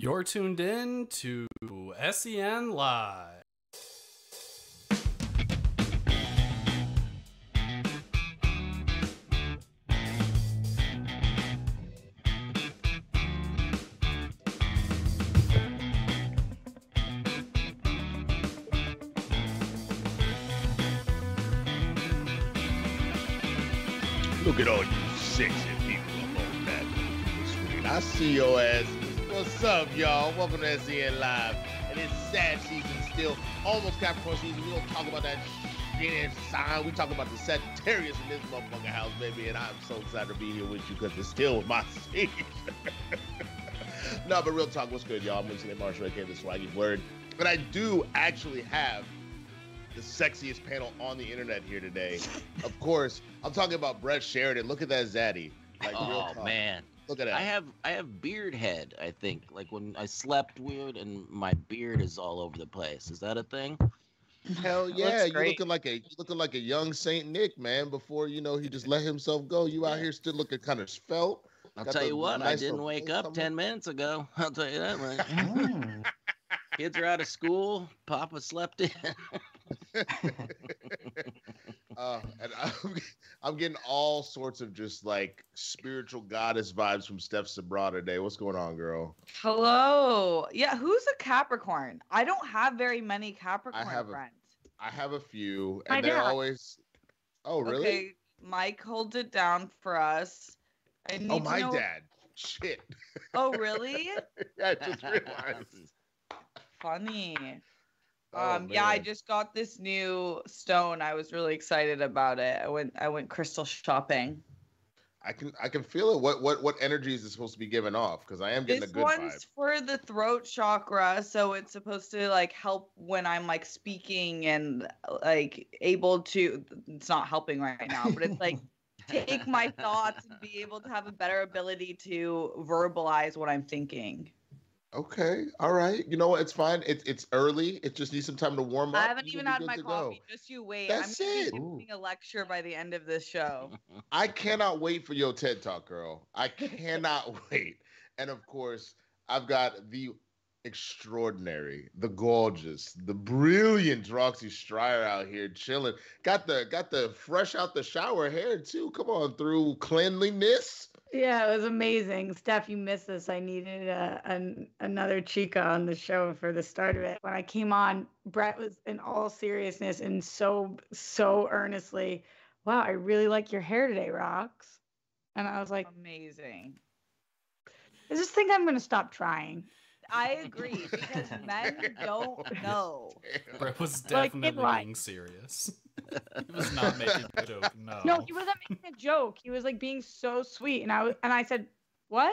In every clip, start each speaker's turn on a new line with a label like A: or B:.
A: You're tuned in to SEN Live.
B: Look at all you sexy people up on that screen. I see your ass. What's up, y'all? Welcome to SEN Live. And it's sad season still. Almost Capricorn season. We don't talk about that shit sign. We talk about the Sagittarius in this motherfucking house, baby. And I'm so excited to be here with you because it's still my season. no, but real talk, what's good, y'all? I'm Winston Marshall, aka the Swaggy Word. But I do actually have the sexiest panel on the internet here today. Of course, I'm talking about Brett Sheridan. Look at that zaddy. Like real
C: oh
B: talk.
C: man,
B: Look at that.
C: I have I have beard head. I think like when I slept weird and my beard is all over the place. Is that a thing?
B: Hell yeah, you
D: great.
B: looking like a you looking like a young Saint Nick, man. Before you know he just let himself go. You out here still looking kind of svelte.
C: I'll
B: Got
C: tell
B: the
C: you what, I didn't wake up
B: on
C: ten minutes ago. I'll tell you that much.
D: Mm.
C: Kids are out of school. Papa slept in.
B: uh, and I'm, I'm getting all sorts of just like spiritual goddess vibes from Steph Sabra today. What's going on, girl?
D: Hello. Yeah, who's a Capricorn? I don't have very many Capricorn
B: have
D: friends.
B: I have a few, and they're
D: dad.
B: always. Oh really?
D: Okay, Mike holds it down for us. I need
B: Oh my
D: know-
B: dad. Shit.
D: Oh really?
B: I just realized.
D: Funny.
B: Oh,
D: um, yeah, I just got this new stone. I was really excited about it. I went I went crystal shopping.
B: I can I can feel it. What what what energy is it supposed to be giving off? Because I am getting
D: This
B: a good
D: one's
B: vibe.
D: for the throat chakra, so it's supposed to like help when I'm like speaking and like able to. It's not helping right now, but it's like take my thoughts and be able to have a better ability to verbalize what I'm thinking.
B: Okay, all right. You know what? It's fine. It's it's early. It just needs some time to warm up.
D: I haven't
B: You'll
D: even had my
B: to go.
D: coffee. Just you wait.
B: That's
D: I'm gonna
B: it.
D: be giving a lecture by the end of this show.
B: I cannot wait for your TED Talk, girl. I cannot wait. And of course, I've got the extraordinary, the gorgeous, the brilliant Roxy Striar out here chilling. Got the got the fresh out the shower hair too. Come on through cleanliness.
E: Yeah, it was amazing. Steph, you missed this. I needed uh, an, another chica on the show for the start of it. When I came on, Brett was in all seriousness and so, so earnestly, wow, I really like your hair today, Rox. And I was like,
D: Amazing.
E: I just think I'm going to stop trying.
D: I agree because men don't know.
A: Brett was definitely
E: life.
A: being serious. he was not making a joke. No.
E: No, he wasn't making a joke. He was like being so sweet. And I, was, and I said, what?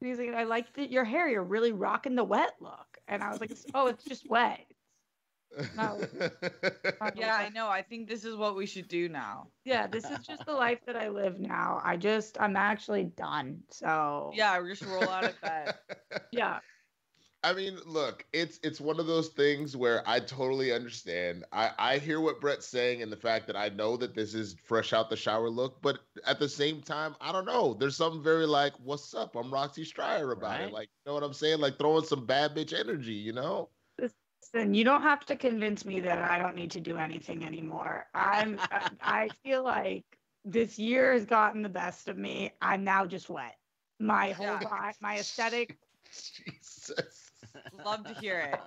E: And he's like, I like the, your hair. You're really rocking the wet look. And I was like, oh, it's just wet. No.
D: Yeah, I know. I think this is what we should do now.
E: yeah, this is just the life that I live now. I just, I'm actually done. So,
D: Yeah, we just roll out of bed.
E: yeah.
B: I mean, look, it's it's one of those things where I totally understand. I I hear what Brett's saying and the fact that I know that this is fresh out the shower look, but at the same time, I don't know. There's something very like, "What's up?" I'm Roxy Striar about it. Like, you know what I'm saying? Like throwing some bad bitch energy, you know?
E: Listen, you don't have to convince me that I don't need to do anything anymore. I'm, I, I feel like this year has gotten the best of me. I'm now just wet. My whole
D: Yeah.
E: body, my aesthetic.
B: Jesus.
D: Love to hear it.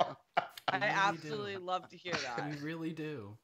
D: I
A: really
D: absolutely
A: do.
D: love to hear that.
A: You really do.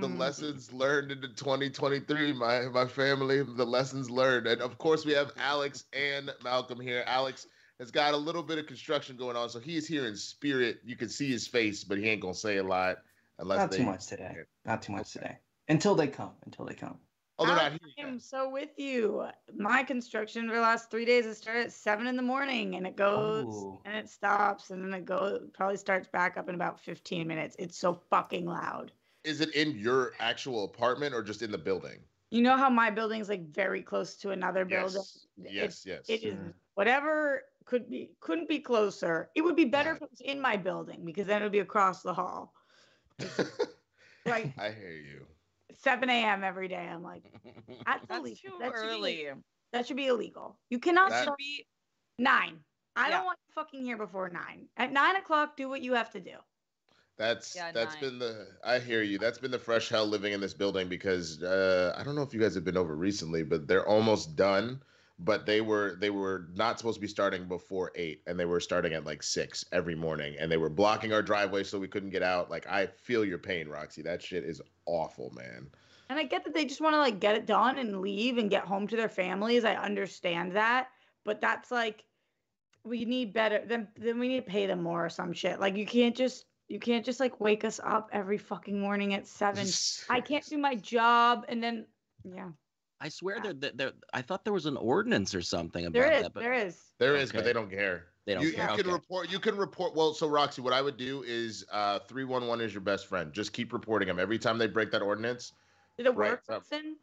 B: The lessons learned into 2023, my my family, the lessons learned. And of course, we have Alex and Malcolm here. Alex has got a little bit of construction going on, so he's here in spirit. You can see his face, but he ain't gonna say a lot unless
F: Not
B: they.
F: too much today. Not too much today. Until they come. Until they come.
B: Oh, they're not
E: Alex,
B: here
E: I am so with you. My construction for the last three days has started at seven in the morning and it goes
F: Ooh.
E: and it stops and then it goes probably starts back up in about 15 minutes. It's so fucking loud.
B: Is it in your actual apartment or just in the building?
E: You know how my building's like very close to another building?
B: Yes. Yes. Yes.
E: It is
F: Mm.
E: whatever could be couldn't be closer. It would be better
B: Yeah.
E: if it was in my building because then it would be across the hall. Like
B: I hear you.
E: 7 a.m. every day. I'm like, that's
D: That's
E: illegal.
D: too
E: That should be-
D: early.
E: that should be illegal. You cannot
B: That-
E: start
D: be
E: nine. I
D: Yeah.
E: don't want you fucking here before nine. At nine o'clock, do what you have to do.
B: That's
D: Yeah,
B: that's
D: nine.
B: been the I hear you. That's been the fresh hell living in this building because uh, I don't know if you guys have been over recently, but they're almost done. But they were they were not supposed to be starting before eight, and they were starting at like six every morning, and they were blocking our driveway so we couldn't get out. Like I feel your pain, Roxy. That shit is awful, man.
E: And I get that they just want to like get it done and leave and get home to their families. I understand that, but that's like we need better. Then then we need to pay them more or some shit. Like you can't just you can't just like wake us up every fucking morning at seven. I can't do my job and then yeah.
C: I swear there, there, there. I thought there was an ordinance or something about
E: There is
C: that, but
E: there is.
B: There is, but they don't care.
C: They don't
B: you,
C: care,
B: You can
C: okay.
B: report. You can report. Well, so Roxy, what I would do is uh, three one one is your best friend. Just keep reporting them every time they break that ordinance.
E: Did it
B: Right,
E: work,
B: so-
E: Hudson?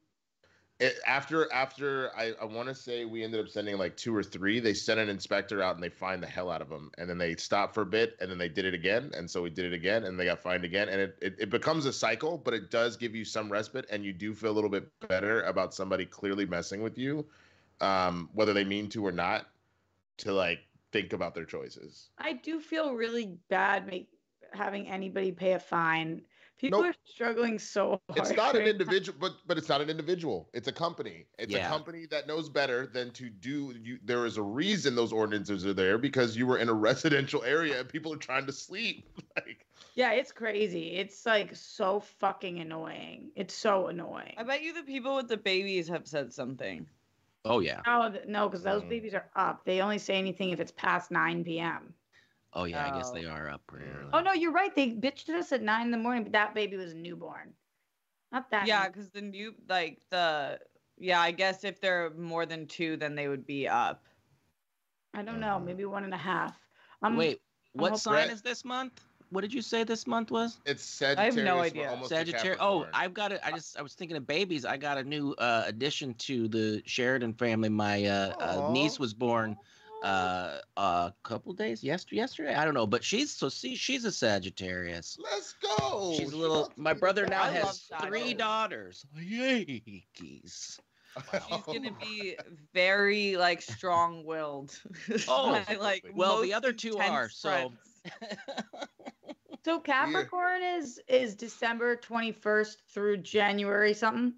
B: It, after after I, I want to say we ended up sending like two or three. They sent an inspector out and they fined the hell out of them, and then they stopped for a bit, and then they did it again, and so we did it again, and they got fined again, and it, it, it becomes a cycle, but it does give you some respite, and you do feel a little bit better about somebody clearly messing with you, um, whether they mean to or not, to like think about their choices.
E: I do feel really bad make, having anybody pay a fine. People
B: Nope.
E: are struggling so hard.
B: It's not an
E: right now.
B: individual, but but it's not an individual. It's a company. It's a company that knows better than to do. You, there is a reason those ordinances are there because you were in a residential area and people are trying to sleep. Like
E: Yeah, it's crazy. It's like so fucking annoying. It's so annoying.
D: I bet you the people with the babies have said something.
C: oh yeah,
E: No, no, because those
B: Mm.
E: babies are up. They only say anything if it's past 9 p.m.
C: oh yeah. I guess
D: Oh.
C: they are up pretty early.
E: Oh, no, you're right. They bitched us at 9 in the morning, but that baby was newborn. Not that.
D: Yeah, because the new like the yeah, I guess if they're more than two, then they would be up.
E: I don't know. Maybe one and a half. Um,
C: Wait, what
E: hoping-
C: sign
B: Brett-
C: is this month? What did you say this month was?
B: it's
D: I have no idea.
C: Sagittarius. Oh, I've got it. I just I was thinking of babies. I got a new uh, addition to the Sheridan family. My uh, uh, niece was born uh, a couple days yesterday. Yesterday, I don't know, but she's so see she's a Sagittarius.
B: Let's go.
C: She's a little.
B: wants to
C: My brother now
D: I
C: has three
D: Sagittarius.
C: daughters. Yankees.
D: She's gonna be very like strong-willed.
C: Oh,
D: My, like
C: well, the other two are, so-
D: friends.
E: So Capricorn is is December 21st through January something.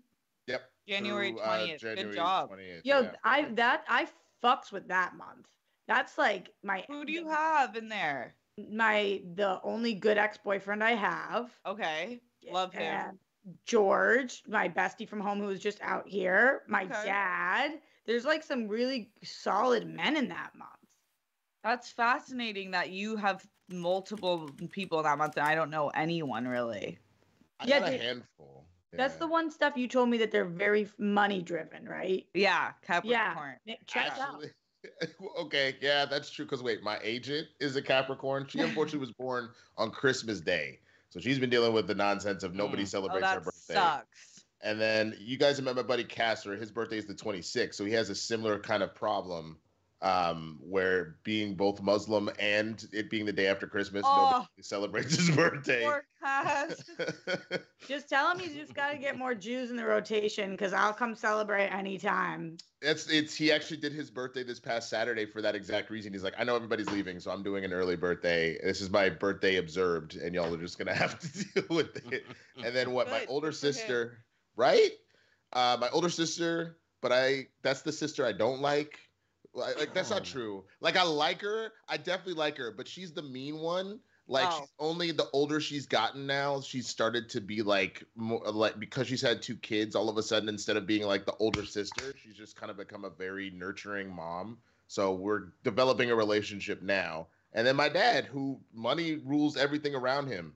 B: Yep.
D: January
B: through, uh,
D: 20th. Good job.
B: 20th,
E: Yo,
B: yeah.
E: I that I fucks with that month. That's like my
D: Who do you have in there?
E: my the only good ex-boyfriend I have.
D: Okay, love him.
E: and George, my bestie from home who was just out here, my
D: Okay.
E: dad. There's like some really solid men in that month.
D: That's fascinating that you have multiple people that month and I don't know anyone really.
B: I
E: Yeah,
B: got a
E: they-
B: handful.
E: That's the one stuff you told me that they're very money driven, right?
D: Yeah, Capricorn.
E: Nick, Check it out.
B: Okay, yeah, that's true. Because wait, my agent is a Capricorn. She unfortunately was born on Christmas Day, so she's been dealing with the nonsense of nobody
C: Mm.
D: Oh,
B: celebrates her
D: that
B: birthday.
D: sucks.
B: And then you guys remember my buddy Castor? His birthday is the 26th, so he has a similar kind of problem, um, where being both Muslim and it being the day after Christmas,
D: Oh.
B: nobody celebrates his birthday.
E: Just tell him he's just got to get more Jews in the rotation because I'll come celebrate anytime.
B: It's it's he actually did his birthday this past Saturday for that exact reason. He's like, I know everybody's leaving, so I'm doing an early birthday. This is my birthday observed, and y'all are just gonna have to deal with it. And then what? my older
D: good for him.
B: sister, right? Uh, my older sister, but I that's the sister I don't like. Like, like, that's not
C: Oh.
B: true. Like I like her, I definitely like her, but she's the mean one. Like
D: Oh.
B: she's only the older she's gotten now, she's started to be like more like because she's had two kids. All of a sudden, instead of being like the older sister, she's just kind of become a very nurturing mom. So we're developing a relationship now. And then my dad, who money rules everything around him,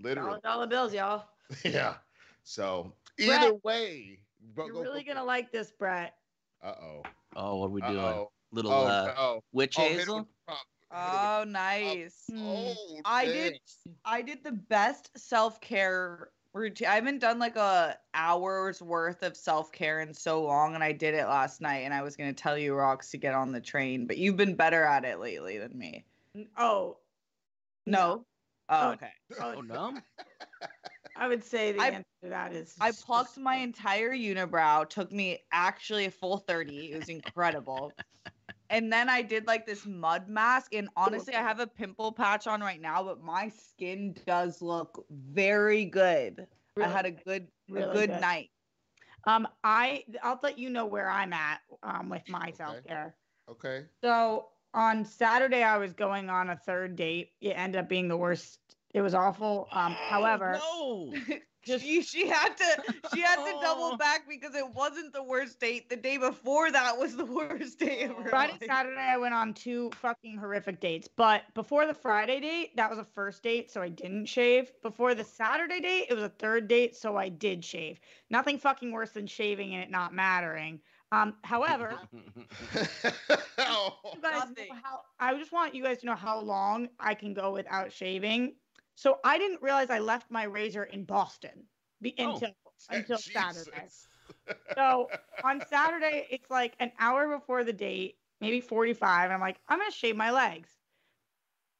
B: literally.
E: Dollar dollar bills, y'all.
B: yeah. So
E: Brett,
B: either way,
E: You're really gonna like this, Brett.
B: Uh oh.
C: Oh, what are we doing?
B: Oh.
C: Little
B: Oh
C: uh,
B: no.
C: witch
B: Oh, hit
C: hazel.
B: with the prompt. Hit it with
D: Oh, nice.
E: Hmm.
B: Oh,
D: I did. I did the best self-care routine. I haven't done like a hour's worth of self-care in so long and I did it last night and I was going to tell you Rox to get on the train, but you've been better at it lately than me.
E: Oh,
D: No. Oh,
E: Oh,
D: okay.
C: Oh no.
E: I would say the
D: I-
E: answer to that is
D: I plucked my entire unibrow. Took me actually a full 30. It was incredible. and then I did like this mud mask. And honestly, I have a pimple patch on right now, but my skin does look very good. I had a good a good,
E: good.
D: night.
E: Um, I I'll let you know where I'm at um with my
B: Okay.
E: self care.
B: Okay.
E: So on Saturday, I was going on a third date. It ended up being the worst. It was awful. Um, however,
C: no.
E: Just-
D: she she had to she had to
C: Oh.
D: double back because it wasn't the worst date. The day before that was the worst day of her
E: Friday,
D: life.
E: Saturday, I went on two fucking horrific dates. But before the Friday date, that was a first date, so I didn't shave. Before the Saturday date, it was a third date, so I did shave. Nothing fucking worse than shaving and it not mattering. Um, however,
B: Oh.
E: you guys know how I just want you guys to know how long I can go without shaving. So I didn't realize I left my razor in Boston be-
C: Oh.
E: until until Saturday. So on Saturday, it's like an hour before the date, maybe 45. I'm like, I'm gonna shave my legs.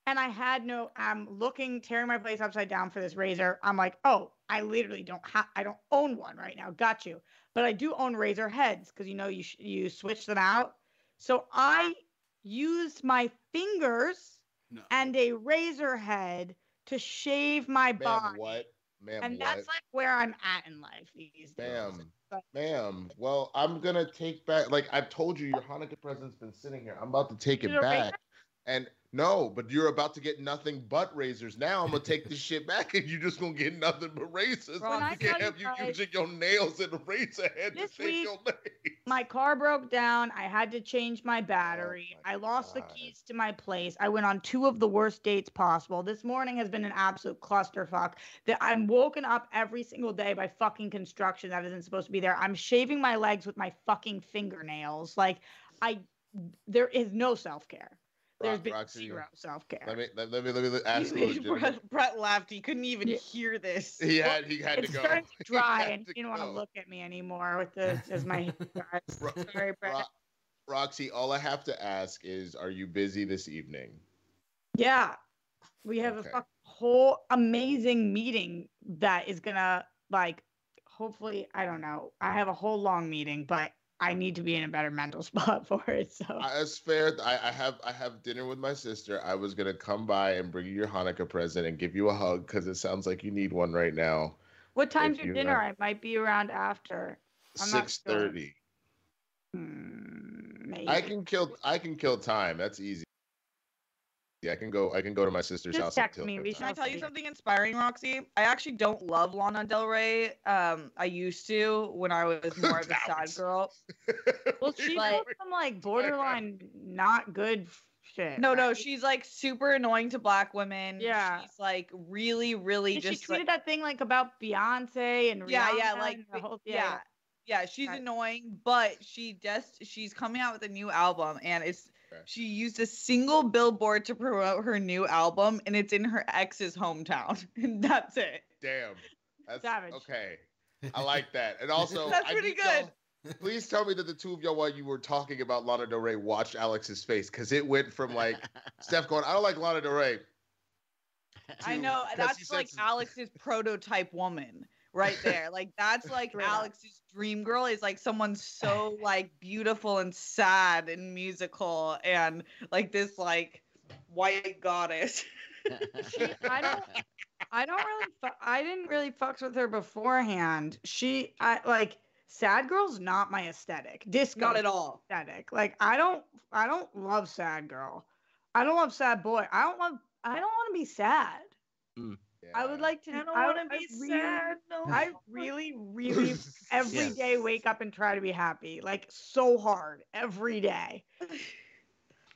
E: And I had no, I'm looking, tearing my place upside down for this razor. I'm like, oh, I literally don't have, I don't own one right now. Got you. But I do own razor heads because you know you sh- you switch them out. So I used my fingers
A: No.
E: and a razor head to shave my
B: Ma'am,
E: body.
B: what? Ma'am,
E: And
B: what?
E: that's like where I'm at in life these days.
B: Ma'am,
E: But-
B: ma'am. Well, I'm gonna take back. Like I've told you, your Hanukkah present's been sitting here. I'm about to take it back. And no, but you're about to get nothing but razors. Now I'm gonna take this shit back, and you're just gonna get nothing but razors. You can't have
E: you guys-
B: using your nails and a razor head to
E: This
B: shave
E: week,
B: your legs.
E: my car broke down. I had to change my battery.
B: Oh my
E: I lost
B: God.
E: the keys to my place. I went on two of the worst dates possible. This morning has been an absolute clusterfuck. That I'm woken up every single day by fucking construction that isn't supposed to be there. I'm shaving my legs with my fucking fingernails. Like I, there is no self care. There's
B: Rock-
E: been
B: Roxy,
E: zero self care.
B: Let me let, let me let me ask you. a legitimate-
D: Brett, Brett laughed. He couldn't even
E: Yeah.
D: hear this.
B: He had he had to go.
E: starting to
B: He
E: dry,
B: had
E: and
B: to
E: you don't want to look at me anymore with the as my.
B: Ro-
E: Sorry, Brett.
B: Ro- Roxy, all I have to ask is, are you busy this evening?
E: Yeah. We have
B: Okay.
E: a fuck whole amazing meeting that is gonna like hopefully I don't know. I have a whole long meeting, but I need to be in a better mental spot for it. So
B: that's fair. I, I have I have dinner with my sister. I was gonna come by and bring you your Hanukkah present and give you a hug because it sounds like you need one right now.
E: what time's
B: if
E: your dinner?
B: uh,
E: I might be around after. Not
B: Six
E: sure. Hmm.
B: I can kill I can kill time. That's easy. Yeah, I can go. I can go to my sister's
E: Just
B: house.
E: text
B: and kill
E: me,
B: her
E: we
B: time.
D: Can I tell you something inspiring, Roxy? I actually don't love Lana Del Rey. Um, I used to when I was more of a
B: That
D: sad girl.
E: well, she
D: But-
E: does some like borderline not good shit.
D: No, no, she's like super annoying to black women.
E: Yeah.
D: she's like really, really
E: And she
D: just
E: tweeted
D: like,
E: that thing like about Beyonce and
D: yeah, yeah, like
E: the whole
D: yeah, yeah, she's
E: Right.
D: annoying, but she just she's coming out with a new album, and it's
B: Okay.
D: She used a single billboard to promote her new album, and it's in her ex's hometown, and that's it.
B: Damn. That's
E: Savage.
B: okay. I like that. And also,
D: That's pretty
B: need
D: good.
B: Please tell me that the two of y'all, while you were talking about Lana Del Rey, watched Alex's face because it went from like Steph going, "I don't like Lana Del Rey."
D: I
B: to-
D: know
B: 'cause he
D: that's like
B: said-
D: Alex's prototype woman right there. Like that's like
E: Straight up.
D: Alex's dream girl is like someone so like beautiful and sad and musical and like this like white goddess.
E: She, I don't, I don't really, fu- I didn't really fucks with her beforehand. She, I like, sad girl's not my aesthetic. Disco,
D: Not at all.
E: aesthetic. Like, I don't, I don't love sad girl. I don't love sad boy. I don't love, I don't want to be sad. Mm. I would like to.
D: I don't
E: I
D: want to
E: I
D: be
E: really-
D: sad. No.
E: I really, really every day
C: Yes.
E: wake up and try to be happy, like so hard every day.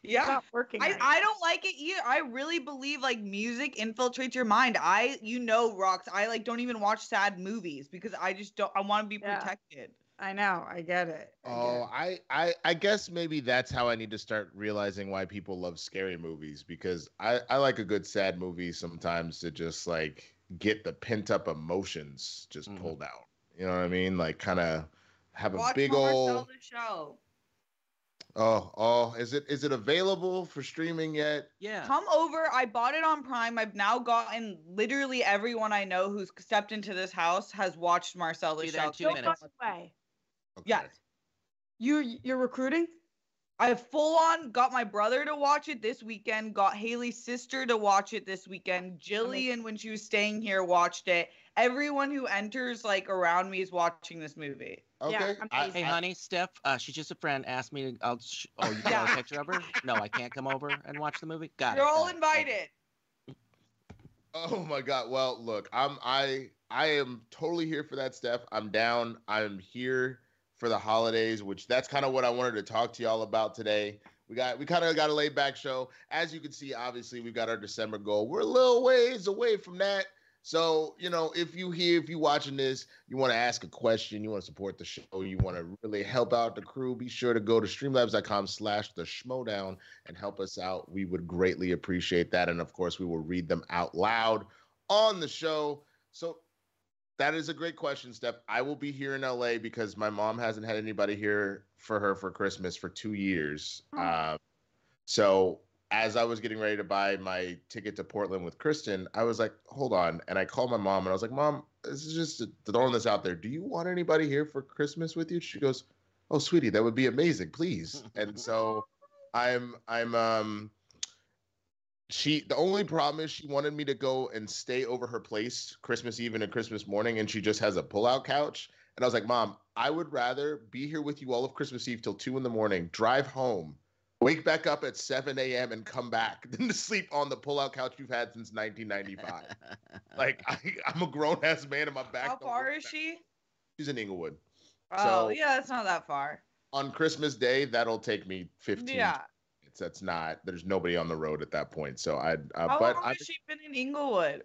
D: Yeah.
E: working.
D: I,
E: right
D: I don't like it either. I really believe like music infiltrates your mind. I you know rocks. I like don't even watch sad movies because I just don't I want to be
E: Yeah.
D: protected.
E: I know. I get it. I get
B: Oh,
E: it.
B: I, I, I guess maybe that's how I need to start realizing why people love scary movies because I, I like a good sad movie sometimes to just like get the pent up emotions just
C: Mhm.
B: pulled out. You know what I mean? Like kind of have a
D: Watch
B: big
D: Marcel
B: old.
D: the show.
B: Oh, oh, is it is it available for streaming yet?
C: yeah.
D: Come over. I bought it on Prime. I've now gotten literally everyone I know who's stepped into this house has watched Marcel the
C: Be there in
D: show.
C: two
E: Go
C: minutes.
E: away.
B: Okay.
D: Yes.
E: You you're recruiting?
D: I have full on got my brother to watch it this weekend, got Haley's sister to watch it this weekend. Jillian, when she was staying here, watched it. Everyone who enters like around me is watching this movie.
B: Okay.
E: I'm
B: I-
C: Hey, honey, Steph. Uh, she's just a friend. Asked me to. I'll. Sh- oh, you got a picture of her? No, I can't come over and watch the movie. Got
D: You're
C: it.
D: all invited.
B: Oh my god. Well, look, I'm I I am totally here for that, Steph. I'm down. I'm here for the holidays, which that's kind of what I wanted to talk to y'all about today. We got we kind of got a laid back show. As you can see, obviously we've got our December goal. We're a little ways away from that. So, you know, if you here, if you're watching this, you want to ask a question, you want to support the show, you want to really help out the crew, be sure to go to streamlabs.com slash the schmodown and help us out. We would greatly appreciate that. And of course, we will read them out loud on the show. So that is a great question, Steph. I will be here in LA because my mom hasn't had anybody here for her for Christmas for two years.
E: Oh.
B: Uh, so as I was getting ready to buy my ticket to Portland with Kristen, I was like, hold on. And I called my mom and I was like, Mom, this is just throwing this out there. Do you want anybody here for Christmas with you? She goes, Oh, sweetie, that would be amazing, please. and so I'm I'm um she the only problem is she wanted me to go and stay over her place Christmas Eve and Christmas morning, and she just has a pull-out couch. And I was like, Mom, I would rather be here with you all of Christmas Eve till two in the morning, drive home, wake back up at 7 a.m. and come back than to sleep on the pull-out couch you've had since 1995. like I, I'm a grown-ass man in my back.
D: How far is
B: that-
D: she?
B: She's in Inglewood.
D: Oh,
B: So-
D: yeah, it's not that far.
B: On Christmas Day, that'll take me 15
D: Yeah.
B: Minutes. That's not. There's nobody on the road at that point. So I. Uh,
D: How
B: but
D: long
B: I.
D: has she been in Inglewood?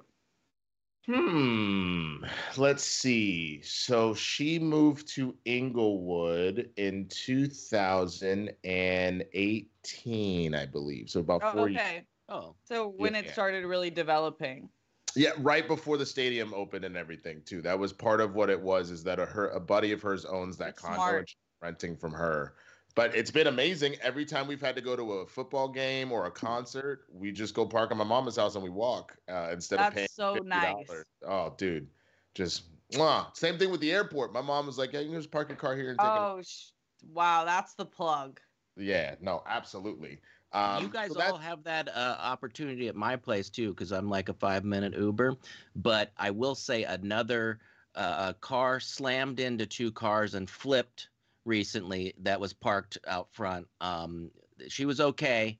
B: Hmm. Let's see. So she moved to Inglewood in 2018, I believe. So about
D: Oh,
B: four years.
D: okay.
C: Oh,
D: So when
B: Yeah.
D: it started really developing.
B: Yeah, right before the stadium opened and everything too. That was part of what it was. Is that a her a buddy of hers owns that
D: That's
B: condo
D: smart.
B: and she's renting from her. But it's been amazing. Every time we've had to go to a football game or a concert, we just go park at my mama's house and we walk uh, instead of
D: That's
B: paying.
D: so
B: $50.
D: nice.
B: Oh, dude, just mwah. same thing with the airport. My mom was like, "Yeah, you can just park your car here and take it."
D: Oh, sh- wow, that's the plug.
B: Yeah, no, absolutely. Um,
C: you guys
B: so
C: all have that uh, opportunity at my place too, because I'm like a five minute Uber. But I will say another uh, car slammed into two cars and flipped recently that was parked out front. Um, she was okay.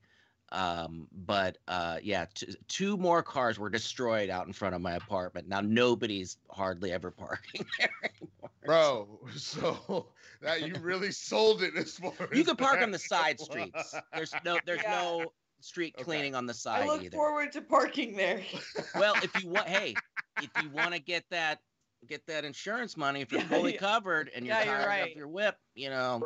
C: Um, but uh, yeah, t- two more cars were destroyed out in front of my apartment. Now nobody's hardly ever parking there anymore.
B: bro. So that you really sold it as far
C: You can park
B: that
C: on the side streets. There's no there's
D: Yeah.
C: no street
B: Okay.
C: cleaning on the side.
D: I look
C: either.
D: forward to parking there.
C: well, if you want, hey, if you want to get that get that insurance money if you're
D: Yeah,
C: fully
D: yeah.
C: covered and you're
D: Yeah, you're
C: tired
D: right.
C: of your whip, you know.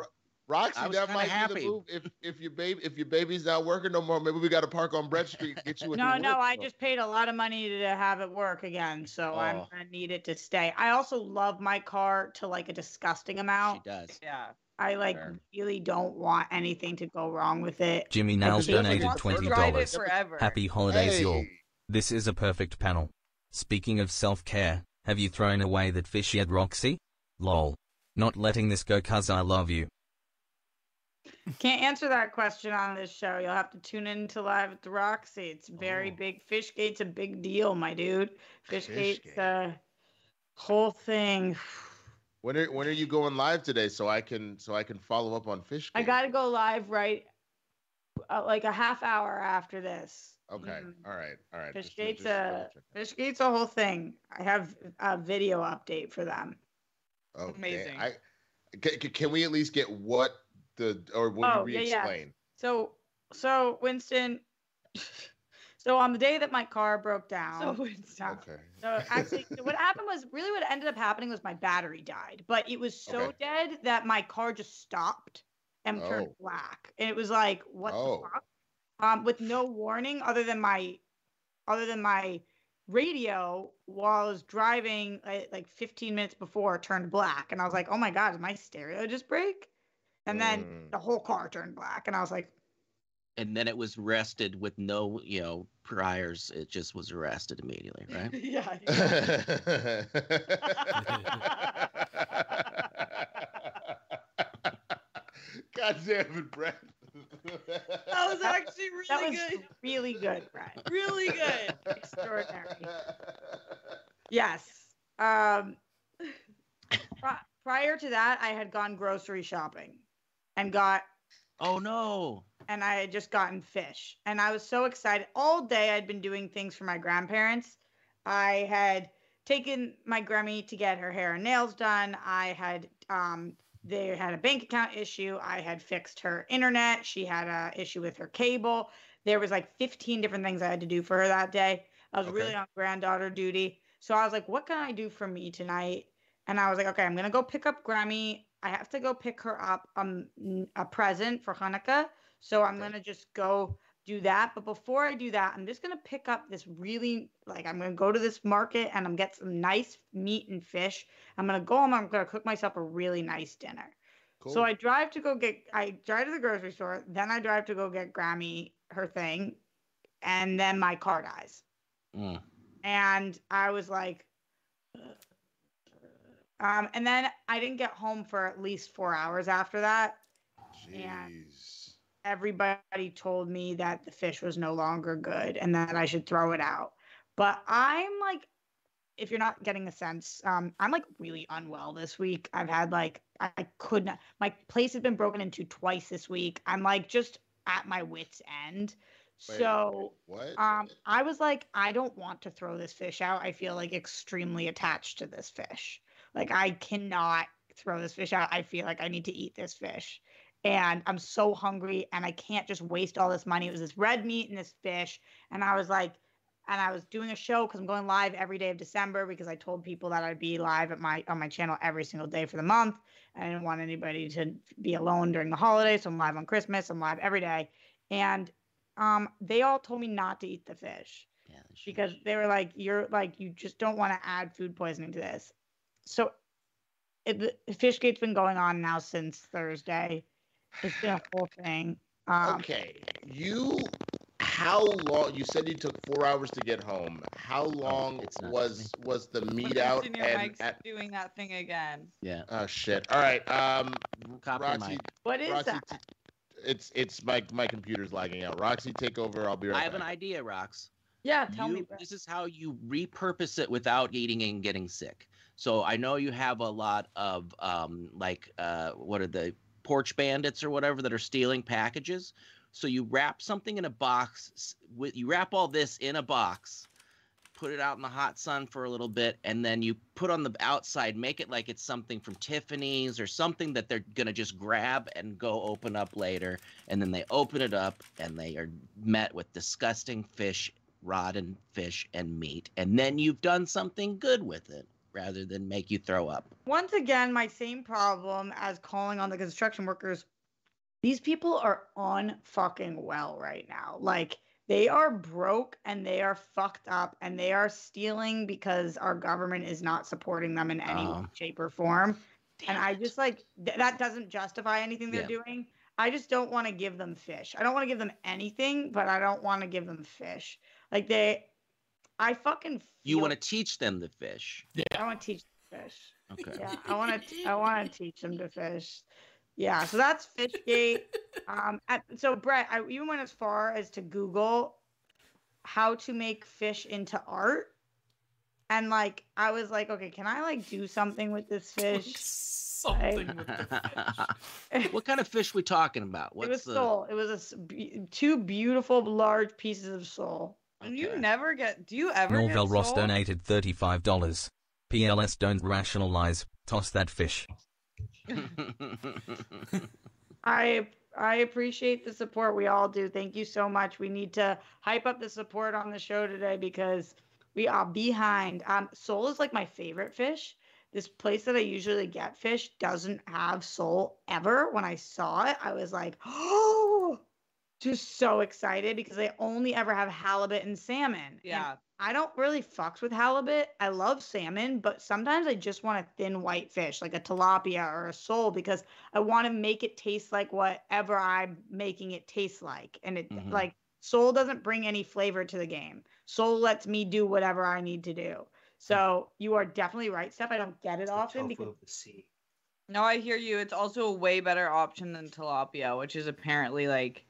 B: Roxy,
C: I was
B: that
C: kinda
B: might be
C: happy.
B: the move. If if your baby if your baby's not working no more, maybe we got to park on Brett Street. Get you. a
E: No, no,
B: whip,
E: I just paid a lot of money to have it work again, so I'm
B: Oh.
E: gonna need it to stay. I also love my car to like a disgusting
C: She
E: amount.
C: does.
D: Yeah.
E: I like
C: Fair.
E: really don't want anything to go wrong with it.
G: Jimmy
E: Like,
G: Nails
E: he doesn't
G: donated twenty dollars. Happy holidays, y'all. This is a perfect panel. Speaking of self-care, have you thrown away that fish yet, Roxy? Lol. Not letting this go cuz I love you.
E: Can't answer that question on this show. You'll have to tune in to live at the Roxy. It's very
B: Oh.
E: big. Fishgate's a big deal, my dude. Fishgate's
B: Fishgate.
E: a whole thing.
B: When are when are you going live today? So I can so I can follow up on Fishgate?
E: I got to go live right uh, like a half hour after this.
B: Okay.
E: Mm.
B: All right. All right.
E: Fishgate's
B: just
E: a
B: double.
E: Fishgate's a whole thing. I have a video update for them.
B: Okay.
D: Amazing.
B: I, can, can we at least get what the or will
E: Oh,
B: you
E: yeah, yeah.
B: re-explain?
E: So so Winston so on the day that my car broke down
D: So it's
E: Yeah.
B: Okay.
E: So actually, so what happened was really what ended up happening was my battery died, but it was so
B: Okay.
E: dead that my car just stopped and turned
B: Oh.
E: black, and it was like, what
B: Oh.
E: the fuck? Um, with no warning other than my, other than my radio while I was driving like, like 15 minutes before it turned black, and I was like, oh my god, did my stereo just break? And then
B: Mm.
E: the whole car turned black, and I was like,
C: And then it was arrested with no, you know, priors. It just was arrested immediately, right?
D: yeah.
B: God damn it, Brett.
D: That was actually really
E: That was
D: good.
E: really good, Brett.
D: Really good.
E: Extraordinary. Yes. Um, pri- prior to that, I had gone grocery shopping and got
C: oh no.
E: and I had just gotten fish. And I was so excited. All day I'd been doing things for my grandparents. I had taken my Grammy to get her hair and nails done. I had um they had a bank account issue. I had fixed her internet. She had a issue with her cable. There was like 15 different things I had to do for her that day. I was
B: Okay.
E: really on granddaughter duty. So I was like, what can I do for me tonight? And I was like, okay, I'm gonna go pick up Grammy. I have to go pick her up um a present for Hanukkah. So I'm
B: Okay.
E: gonna just go do that. But before I do that, I'm just gonna pick up this really like I'm gonna go to this market and I'm get some nice meat and fish. I'm gonna go home. I'm gonna cook myself a really nice dinner.
B: Cool.
E: So I drive to go get I drive to the grocery store, then I drive to go get Grammy her thing, and then my car dies.
C: Mm.
E: And I was like, um, and then I didn't get home for at least four hours after that.
B: Jeez.
E: Everybody told me that the fish was no longer good and that I should throw it out. But I'm like, if you're not getting a sense, um, I'm like really unwell this week. I've had like I I could not. My place has been broken into twice this week. I'm like just at my wits end.
B: Wait,
E: so
B: What?
E: um, I was like, I don't want to throw this fish out. I feel like extremely attached to this fish. Like I cannot throw this fish out. I feel like I need to eat this fish. And I'm so hungry and I can't just waste all this money. It was this red meat and this fish. And I was like, and I was doing a show because I'm going live every day of December because I told people that I'd be live at my on my channel every single day for the month. I didn't want anybody to be alone during the holidays. So I'm live on Christmas. I'm live every day. And um, they all told me not to eat the fish
C: Yeah,
E: because they were like, "You're like, you just don't want to add food poisoning to this." So, it, the Fishgate's been going on now since Thursday. It's been a whole thing. Um,
B: okay. You. How long? You said you took four hours to get home. How long
C: it's
B: was was the meet
D: Put
B: out? And
D: mics
B: at,
D: doing that thing again.
C: yeah.
B: oh shit! All right. Um,
C: Copy
B: Roxy,
C: mic.
E: What is
B: Roxy,
E: that?
B: t- it's it's my my computer's lagging out. Roxy, take over. I'll be right
C: I have an idea, Rox.
E: Yeah, tell me.
C: You-
E: Brett.
C: this is how you repurpose it without eating and getting sick. So I know you have a lot of um, like uh, what are the porch bandits or whatever that are stealing packages. So you wrap something in a box. you wrap all this in a box, put it out in the hot sun for a little bit, and then you put on the outside. Make it like it's something from Tiffany's or something that they're gonna just grab and go open up later. And then they open it up and they are met with disgusting fish rotten fish and meat, and then you've done something good with it rather than make you throw up.
E: Once again, my same problem as calling on the construction workers. These people are on fucking well right now. Like they are broke and they are fucked up and they are stealing because our government is not supporting them in any way,
C: Oh.
E: shape, or form. and I
C: it.
E: just like th- that doesn't justify anything they're
C: Yeah.
E: doing. I just don't want to give them fish. I don't want to give them anything, but I don't want to give them fish. Like they, I fucking.
C: you want to teach them the fish. Yeah.
E: I want to teach them fish.
C: Okay.
E: Yeah, I want to. I want to teach them to fish. Yeah, so that's Fishgate. um, at, so Brett, I even went as far as to Google how to make fish into art, and like I was like, okay, can I like do something with this fish?
A: Something with the fish.
C: what kind of fish we talking about?
E: What's it was
C: What's the
E: sole. It was a s- be- two beautiful large pieces of sole.
D: And You never get. Do you ever
G: Norville
D: get
G: Ross
D: soul?
G: donated $35. PLS don't rationalize, toss that fish.
E: I I appreciate the support. We all do. Thank you so much. We need to hype up the support on the show today because we are behind. Um, sole is like my favorite fish. This place that I usually get fish doesn't have sole ever. When I saw it, I was like, oh, just so excited because they only ever have halibut and salmon. And
D: Yeah.
E: I don't really fucks with halibut. I love salmon, but sometimes I just want a thin white fish, like a tilapia or a sole, because I want to make it taste like whatever I'm making it taste like. And it
C: Mhm.
E: like sole doesn't bring any flavor to the game. Sole lets me do whatever I need to do. So you are definitely right, Steph. I don't get it
F: It's the
E: often
F: tofu
E: because
F: of the sea.
D: No, I hear you. It's also a way better option than tilapia, which is apparently like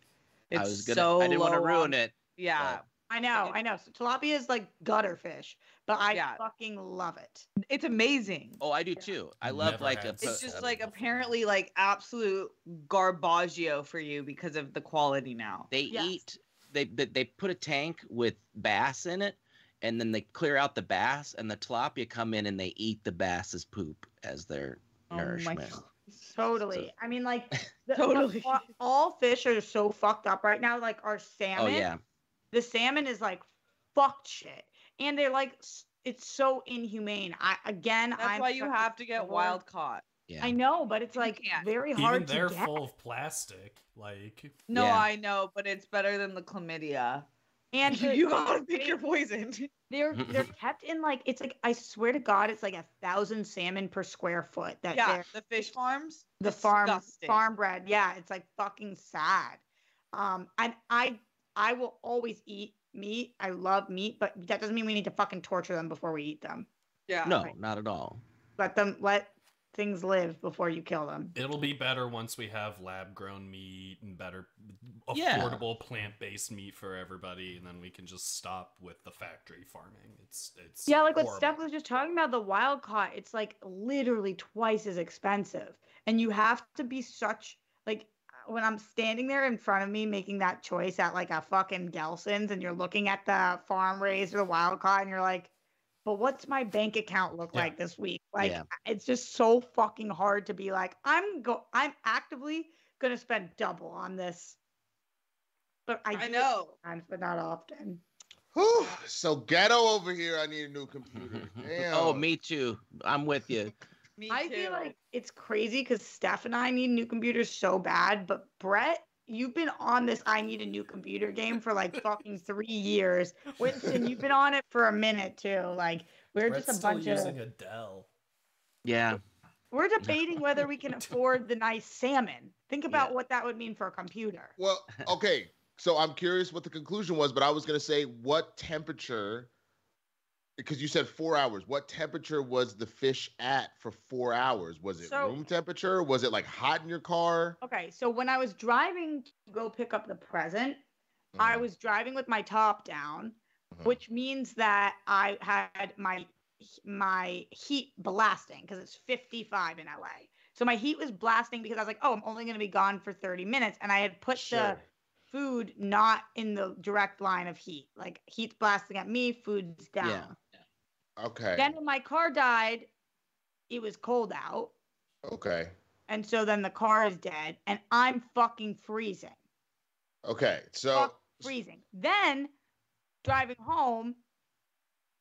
D: It's
C: I was gonna.
D: so
C: I didn't want to ruin
D: on-
C: it.
D: Yeah,
E: I know, I know. So tilapia is like gutter fish, but I
D: Yeah.
E: fucking love it.
D: it's amazing.
C: Oh, I do too. I love
A: Never
C: like a.
A: It's
D: It's just like
A: before.
D: apparently like absolute garbaggio for you because of the quality now.
C: They
E: Yes.
C: eat. They, they they put a tank with bass in it, and then they clear out the bass, and the tilapia come in and they eat the bass's poop as their
D: Oh my
C: nourishment.
D: God.
E: Totally. I mean, like, the,
D: Totally.
E: all, all fish are so fucked up right now. Like our oh, salmon.
C: Oh yeah.
E: the salmon is like fucked shit and they're like it's so inhumane i again
D: That's
E: I'm
D: why you have to get
E: stickler.
D: wild caught.
C: Yeah.
E: i know but it's like
D: can't.
E: very
A: Even
E: hard
A: they're full of plastic. Like
D: No,
C: Yeah.
D: I know, but it's better than the chlamydia.
E: And
D: you gotta pick your poison.
E: they're they're kept in like it's like i swear to god it's like a thousand salmon per square foot that
D: yeah, the fish farms.
E: the farm
D: disgusting.
E: farm bred yeah it's like fucking sad um and i i will always eat meat i love meat but that doesn't mean we need to fucking torture them before we eat them
D: Yeah.
C: no,
E: Right.
C: not at all.
E: let them let things live before you kill them
A: it'll be better once we have lab grown meat and better
C: Yeah.
A: affordable plant based meat for everybody, and then we can just stop with the factory farming. It's it's
E: Yeah, like what
A: horrible.
E: Steph was just talking about, the wild caught, it's like literally twice as expensive. And you have to be such like when I'm standing there in front of me making that choice at like a fucking Gelson's and you're looking at the farm raised or the wild caught and you're like, but what's my bank account look
A: Yeah.
E: like this week? Like
C: Yeah.
E: it's just so fucking hard to be like, I'm go I'm actively gonna spend double on this. But I,
D: I know.
E: sometimes, but not often.
B: Whew, so ghetto over here. I need a new computer. Damn.
C: oh, me too. I'm with you.
D: Me
E: I feel like it's crazy because Steph and I need new computers so bad, but Brett, you've been on this I need a new computer game for like fucking three years. Winston, you've been on it for a minute too. Like we're
A: Brett's
E: just a
A: still
E: bunch
A: using
E: of
A: a Dell.
C: Yeah.
E: we're debating whether we can afford the nice salmon. Think about
C: Yeah.
E: what that would mean for a computer.
B: Well, okay. So I'm curious what the conclusion was, but I was gonna say what temperature because you said four hours. What temperature was the fish at for four hours? Was it
E: So-
B: room temperature? Was it like hot in your car?
E: Okay, so when I was driving to go pick up the present, I
B: Mhm,
E: was driving with my top down,
B: mhm.
E: which means that I had my my heat blasting because it's 55 in LA. So my heat was blasting because I was like, oh, I'm only going to be gone for 30 minutes, and I had put the food not in the direct line of heat. Like heat's blasting at me, food's down.
C: Yeah.
B: Okay.
E: Then when my car died, it was cold out,
B: okay.
E: and so then the car is dead, and I'm fucking freezing.
B: Okay. So
E: fuck freezing. Then driving home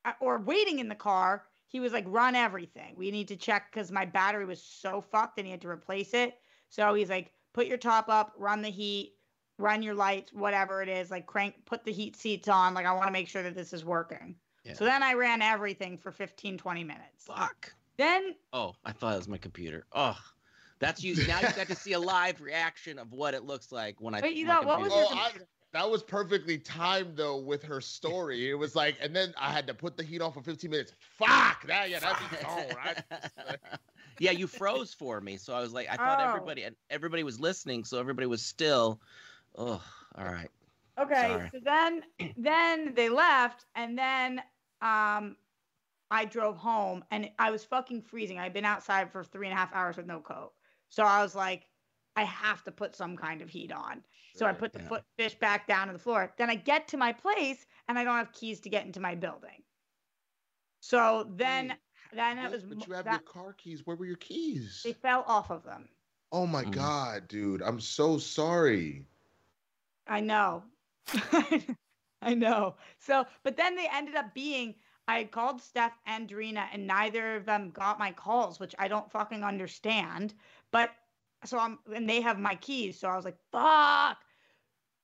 E: uh, or waiting in the car, he was like, run everything. We need to check because my battery was so fucked and he had to replace it. So he's like, put your top up, run the heat, run your lights, whatever it is, like crank, put the heat seats on. Like, I want to make sure that this is working.
C: Yeah.
E: So then I ran everything for 15, 20 minutes.
C: Fuck.
E: Then,
C: Oh, I thought it was my computer. Oh, that's you. Now you got to see a live reaction of what it looks like when I.
E: But you thought, what was
C: computer-
E: your
B: Oh, I- that was perfectly timed though with her story. It was like, and then I had to put the heat on for 15 minutes. Fuck that. Yeah, that'd be gone. Right?
C: yeah, you froze for me, so I was like, I thought
E: Oh.
C: everybody and everybody was listening, so everybody was still. Oh, all right.
E: Okay,
C: Sorry.
E: so then then they left and then um I drove home and I was fucking freezing. I'd been outside for three and a half hours with no coat. So I was like, I have to put some kind of heat on. So I put the
C: yeah.
E: foot fish back down to the floor. Then I get to my place and I don't have keys to get into my building. So then
B: Wait,
E: then it was
B: but you have
E: that-
B: your car keys. Where were your keys?
E: they fell off of them.
B: Oh my
C: Mm.
B: god, dude. I'm so sorry.
E: I know. I know. So, but then they ended up being I called Steph and Darina, and neither of them got my calls, which I don't fucking understand. But so I'm, and they have my keys. So I was like, fuck.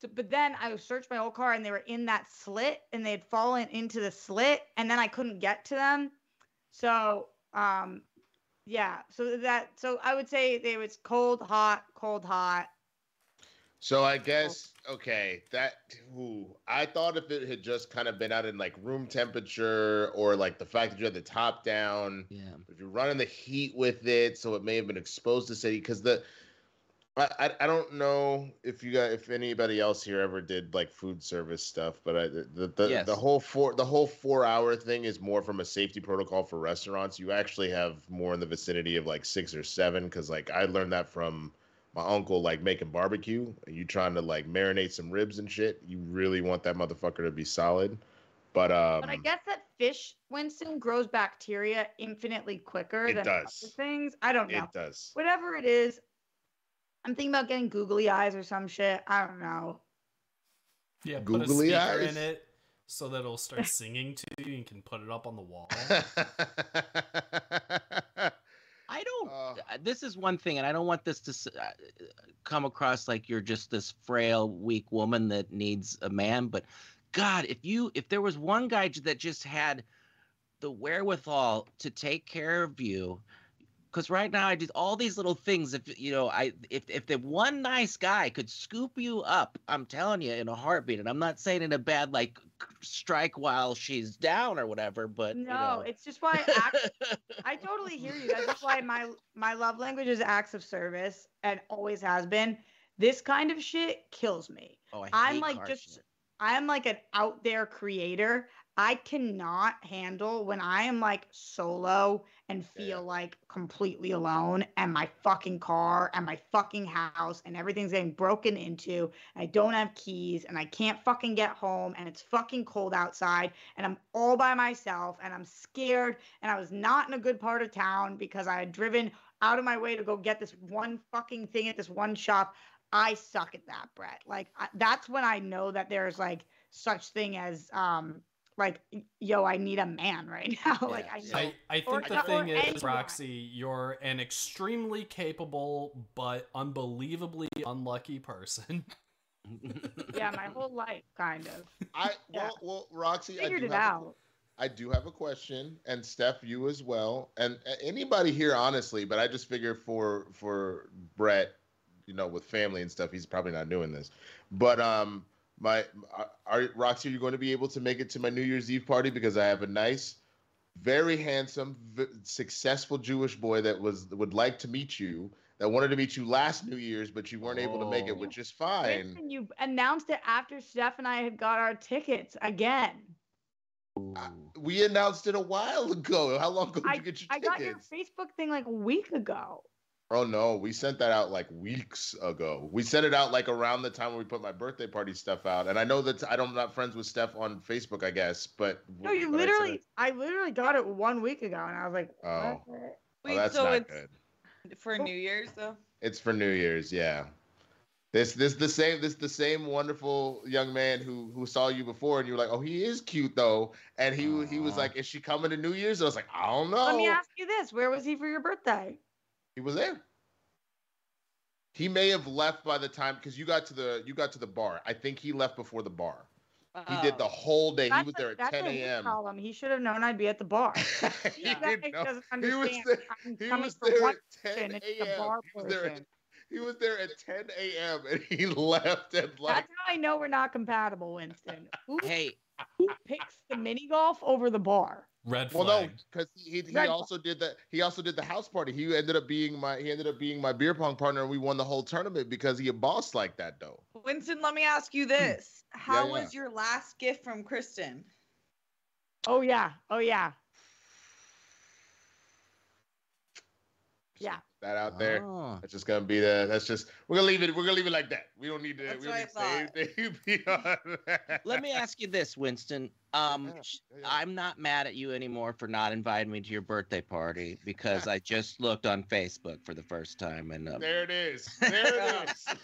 E: So, but then I searched my old car, and they were in that slit, and they had fallen into the slit, and then I couldn't get to them. So, um, yeah. So that, so I would say they was cold, hot, cold, hot.
B: So I oh. guess okay, that ooh, I thought if it had just kind of been out in like room temperature or like the fact that you had the top down,
C: Yeah.
B: if you're running the heat with it, so it may have been exposed to city because the I, I I don't know if you got if anybody else here ever did like food service stuff, but I, the the,
C: Yes.
B: the whole four the whole four hour thing is more from a safety protocol for restaurants. You actually have more in the vicinity of like six or seven because like I learned that from my uncle like making barbecue. and You trying to like marinate some ribs and shit. You really want that motherfucker to be solid. But um,
E: But I guess that fish, Winston, grows bacteria infinitely quicker
B: It
E: than
B: does.
E: other things. I don't know.
B: it does.
E: Whatever it is, I'm thinking about getting googly eyes or some shit. I don't know.
A: Yeah, put a
B: Googly
A: speaker
B: eyes.
A: in it so that it'll start singing to you. and You can put it up on the wall.
C: I don't.
B: Uh,
C: uh, this is one thing, and I don't want this to uh, come across like you're just this frail, weak woman that needs a man. But God, if you, if there was one guy that just had the wherewithal to take care of you, because right now I do all these little things. If you know, I if if the one nice guy could scoop you up, I'm telling you, in a heartbeat. And I'm not saying in a bad like strike while she's down or whatever. But
E: no,
C: you know.
E: it's just why act- I totally hear you. That's why my my love language is acts of service and always has been. This kind of shit kills me.
C: oh, I
E: I'm like just. I'm like an out there creator. I cannot handle when I am like solo and feel like completely alone and my fucking car and my fucking house and everything's getting broken into. And I don't have keys and I can't fucking get home and it's fucking cold outside and I'm all by myself and I'm scared and I was not in a good part of town because I had driven out of my way to go get this one fucking thing at this one shop. I suck at that, Brett. Like I, that's when I know that there's like such thing as um like yo, I need a man right now. like I
C: Yeah.
E: know.
A: I, I
E: Or-
A: think the
E: or
A: thing is,
E: anyone.
A: Roxy, you're an extremely capable but unbelievably unlucky person.
E: yeah, my whole life kind of
B: I
E: Yeah.
B: well, well Roxy, I
E: figured
B: do
E: it out.
B: I do have a question, and Steph, you as well, and anybody here, honestly. But I just figure for for Brett, you know, with family and stuff, he's probably not doing this. But um, my are- are Roxy, are you going to be able to make it to my New Year's Eve party because I have a nice, very handsome, v- successful Jewish boy that was would like to meet you. That wanted to meet you last New Year's, but you weren't able to make it,
C: Oh.
B: which is fine.
E: Listen, you announced it after Steph and I had got our tickets again.
C: Ooh.
B: We announced it a while ago. How long ago did you get your
E: I
B: tickets?
E: I got your Facebook thing like a week ago.
B: Oh no, we sent that out like weeks ago. We sent it out like around the time when we put my birthday party stuff out. And I know that I don't, I'm not friends with Steph on Facebook, I guess, but
E: No, you
B: but I
E: literally
B: it-
E: I literally got it one week ago and I was like,
B: Oh.
E: what?
B: oh,
D: Wait,
B: that's
D: so
B: not
D: it's
B: good.
D: for oh. New Year's though?
B: It's for New Year's, yeah. This this the same this the same wonderful young man who who saw you before and you were like, oh, he is cute though, and he he was like, is she coming to New Year's? And I was like, I don't know.
E: Let me ask you this: Where was he for your birthday?
B: He was there. He may have left by the time because you got to the you got to the bar. I think he left before the bar. He did the
D: Oh.
B: whole day. He
E: That's
B: was
E: a-
B: there at 10
E: a hit
B: a.m.
E: column. He should have known I'd be at the bar.
B: he
E: You guys
B: didn't know.
E: doesn't
B: He was
E: understand.
B: there.
E: I'm
B: He was there at 10
E: person. It's the
B: a.m.
E: bar
B: He was there. At, he was there at 10 a.m. and he left at like.
E: That's how I know we're not compatible, Winston. Who,
C: Hey,
E: who picks the mini golf over the bar?
A: Red
B: Well, no, because he, he, he
E: Red-
B: also did that. He also did the house party. He ended up being my he ended up being my beer pong partner, and we won the whole tournament because he a boss like that though.
D: Winston, let me ask you this: How
B: yeah.
D: was your last gift from Kristen?
E: Oh yeah, oh yeah, yeah.
B: That out there.
C: oh.
B: That's just gonna be the. That's just we're gonna leave it. We're gonna leave it like that. We don't need to.
D: That's
B: we don't need to
D: I
B: say anything beyond that.
C: Let me ask you this, Winston. Um,
B: Yeah, yeah, yeah.
C: I'm not mad at you anymore for not inviting me to your birthday party because I just looked on Facebook for the first time and. Um,
B: There it is. There it is.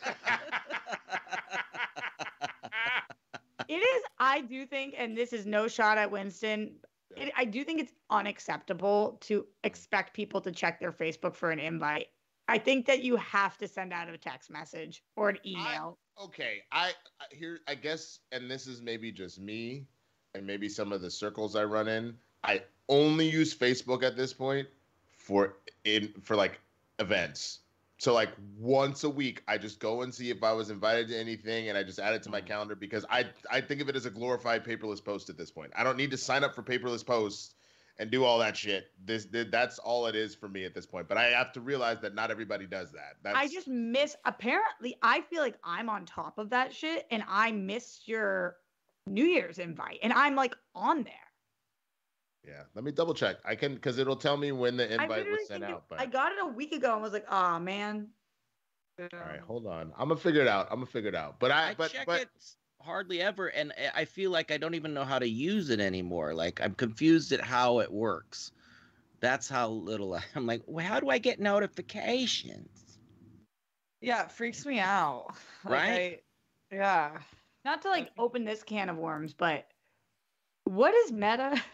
E: It is. I do think, and this is no shot at Winston. It, I do think it's unacceptable to mm-hmm. expect people to check their Facebook for an invite. I think that you have to send out a text message or an email.
B: okay, I I- here I guess, and this is maybe just me, and maybe some of the circles I run in. I only use Facebook at this point for in for like events. So like once a week, I just go and see if I was invited to anything, and I just add it to my mm. calendar because I I think of it as a glorified paperless post at this point. I don't need to sign up for paperless posts and do all that shit. This, th- that's all it is for me at this point. But I have to realize that not everybody does that. That's,
E: I just miss. Apparently, I feel like I'm on top of that shit, and I missed your New Year's invite, and I'm like on there.
B: Yeah. Let me double check. I can because it'll tell me when the invite was sent out. But
E: I got it a week ago and was like, oh man.
B: all right, hold on. I'm gonna figure it out. I'm gonna figure it out. But I,
C: I
B: but
C: check
B: but
C: it hardly ever, and I- I feel like I don't even know how to use it anymore. Like I'm confused at how it works. That's how little I, I'm like. Well, how do I get notifications?
D: Yeah, it freaks me out. Like,
C: Right?
D: I- yeah.
E: Not to like open this can of worms, but what is Meta?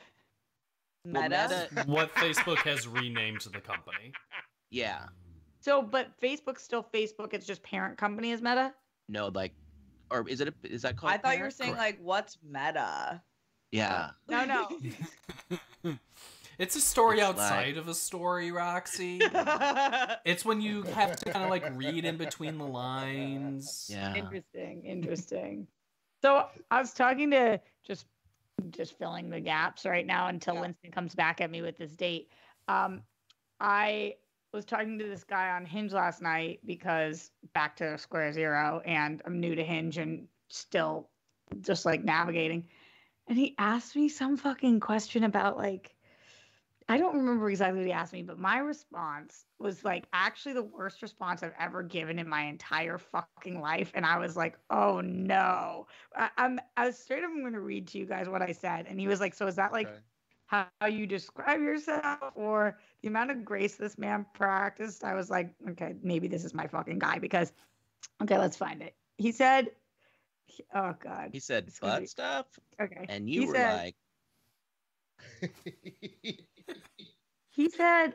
C: Well,
D: Meta.
C: Meta-
A: what Facebook has renamed the company.
C: yeah.
E: So, but Facebook's still Facebook. It's just parent company is Meta.
C: No, like, or is it? A, is that called?
D: I thought you were
C: parent?
D: saying like, what's meta?
C: Yeah.
E: No, no.
A: it's a story
C: It's
A: outside
C: like-
A: of a story, Roxy. It's when you have to kind of like read in between the lines.
C: Yeah.
E: Interesting. Interesting. So I was talking to just just filling the gaps right now until
D: Yeah.
E: Winston comes back at me with this date. Um, I was talking to this guy on Hinge last night because back to square zero, and I'm new to Hinge and still just like navigating. And he asked me some fucking question about like I don't remember exactly what he asked me, but my response was like actually the worst response I've ever given in my entire fucking life. And I was like, oh no. I, I'm I was straight up I'm gonna read to you guys what I said. And he was like, So is that like
B: Okay.
E: how, how you describe yourself or the amount of grace this man practiced? I was like, okay, maybe this is my fucking guy because okay, let's find it. He said Oh god.
C: He said
E: It's gonna
C: butt stuff,
E: Okay.
C: and you
E: He
C: were
E: said-
C: like,
E: he said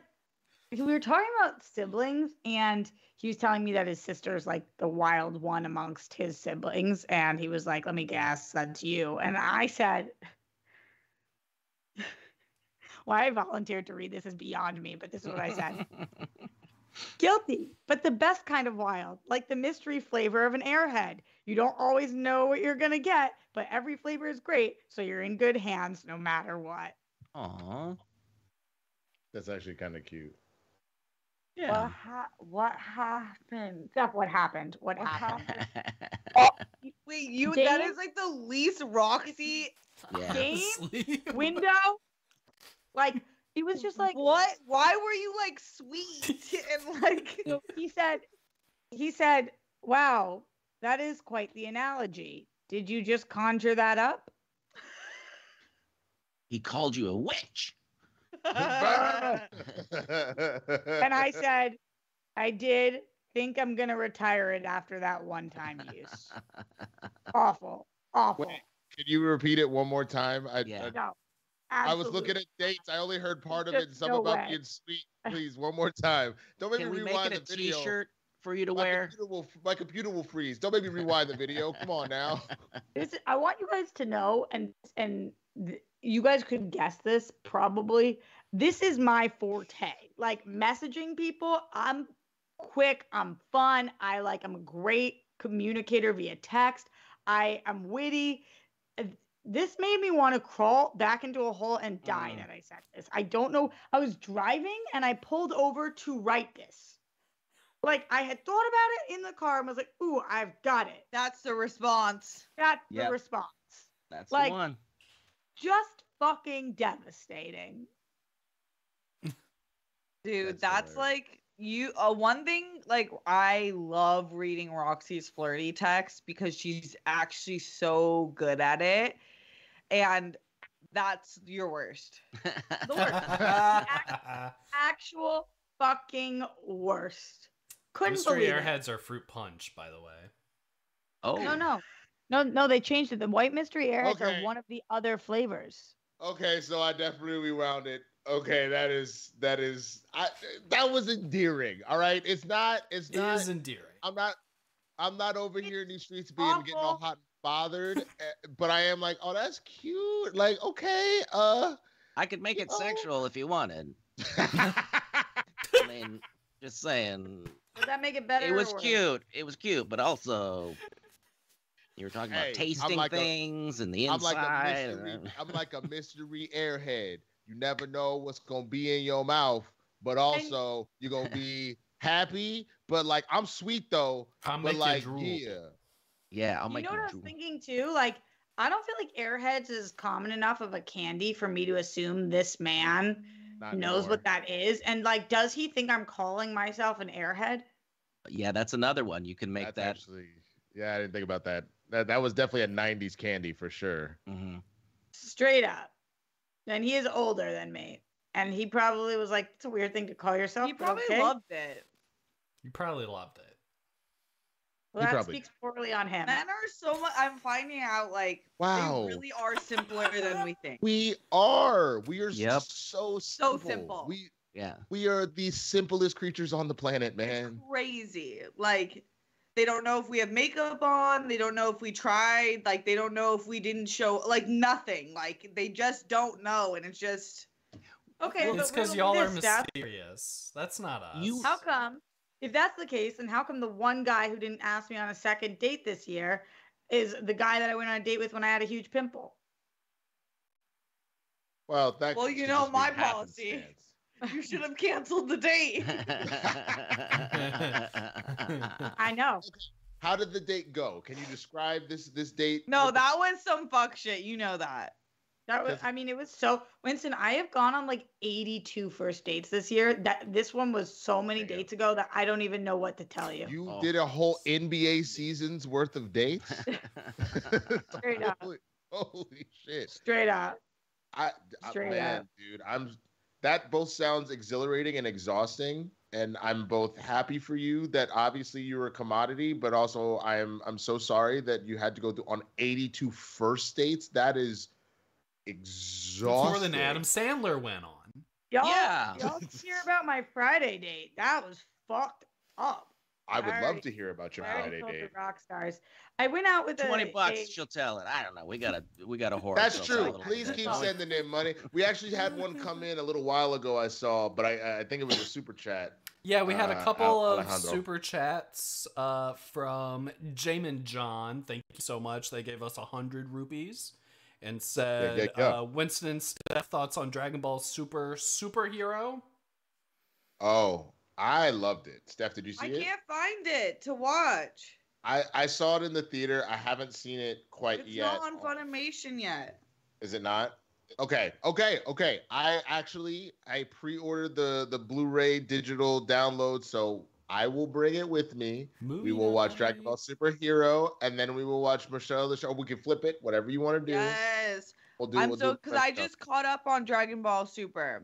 E: we were talking about siblings and he was telling me that his sister's like the wild one amongst his siblings and he was like let me guess that's you. And i said why i volunteered to read this is beyond me but this is what i said. Guilty but the best kind of wild like the mystery flavor of an airhead. You don't always know what you're going to get but every flavor is great so you're in good hands no matter what.
C: "Aw,
B: That's actually kind of cute.
E: What,
C: yeah."
E: ha- what happened? Steph, what happened? What,
D: What
E: happened?
D: Oh, Wait, you that
E: Dame?
D: is like the least Roxy
C: yeah.
E: Game? Window? Like, he was just like,
D: what? Why were you like sweet and like
E: he said, he said, wow, that is quite the analogy. Did you just conjure that up?
C: He called you a witch.
E: And I said, I did think I'm going to retire it after that one time use. Awful. Awful.
B: Wait, Can you repeat it one more time? I,
C: Yeah.
E: No.
B: I, I was looking at dates. I only heard part of
E: There's
B: it. Some
E: no
B: about
E: way.
B: being sweet. Please, one more time. Don't make
C: Can
B: me
C: we make
B: rewind
C: it a
B: the video.
C: T-shirt for you to
B: My
C: wear?
B: computer, will, my computer will freeze. Don't make me rewind the video. Come on now.
E: This, I want you guys to know, and and th- you guys could guess this probably. This is my forte. Like messaging people, I'm quick, I'm fun. I like, I'm a great communicator via text. I am witty. This made me want to crawl back into a hole and die
C: Mm.
E: that I said this. I don't know. I was driving and I pulled over to write this. Like I had thought about it in the car and was like, "Ooh, I've got it."
D: that's the response.
E: That's
C: Yep.
E: the response.
C: That's
E: Like-
C: the one.
E: Just fucking devastating.
D: Dude,
B: That's
D: that's, like you uh, one thing like I love reading Roxy's flirty text because she's actually so good at it. And that's your worst.
E: The worst. Actual fucking worst. Couldn't
A: Mystery
E: believe it.
A: Airheads are fruit punch, by the way.
C: oh,
E: No, no. No, no, they changed it. The white mystery airheads
B: Okay.
E: are one of the other flavors.
B: Okay, so I definitely rewound it. Okay, that is that is I that was endearing. All right, it's not. It's
A: It
B: not.
A: is endearing.
B: I'm not. I'm not over here in these streets being getting all hot and bothered, eh, but I am like, oh, that's cute. Like, okay, uh.
C: I could make it
B: Oh.
C: sexual if you wanted. I mean, just saying.
E: Does that make it better?
C: It was
E: or worse?
C: cute. It was cute, but also you were talking
B: Hey,
C: about tasting
B: like a-
C: things and the
B: I'm like a
C: inside.
B: mystery. I'm like a mystery airhead. you never know what's gonna be in your mouth, but also you're gonna be happy. But like, I'm sweet though.
A: I'm
B: but like,
A: drool.
B: yeah,
C: Yeah, I'll
E: you know
C: you
E: what I was
C: drool.
E: thinking too? Like, I don't feel like Airheads is common enough of a candy for me to assume this man
B: not
E: knows
B: anymore.
E: what that is. And like, does he think I'm calling myself an airhead?
C: Yeah, that's another one. You can make
B: That's
C: that.
B: actually. Yeah, I didn't think about that. That that was definitely a '90s candy for sure.
C: Mhm.
E: Straight up. And he is older than me. And he probably was like, it's a weird thing to call yourself.
D: He probably
E: okay.
D: loved it.
A: You probably loved it.
E: Well,
B: He
E: that
B: probably
E: speaks poorly on him.
D: Men are so much. I'm finding out like
B: Wow.
D: they really are simpler than we think.
B: We are. We are
C: Yep.
B: so
D: So
B: simple.
D: simple.
B: We
C: Yeah.
B: we are the simplest creatures on the planet, man.
D: Crazy. Like they don't know if we have makeup on. They don't know if we tried. Like they don't know if we didn't show. Like nothing. Like they just don't know, and it's just.
E: Okay,
A: it's because y'all are
E: this, Steph.
A: mysterious. That's not us.
C: You-
E: How come, if that's the case, then how come the one guy who didn't ask me on a second date this year is the guy that I went on a date with when I had a huge pimple?
B: Well, that.
D: Well, you know my policy.
B: Happenstance.
D: You should have canceled the date.
E: I know.
B: How did the date go? Can you describe this this date?
D: No,
B: What-
D: that was some fuck shit. You know that.
E: That was, I mean, it was so. Winston, I have gone on like 82 first dates this year. That this one was so many
B: Damn.
E: dates ago that I don't even know what to tell you.
B: You
C: Oh.
B: did a whole NBA season's worth of dates.
E: Straight up.
B: holy, holy shit!
E: Straight up.
B: I, I
E: Straight
B: man,
E: up.
B: dude, I'm. That both sounds exhilarating and exhausting, and I'm both happy for you that obviously you're a commodity, but also I'm I'm so sorry that you had to go through on 82 first dates. That is
A: It's
B: exhausting.
A: more than Adam Sandler went on.
E: Y'all,
C: Yeah.
E: y'all should hear about my Friday date. That was fucked up.
B: I would love
E: Alright.
B: to hear about your
E: I already
B: Friday date.
E: rock stars. I went out with a,
C: Twenty bucks,
E: a-
C: she'll tell it. I don't know. We got a we got a horror.
B: That's true. Please keep
C: don't
B: sending in money. We actually had one come in a little while ago. I saw, but I I think it was a super chat.
A: Yeah, we had a
B: Uh,
A: couple
B: Al-
A: of
B: Alejandro.
A: super chats uh, from Jamin John. Thank you so much. They gave us a hundred rupees and said,
B: yeah, yeah.
A: Uh, "Winston and Steph thoughts on Dragon Ball Super superhero."
B: Oh, I loved it. Steph, did you see
D: I
B: it?
D: I can't find it to watch.
B: I I saw it in the theater. I haven't seen it quite
D: It's
B: yet.
D: It's not on Funimation yet.
B: Is it not? Okay, okay, okay. I actually I pre-ordered the the Blu-ray digital download, so I will bring it with me.
A: Movie
B: We will watch Dragon
A: night.
B: Ball Superhero, and then we will watch Michelle the show. We can flip it, whatever you want to do.
D: Yes.
B: We'll do.
D: I'm
B: we'll
D: so because I just caught up on Dragon Ball Super.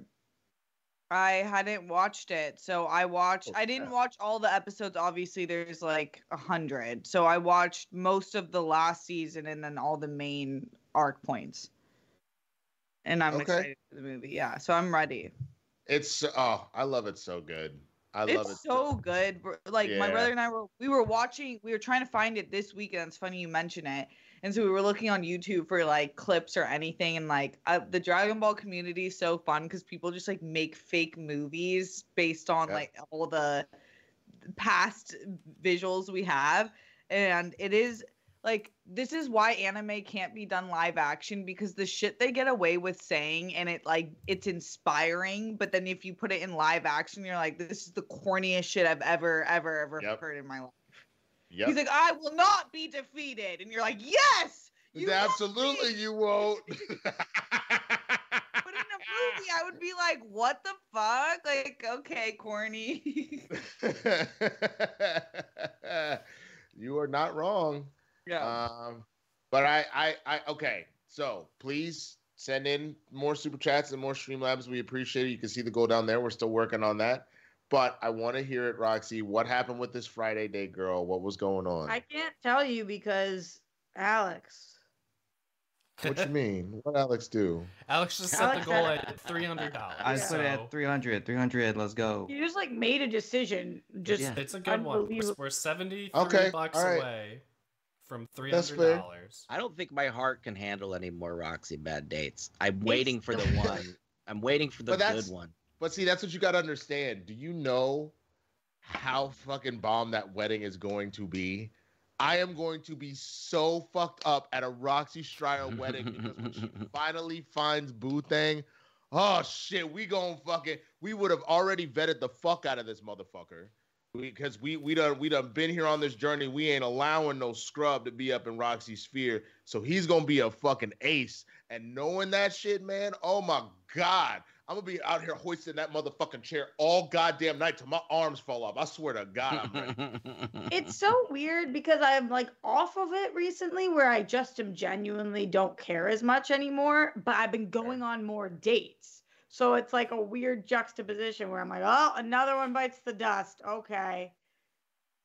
D: I hadn't watched it, so I watched.
B: Oh,
D: I didn't watch all the episodes. Obviously, there's like a hundred, so I watched most of the last season and then all the main arc points. And I'm
B: Okay.
D: excited for the movie. Yeah, so I'm ready.
B: It's oh, I love it so good. I love it.
D: It's so good. Like my brother and I were we were watching. We were trying to find it this weekend. it's funny you mention it. And so we were looking on YouTube for like clips or anything, and like uh, the Dragon Ball community is so fun because people just like make fake movies based on
B: Yeah.
D: like all the past visuals we have, and it is like this is why anime can't be done live action because the shit they get away with saying and it like it's inspiring but then if you put it in live action you're like this is the corniest shit i've ever ever ever
B: Yep.
D: heard in my life
B: Yep.
D: he's like i will not be defeated and you're like yes you won't
B: Absolutely, you won't.
D: but in a movie i would be like what the fuck like okay corny
B: you are not wrong.
D: yeah
B: Um, but I, I, I, okay. So please send in more super chats and more Streamlabs. We appreciate it. You can see the goal down there. We're still working on that. But I want to hear it, Roxy. What happened with this Friday day girl? What was going on?
E: I can't tell you because Alex.
B: what you mean? What Alex do?
A: Alex just set
E: Alex
A: the goal at three hundred dollars.
F: I
E: Yeah.
F: put it at 300. 300. Let's go.
E: You just like made a decision. Just
C: Yeah.
A: It's a good one. We're,
E: Unbelievable.
A: we're seventy three
B: Okay,
A: bucks
B: all right.
A: away from three
B: That's
A: hundred
B: fair.
A: dollars.
C: I don't think my heart can handle any more Roxy bad dates. I'm waiting for the one. I'm waiting for the good one.
B: But see, that's what you got to understand. Do you know how fucking bomb that wedding is going to be? I am going to be so fucked up at a Roxy Striar wedding because when she finally finds Boo Thing, oh shit, we gon' fucking we would have already vetted the fuck out of this motherfucker. Because we, we done we done been here on this journey. We ain't allowing no scrub to be up in Roxy's sphere. So he's gonna be a fucking ace. And knowing that shit, man, oh my god. I'm gonna be out here hoisting that motherfucking chair all goddamn night till my arms fall off. I swear to God, I'm ready.
E: It's so weird because I'm like off of it recently where I just am genuinely don't care as much anymore, but I've been going on more dates. So it's like a weird juxtaposition where I'm like, oh, another one bites the dust. Okay.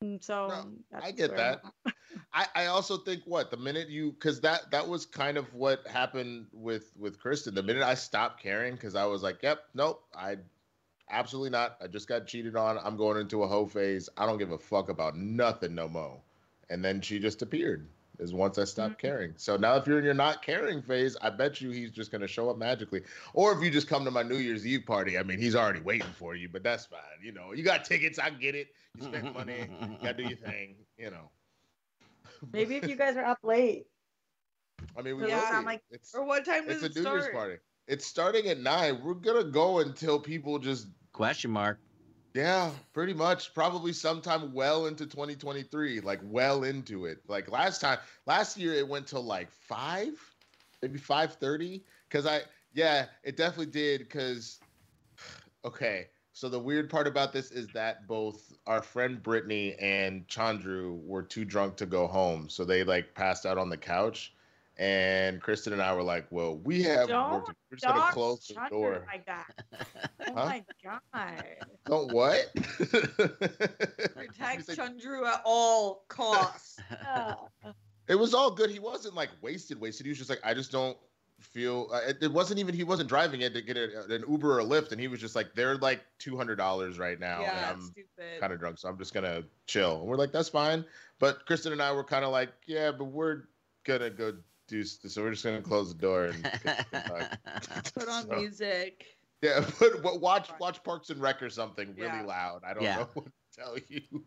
E: And so
B: No, I get that. I, I also think what the minute you because that that was kind of what happened with with Kristen. The minute I stopped caring because I was like, yep, nope, I absolutely not. I just got cheated on. I'm going into a hoe phase. I don't give a fuck about nothing no mo. And then she just appeared. Is once I stopped
E: Mhm.
B: caring. So now if you're in your not caring phase, I bet you he's just gonna show up magically. Or if you just come to my New Year's Eve party, I mean he's already waiting for you. But that's fine. You know, you got tickets. I get it. You spend money. You gotta do your thing. You know.
E: Maybe if you guys are up late.
B: I mean, we
D: Yeah,
B: will
E: I'm like-
B: it's
D: Or what time does
B: it's a
D: it
B: New Year's party. It's starting at nine. We're gonna go until people just
C: Question mark.
B: Yeah, pretty much. Probably sometime well into 2023, like well into it. Like last time, last year it went till like five, maybe five thirty. Cause I yeah, it definitely did. Cause okay, so the weird part about this is that both our friend Brittany and Chandru were too drunk to go home, so they like passed out on the couch. And Kristen and I were like, "Well, we have
E: Don't
B: work to- we're just gonna close the
E: Chunder
B: door."
E: Like that. Oh
B: Huh?
E: my god.
B: Don't what?
D: Protect
B: You
D: Chandru at all costs.
B: It was all good. He wasn't like wasted, wasted. He was just like, I just don't feel. Uh, it, it wasn't even. He wasn't driving it to get a, an Uber or a Lyft, and he was just like, they're like two hundred dollars right now,
D: yeah,
B: and I'm kind of drunk, so I'm just gonna chill. And we're like, that's fine. But Kristen and I were kind of like, yeah, but we're gonna go do. So we're just gonna close the door and
D: Put on
B: So-
D: music.
B: yeah. But, but watch watch Parks and Rec or something really
D: Yeah.
B: loud. I don't
C: Yeah.
B: know what to tell you.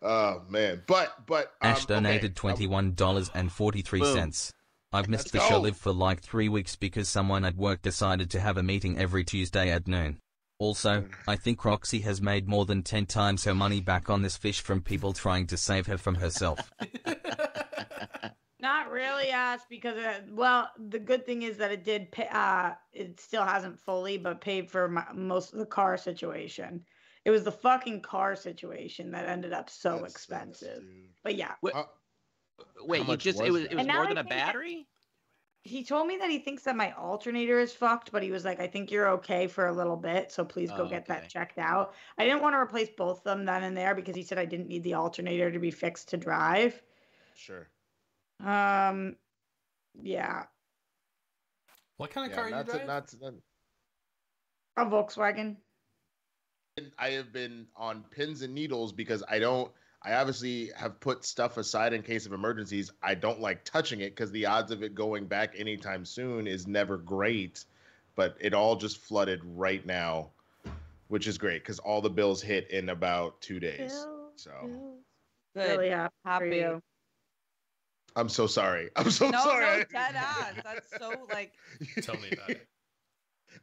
B: Oh man, but but um,
G: Ash donated
B: okay.
G: twenty-one dollars and forty-three cents. I've missed the
B: Let's
G: show
B: go.
G: live for like three weeks because someone at work decided to have a meeting every Tuesday at noon. Also, I think Roxy has made more than ten times her money back on this fish from people trying to save her from herself.
E: Not really, Ash, because it, well, the good thing is that it did pay. Uh, it still hasn't fully, but paid for my, most of the car situation. It was the fucking car situation that ended up so
B: That
E: expensive.
B: dude.
E: But yeah,
C: Wait,
B: Uh,
C: wait, you just
B: was
C: it was
B: that?
C: it was
E: And
C: more than a
E: think that-
C: battery?
E: he told me that he thinks that my alternator is fucked, but he was like, "I think you're okay for a little bit, so please go
C: Oh,
E: get
C: okay.
E: that checked out." I didn't want to replace both of them then and there because he said I didn't need the alternator to be fixed to drive.
B: Sure.
E: Um, yeah,
A: What kind of
B: Yeah,
A: car are you
B: not to, not to, not-
E: a Volkswagen.
B: I have been on pins and needles because I don't. I obviously have put stuff aside in case of emergencies. I don't like touching it because the odds of it going back anytime soon is never great. But it all just flooded right now, which is great because all the bills hit in about two days.
E: Bill,
B: So
E: Bill.
D: Good.
E: Really happy, for
D: Happy.
E: You.
B: I'm so sorry. I'm so
D: no,
B: sorry.
D: no, dead ass. That's so like
A: Tell me about it.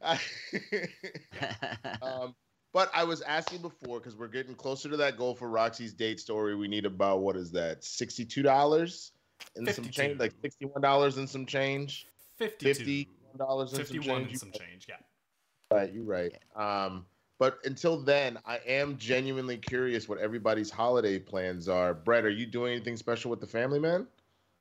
B: um, but I was asking before because we're getting closer to that goal for Roxy's date story. We need about what is that, sixty-two dollars and some change, like sixty-one dollars and some change,
A: 52.
B: fifty-one dollars and some
A: 51
B: change.
A: and some change, yeah.
B: Right, you're right. Um, but until then, I am genuinely curious what everybody's holiday plans are. Brett, are you doing anything special with the family, man?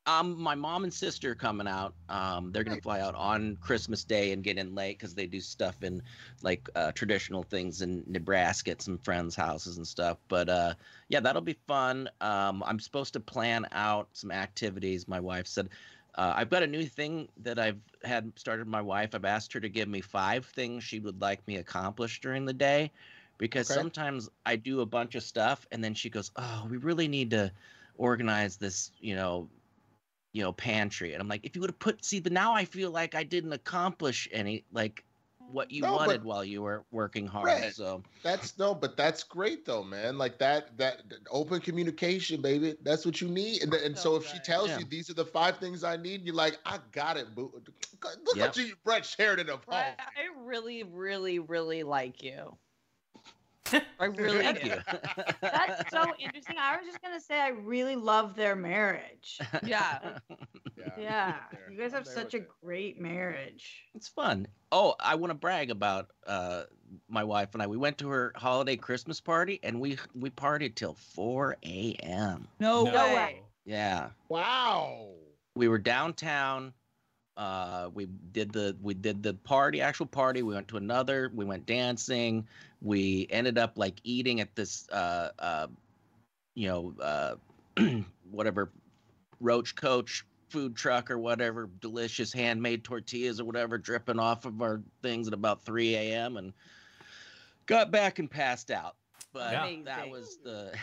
C: Um, my mom and sister are coming out. Um, they're gonna fly out on Christmas Day and get in late because they do stuff in like uh, traditional things in Nebraska at some friends' houses and stuff. But uh, yeah, that'll be fun. Um, I'm supposed to plan out some activities. My wife said uh, I've got a new thing that I've had started. My wife, I've asked her to give me five things she would like me accomplished during the day, because
B: Okay.
C: sometimes I do a bunch of stuff and then she goes, "Oh, we really need to organize this," you know you know, pantry. And I'm like, if you would have put, see, but now I feel like I didn't accomplish any, like, what you
B: No, but-
C: wanted while you were working hard.
B: Right.
C: So,
B: That's no, but that's great though, man. Like that, that that open communication, baby. That's what you need. And, and so
D: So
B: if she tells
C: Yeah.
B: you these are the five things I need, you're like, I got it, boo. Look
C: Yep.
B: at you, Brett Sheridan of home.
D: I, I really, really, really like you. I really
C: Thank
D: do.
C: you.
E: That's so interesting. I was just gonna say I really love their marriage.
D: Yeah.
E: Yeah,
B: there.
E: you guys have such a
B: it.
E: great marriage.
C: It's fun. Oh, I want to brag about uh, my wife and I. We went to her holiday Christmas party and we we partied till 4 a.m.
D: No,
A: No
D: way.
E: way.
C: Yeah,
B: Wow.
C: we were downtown. Uh, we did the we did the party, actual party. We went to another. We went dancing. We ended up like eating at this, uh, uh, you know, uh, whatever, Roach Coach food truck or whatever, delicious handmade tortillas or whatever, dripping off of our things at about 3 a.m. and got back and passed out. But
A: Yeah.
C: that
D: Amazing.
C: was the.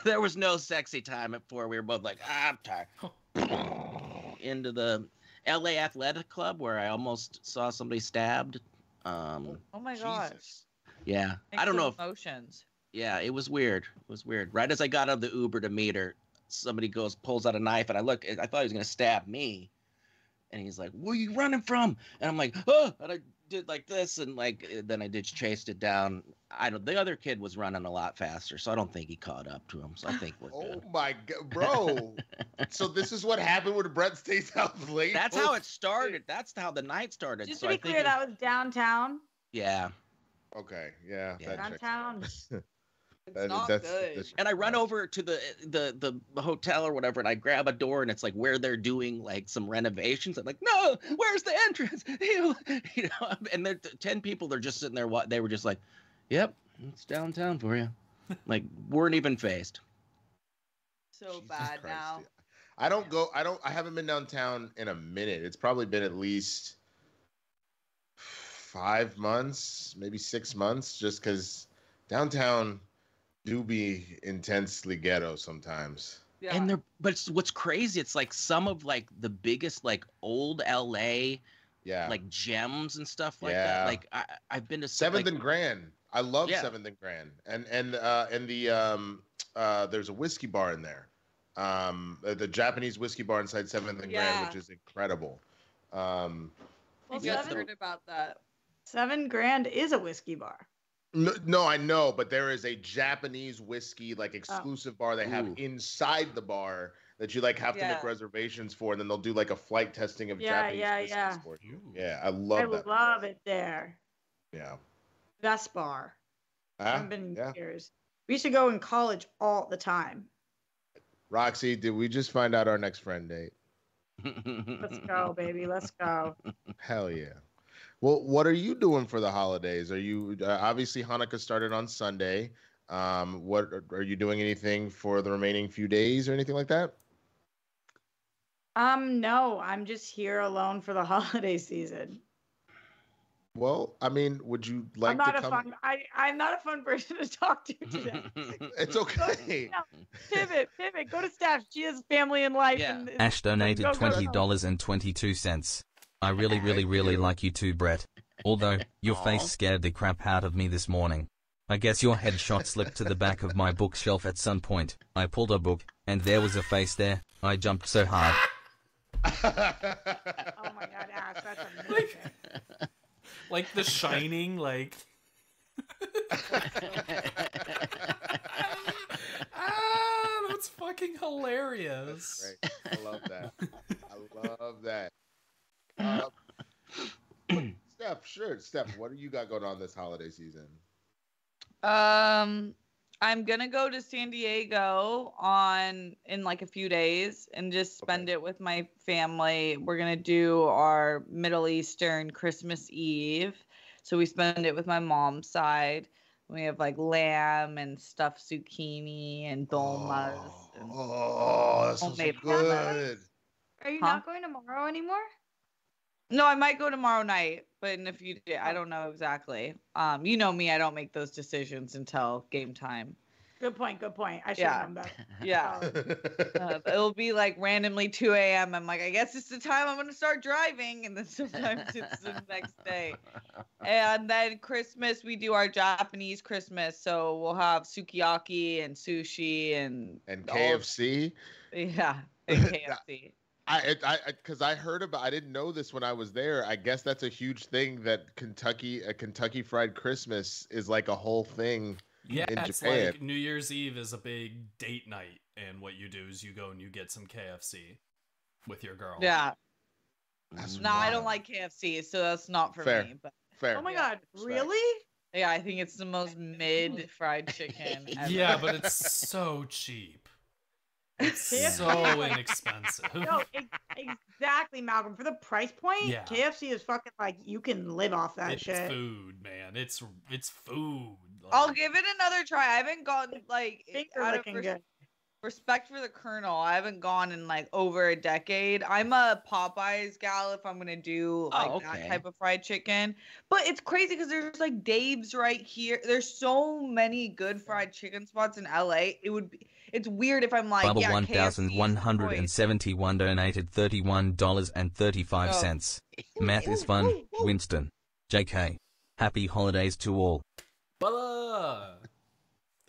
C: there was no sexy time at four. We were both like, ah, I'm tired. Into the L.A. Athletic Club where I almost saw somebody stabbed. Um,
D: Oh my gosh.
B: Jesus.
C: yeah, I don't know. If,
D: Emotions.
C: yeah, it was weird. It was weird. Right as I got out of the Uber to meet her, somebody goes pulls out a knife, and I look. I thought he was gonna stab me, and he's like, "Where you running from?" And I'm like, "Oh!" And I did like this, and like eh, then I did chased it down. I don't. The other kid was running a lot faster, so I don't think he caught up to him. So I think we're good.
B: Oh my god, bro. so this is what happened when Brett stays out late.
C: That's
B: Oh,
C: how it started. That's how the night started.
E: Just
C: so
E: to be
C: I think
E: clear,
C: it-
E: that was downtown.
C: yeah.
B: Okay, yeah.
C: Yeah.
B: that checks out.
E: Downtown.
D: It's not
B: that's-
D: good.
B: that's-
C: and I run over to eh, the, the the hotel or whatever, and I grab a door, and it's like where they're doing like some renovations. I'm like, no, where's the entrance? You you know, and there are ten people. They're just sitting there. wa- They were just like, yep, it's downtown for you. like weren't even phased.
D: so
B: Jesus
D: bad
B: Christ,
D: now.
B: dude. I don't go. I don't. I haven't been downtown in a minute. It's probably been at least five months, maybe six months, just because downtown do be intensely ghetto sometimes.
D: Yeah.
C: And they're but it's, what's crazy? It's like some of like the biggest like old LA
B: Yeah,
C: like gems and stuff like
B: Yeah.
C: that. Like I I've been to
B: Seventh
C: like,
B: and Grand. I love
C: Yeah.
B: Seventh and Grand, and and uh, and the um uh, there's a whiskey bar in there, um, uh, the Japanese whiskey bar inside Seventh and
D: Yeah.
B: Grand, which is incredible. Um,
E: Well,
D: I just
E: seven,
D: heard about that.
E: seven grand is a whiskey bar.
B: No, no, I know, but there is a Japanese whiskey like oh. exclusive bar they have
C: Ooh.
B: inside the bar that you like have to
D: Yeah.
B: make reservations for, and then they'll do like a flight testing of
E: Yeah,
B: Japanese
E: yeah,
B: whiskeys
E: yeah.
B: for you. Yeah, I love it.
E: I
B: that.
E: love it there.
B: Yeah.
E: Best bar. i haven't been in
B: yeah.
E: years. We used to go in college all the time.
B: Roxy, did we just find out our next friend date?
E: Let's go, baby. Let's go.
B: Hell yeah. Well, what are you doing for the holidays? Are you uh, obviously Hanukkah started on Sunday? Um, what uh, are you doing anything for the remaining few days or anything like that?
E: Um, no, I'm just here alone for the holiday season.
B: Well, I mean, would you like
E: I'm not
B: to?
E: A fun, I, I'm not a fun person to talk to today.
B: it's okay.
E: No, pivot, pivot. Go to staff. She has family and life.
C: Yeah.
E: And, and
G: Ash donated
E: go,
G: $20.22. I really, really, really like you too, Brett. Although your
C: Aw.
G: face scared the crap out of me this morning. I guess your headshot slipped to the back of my bookshelf at some point. I pulled a book, and there was a face there. I jumped so hard.
E: Oh my God, Ash, that's amazing.
A: Like The Shining, like. ah, that's fucking hilarious.
B: Right. I love that. I love that. Um, Steph, sure. Steph, what do you got going on this holiday season?
D: Um, I'm gonna go to San Diego on in like a few days and just spend
B: Okay.
D: it with my family. We're gonna do our Middle Eastern Christmas Eve, so we spend it with my mom's side. We have like lamb and stuffed zucchini and dolmas. and-
B: Oh, that sounds so
D: Homemade
B: good.
E: Are you
D: Huh?
E: not going tomorrow anymore?
D: No, I might go tomorrow night, but in a few days, I don't know exactly. Um, you know me, I don't make those decisions until game time.
E: Good point. Good point. I should
D: Yeah.
E: have known that.
D: Yeah. Uh, it'll be like randomly 2 a.m. I'm like, I guess it's the time I'm going to start driving. And then sometimes it's the next day. And then Christmas, we do our Japanese Christmas. So we'll have sukiyaki and sushi and
B: and
D: all-
B: KFC.
D: yeah, and KFC.
B: I, it- I, because I heard about. I didn't know this when I was there. I guess that's a huge thing that Kentucky, a Kentucky Fried Christmas is like a whole thing.
A: Yeah,
B: in
A: it's
B: Japan.
A: like New Year's Eve is a big date night, and what you do is you go and you get some KFC with your girl.
D: Yeah.
B: That's
D: No, I don't like KFC, so that's not for
B: Fair.
D: me. But
B: Fair.
E: Oh my
D: Yeah.
E: god, really?
D: yeah, I think it's the most mid fried chicken. Ever.
A: Yeah, but it's so cheap. It's
E: KFC
A: so inexpensive.
E: No, ex- exactly, Malcolm. For the price point,
A: Yeah.
E: KFC is fucking like you can live off that
A: it's
E: shit.
A: food, man. It's it's food.
D: I'll give it another try. I haven't gone like
E: Finger
D: out of
E: licking good.
D: Respect for the Colonel. I haven't gone in like over a decade. I'm a Popeyes gal if I'm gonna do oh, like
C: Oh,
D: that type of fried chicken. But it's crazy because there's like Dave's right here. There's so many good fried chicken spots in LA. It would be. It's weird if I'm like
G: Bubba
D: yeah, KFC is the choice.
G: 1171 donated $31.35. Math is fun. Winston. JK. Happy holidays to all.
A: Bubba!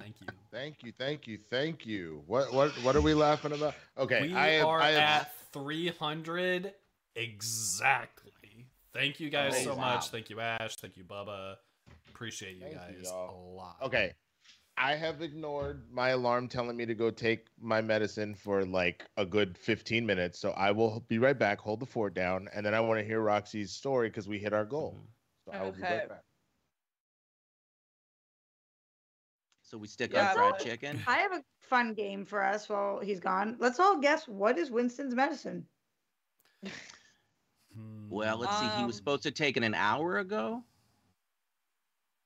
A: Thank you.
B: Thank you, thank you, thank you. What what what are we laughing about? Okay,
A: we
B: I have,
A: are
B: I have,
A: at 300 exactly. Thank you guys
B: Oh,
A: so
C: wow.
A: much. Thank you, Ash. Thank you, Bubba. Appreciate you
B: Thank
A: guys
B: y'all.
A: a lot.
B: Okay. I have ignored my alarm telling me to go take my medicine for like a good 15 minutes. So I will be right back, hold the fort down, and then I want to hear Roxy's story because we hit our goal. Mm-hmm. So I will be
D: Okay.
B: right back.
C: So we stick
D: Yeah,
C: on fried
D: but-
C: chicken.
E: I have a fun game for us while he's gone. Let's all guess what is Winston's medicine.
A: Hmm.
C: Well, let's see. He
D: Um,
C: was supposed to take it an hour ago.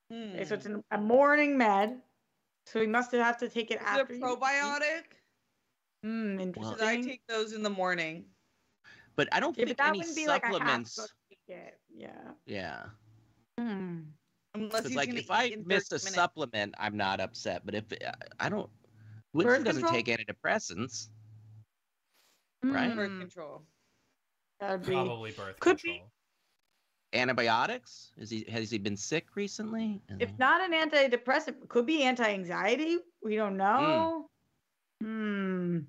D: Hmm.
E: Okay, so it's an, a morning med. So he must have to take it
D: Is
E: after.
D: it a probiotic?
E: Hmm, interesting.
D: Because I take those in the morning.
C: But I don't
E: yeah,
C: think
E: that
C: any
E: wouldn't be like I have to
C: supplements.
E: take it. Yeah.
C: yeah.
E: Hmm.
D: Unless he's
C: like if I miss a
D: minutes.
C: supplement, I'm not upset. But if I don't, Winston
E: Birth
C: doesn't
E: control?
C: take antidepressants. Right?
D: birth
E: Hmm,
D: control.
E: That'd be.
A: Probably birth
E: Could be.
A: control.
C: Antibiotics? Is he has he been sick recently?
E: If not an antidepressant, could be anti-anxiety. We don't know. Hmm.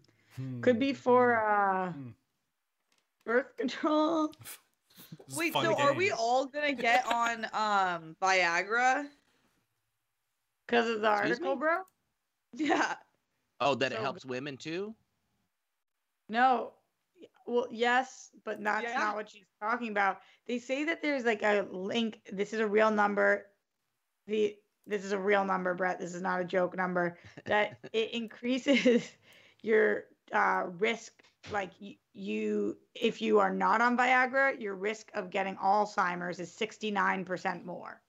E: Could be for uh
A: Hmm.
E: birth control.
A: This is
D: Wait,
A: fun
D: so are we all gonna get on um Viagra?
E: Because of the
C: Excuse
E: article,
C: me?
E: bro?
D: Yeah.
C: oh, that it
E: So-
C: helps women too.
E: No. Well, yes, but that's
D: Yeah.
E: not what she's talking about. They say that there's like a link. This is a real number. The this is a real number, Brett. This is not a joke number. That it increases your uh, risk. Like you, you, if you are not on Viagra, your risk of getting Alzheimer's is 69% more.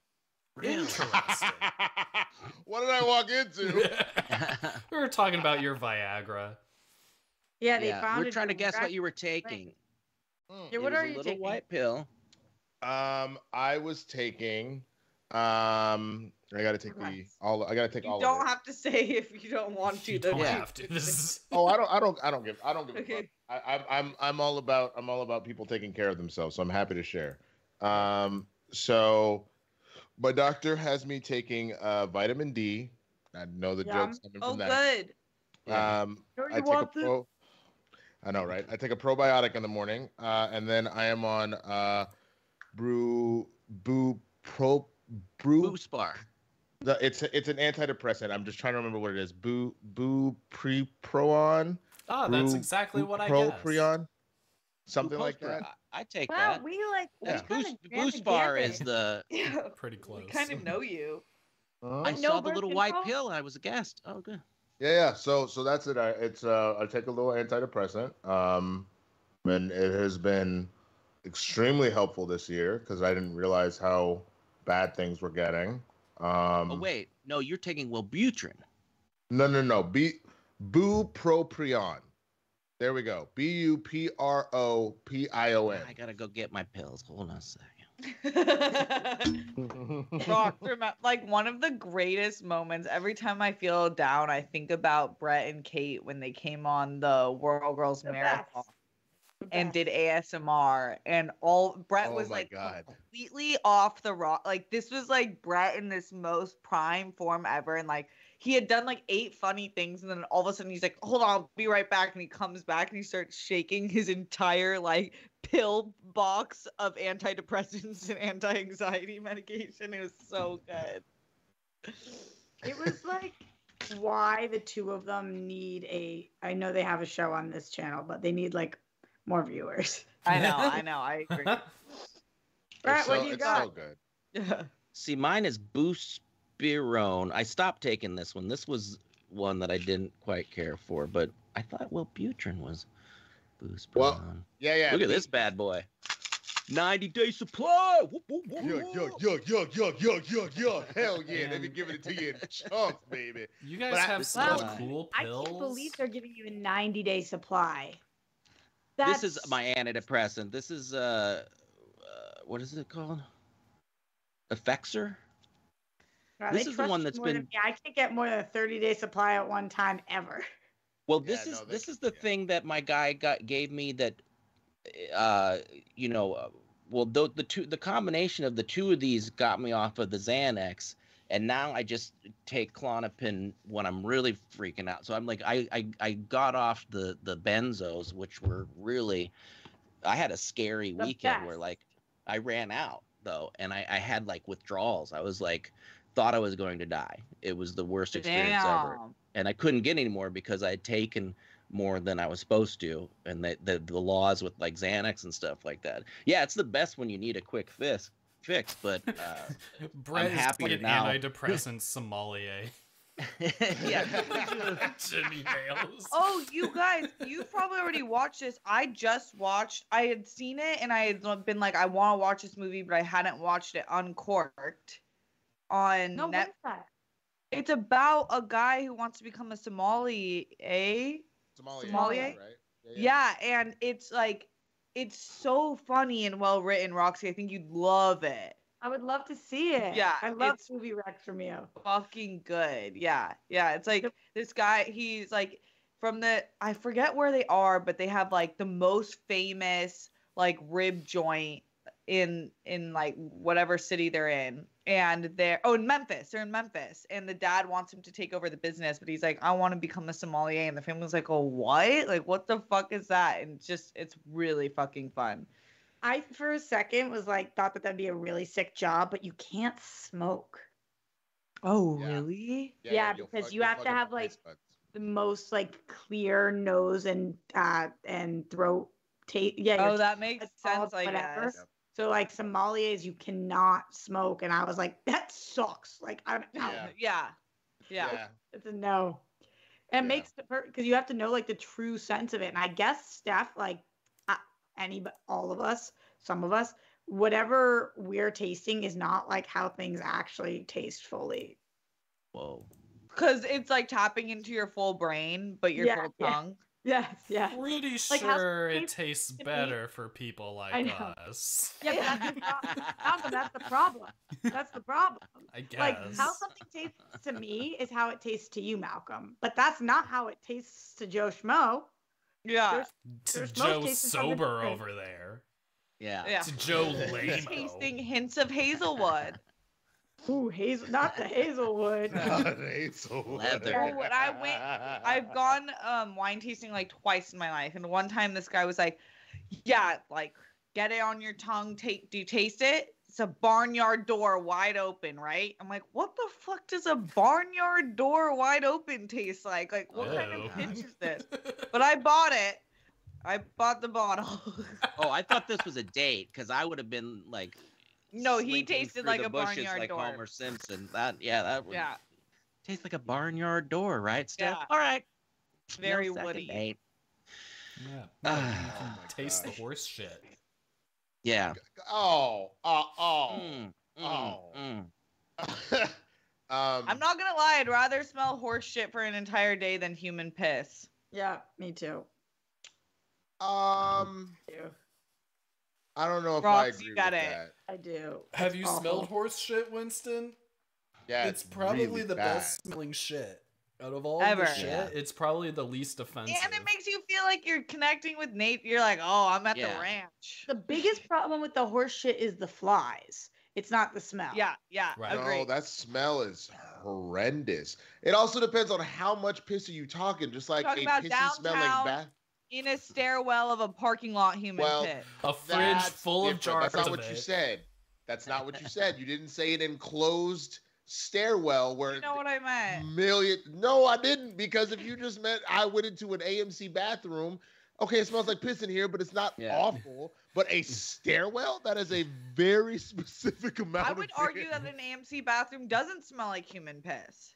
A: Interesting.
B: what did I walk into?
A: we were talking about your Viagra.
E: Yeah, they
C: yeah,
E: found
C: we're trying to guess what you were taking.
B: Mm.
E: Yeah,
C: It
E: what
C: was
E: are
C: a
E: you
C: little
E: taking?
C: white pill.
B: Um, I was taking. Um, I gotta take the all. I gotta take
D: You
B: all You
D: don't
B: of it.
D: have to say if you don't want to.
A: You don't
C: Yeah.
A: have to. This is
B: Oh, I don't. I don't. I don't give. I don't give a fuck. I, I'm. I'm. I'm all about. I'm all about people taking care of themselves. So I'm happy to share. Um. So, my doctor has me taking uh vitamin D. I know the
E: Yum.
B: jokes coming
D: Oh,
B: from that.
D: Oh, good.
B: Um.
E: Don't
B: I
E: you
B: take a
E: want this?
B: pro. I know, right? I take a probiotic in the morning, uh, and then I am on uh, brew boo pro brew.
C: Boo spar.
B: The, it's it's an antidepressant. I'm just trying to remember what it is. Boo boo pre proon.
A: ah, that's exactly what I guess.
B: Proprion, something like that.
C: I, I take
E: Wow,
C: that.
E: we like we
B: Yeah.
E: kind
C: Boost,
E: of
C: Boost bar is the.
D: Yeah.
A: Pretty
D: We
A: close.
D: kind of know you.
B: Huh?
C: I
E: no
C: saw the
E: birth
C: little white
E: control?
C: pill. and I was a guest. Oh, good.
B: Yeah, yeah. So so that's it. I, it's uh I take a little antidepressant. Um, and it has been extremely helpful this year because I didn't realize how bad things were getting. Um,
C: oh wait, no, you're taking Wellbutrin.
B: No, no, no. B bupropion. There we go. B U P R O P I O N.
C: I gotta go get my pills. Hold on a second.
D: Rock, like one of the greatest moments. Every time I feel down, I think about Brett and Kate when they came on the World Girls
E: The
D: Marathon
E: best. The
D: and did ASMR, and all Brett
B: Oh
D: was like
B: God.
D: completely off the rock. Like this was like Brett in this most prime form ever, and like he had done like eight funny things, and then all of a sudden he's like, "Hold on, I'll be right back," and he comes back and he starts shaking his entire like pill box of antidepressants and anti-anxiety medication. It was so good.
E: It was like why the two of them need a. I know they have a show on this channel, but they need like more viewers.
D: I know, I know, I agree.
E: Brett,
B: It's
E: what do you
B: it's
E: got?
B: so good.
D: Yeah.
C: See, mine is Buspirone. I stopped taking this one. This was one that I didn't quite care for, but I thought Wellbutrin was Buspirone.
B: Well, Yeah, yeah.
C: Look at this bad boy. 90 day supply. Whoop, whoop, whoop,
B: Yuck,
C: whoop.
B: yuck, yuck, yuck, yuck, yuck, yuck, yuck. Hell yeah, they be
A: Man.
B: giving it to you in chunks, baby.
A: You guys
B: But I-
A: have such
C: Wow.
A: cool pills.
E: I can't believe they're giving you a 90 day supply.
C: This is my antidepressant. This is uh, uh what is it called? Effexor?
E: Wow,
C: this is the one
E: you
C: that's
E: more than
C: been-
E: I can't get more than a 30 day supply at one time ever.
C: Well,
B: Yeah,
C: this is
B: no, they-
C: this is the
B: yeah.
C: thing that my guy got gave me that uh you know uh, well the, the two the combination of the two of these got me off of the Xanax and now I just take Klonopin when I'm really freaking out. So I'm like I I, I got off the the benzos which were really I had a scary
E: The
C: weekend where like I ran out though and I I had like withdrawals. I was like thought I was going to die. It was the worst experience ever and I couldn't get any more because I had taken more than I was supposed to, and the, the the laws with like Xanax and stuff like that. Yeah, it's the best when you need a quick fix. Fix, but uh,
A: Brett is
C: happy
A: like an
C: now.
A: antidepressant sommelier.
C: yeah,
A: Jimmy Bales.
D: Oh, you guys, you probably already watched this. I just watched. I had seen it, and I had been like, I want to watch this movie, but I hadn't watched it uncorked on
E: No, what
D: Net.
E: is that?
D: It's about a guy who wants to become a Somali, eh?
B: Somalia,
D: Somalia?
B: right?
D: Yeah, and it's like, it's so funny and well written, Roxy. I think you'd love it.
E: I would love to see it.
D: Yeah,
E: I love movie Rex from you.
D: fucking good. Yeah. Yeah. It's like this guy, he's like from the I forget where they are, but they have like the most famous like rib joint in in like whatever city they're in. And they're oh in Memphis. They're in Memphis. And the dad wants him to take over the business, but he's like, I want to become a sommelier. And the family's like, Oh, what? Like what the fuck is that? And just it's really fucking fun.
E: I, for a second, was like, thought that that'd be a really sick job, but you can't smoke.
D: Oh,
B: Yeah.
D: really?
E: Yeah,
B: you'll
E: because
B: fuck-
E: you have to have, like,
B: taste.
E: The most like clear nose and uh and throat taste. Yeah.
D: Oh, that makes sense, I
E: whatever.
D: guess.
B: Yep.
E: So like sommeliers, you cannot smoke, and I was like, that sucks. Like I'm out.
B: Yeah.
D: Yeah. Yeah.
B: Yeah.
E: It's a no. It
B: Yeah.
E: makes the because you have to know like the true sense of it, and I guess Steph, like uh, any but all of us, some of us, whatever we're tasting is not like how things actually taste fully.
C: whoa.
D: Because it's like tapping into your full brain, but your
E: Yeah,
D: full
E: yeah.
D: tongue.
E: Yes, yeah,
A: Pretty
E: Like,
A: sure
E: it
A: it tastes
E: to me?
A: better for people like us.
E: yeah. But that's, the problem. that's the problem. That's the problem.
A: I guess.
E: Like how something tastes to me is how it tastes to you, Malcolm. But that's not how it tastes to Joe Schmo.
D: Yeah.
E: There's-
A: to
E: there's
A: Joe Sober over there.
C: Yeah.
D: Yeah.
A: To Joe Lamo.
D: Tasting hints of hazelwood.
E: Ooh, hazel, not the Hazelwood.
C: Leather.
D: Oh, when I went, I've gone um wine tasting like twice in my life, and one time this guy was like, "Yeah, like get it on your tongue. Take, do you taste it? It's a barnyard door wide open, right?" I'm like, "What the fuck does a barnyard door wide open taste like? Like, what kind of pitch is this?" But I bought it. I bought the bottle.
C: Oh, I thought this was a date because I would have been like.
D: No, he tasted like a barnyard
C: like
D: door.
C: Homer Simpson. That yeah, that would
D: Yeah,
C: taste like a barnyard door, right, Steph?
D: Yeah.
C: All right.
D: very
C: No
D: woody.
C: date.
A: Yeah.
C: Ah.
A: you can
B: Oh
A: taste the horse shit.
C: Yeah.
B: Oh, oh, oh.
C: Mm, mm,
B: Oh.
C: mm.
B: um,
D: I'm not gonna lie, I'd rather smell horse shit for an entire day than human piss.
E: Yeah, me too.
B: Um,
E: Ew,
B: I don't know if
D: Rox,
B: I
D: you
B: agree
D: got
B: with
D: it.
B: that.
E: I do.
A: Have
E: It's
A: you
E: awful.
A: smelled horse shit, Winston?
B: Yeah,
A: it's probably
B: really
A: the
B: bad.
A: best smelling shit. Out of all
D: Ever.
A: the shit,
C: Yeah.
A: it's probably the least offensive.
D: And it makes you feel like you're connecting with Nate. You're like, oh, I'm at
C: Yeah.
D: the ranch.
E: The biggest problem with the horse shit is the flies. It's not the smell.
D: Yeah, yeah,
A: Right.
D: agree.
B: No, that smell is horrendous. It also depends on how much piss are you talking. Just like
D: Talking
B: a
D: about
B: pissy smelling
D: downtown.
B: bath.
D: In a stairwell of a parking lot human
B: Well,
D: pit.
A: A fridge full of
B: different.
A: jars
B: That's not
A: of
B: what you said. That's not what you said. You didn't say an enclosed stairwell where
D: You know what I meant?
B: million. No, I didn't because if you just meant I went into an AMC bathroom. Okay, it smells like piss in here, but it's not
C: Yeah.
B: awful. But a stairwell that is a very specific amount.
D: I
B: of
D: would argue that an AMC bathroom doesn't smell like human piss.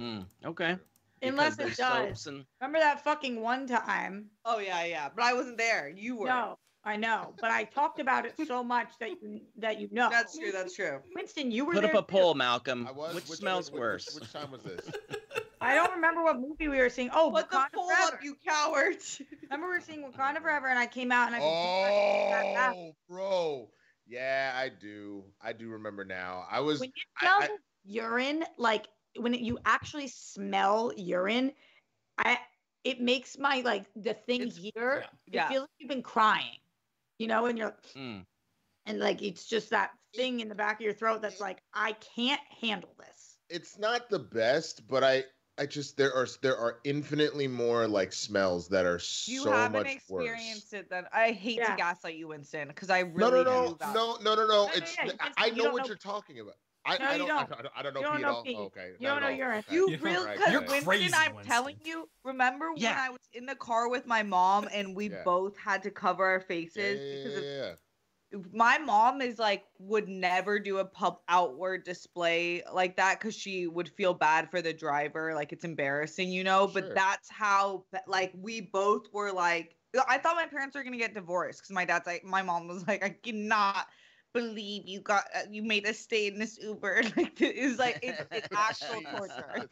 C: Mm, okay.
E: Unless
C: Because
E: it
C: there's
E: does.
C: and-
E: Remember that fucking one time?
D: Oh yeah, yeah. But I wasn't there. You were.
E: No, I know, but I talked about it so much that you that you know.
D: That's true. That's true.
E: Winston, you were
C: Put
E: there
C: up a
E: too.
C: poll, Malcolm.
B: I was.
C: Which
B: which-
C: smells
B: which-
C: worse?
B: Which, which time was this?
E: I don't remember what movie we were seeing. Oh,
D: Put the
E: Wakanda
D: poll
E: Forever.
D: up, you cowards.
E: Remember we were seeing Wakanda Forever, and I came out and I said,
B: Oh, bro. Yeah, I do. I do remember now. I was.
E: when you
B: I-
E: smell
B: I-
E: urine, like when it, you actually smell urine, I it makes my like the thing
D: It's-
E: here. It
D: yeah.
E: feels like you've been crying, you know, and you're
C: Mm.
E: and like it's just that thing in the back of your throat that's like I can't handle this.
B: It's not the best, but I. I just there are there are infinitely more like smells that are
D: You
B: so
D: haven't
B: much
D: experienced
B: worse.
D: it then. I hate
E: Yeah.
D: to gaslight you, Winston, because I really
B: no, no,
D: do that.
B: no, no, no, no.
E: no,
B: It's
E: yeah, you
B: I,
E: just-
B: I
E: you
B: know what
E: know-
B: you're talking about. I,
E: No,
B: I
E: you
B: don't,
E: don't.
B: I don't. I don't know
E: You don't
B: pee oh,
E: know
B: at all.
E: pee.
B: Oh, okay.
E: You
B: not
E: don't know
B: all.
E: urine.
B: Okay.
D: You
A: You're
D: really,
B: right,
D: because
A: You're
B: okay.
D: Winston,
A: crazy,
D: I'm
A: Winston.
D: telling you. Remember when I was in the car with my mom and we
B: Yeah.
D: both had to cover our faces
B: yeah,
D: because of
B: yeah, yeah.
D: my mom is like would never do a pub outward display like that because she would feel bad for the driver like it's embarrassing you know
B: Sure.
D: but that's how like we both were like i thought my parents were gonna get divorced because my dad's like my mom was like i cannot believe you got uh, you made us stay in this uber like it was like it's, it's actual torture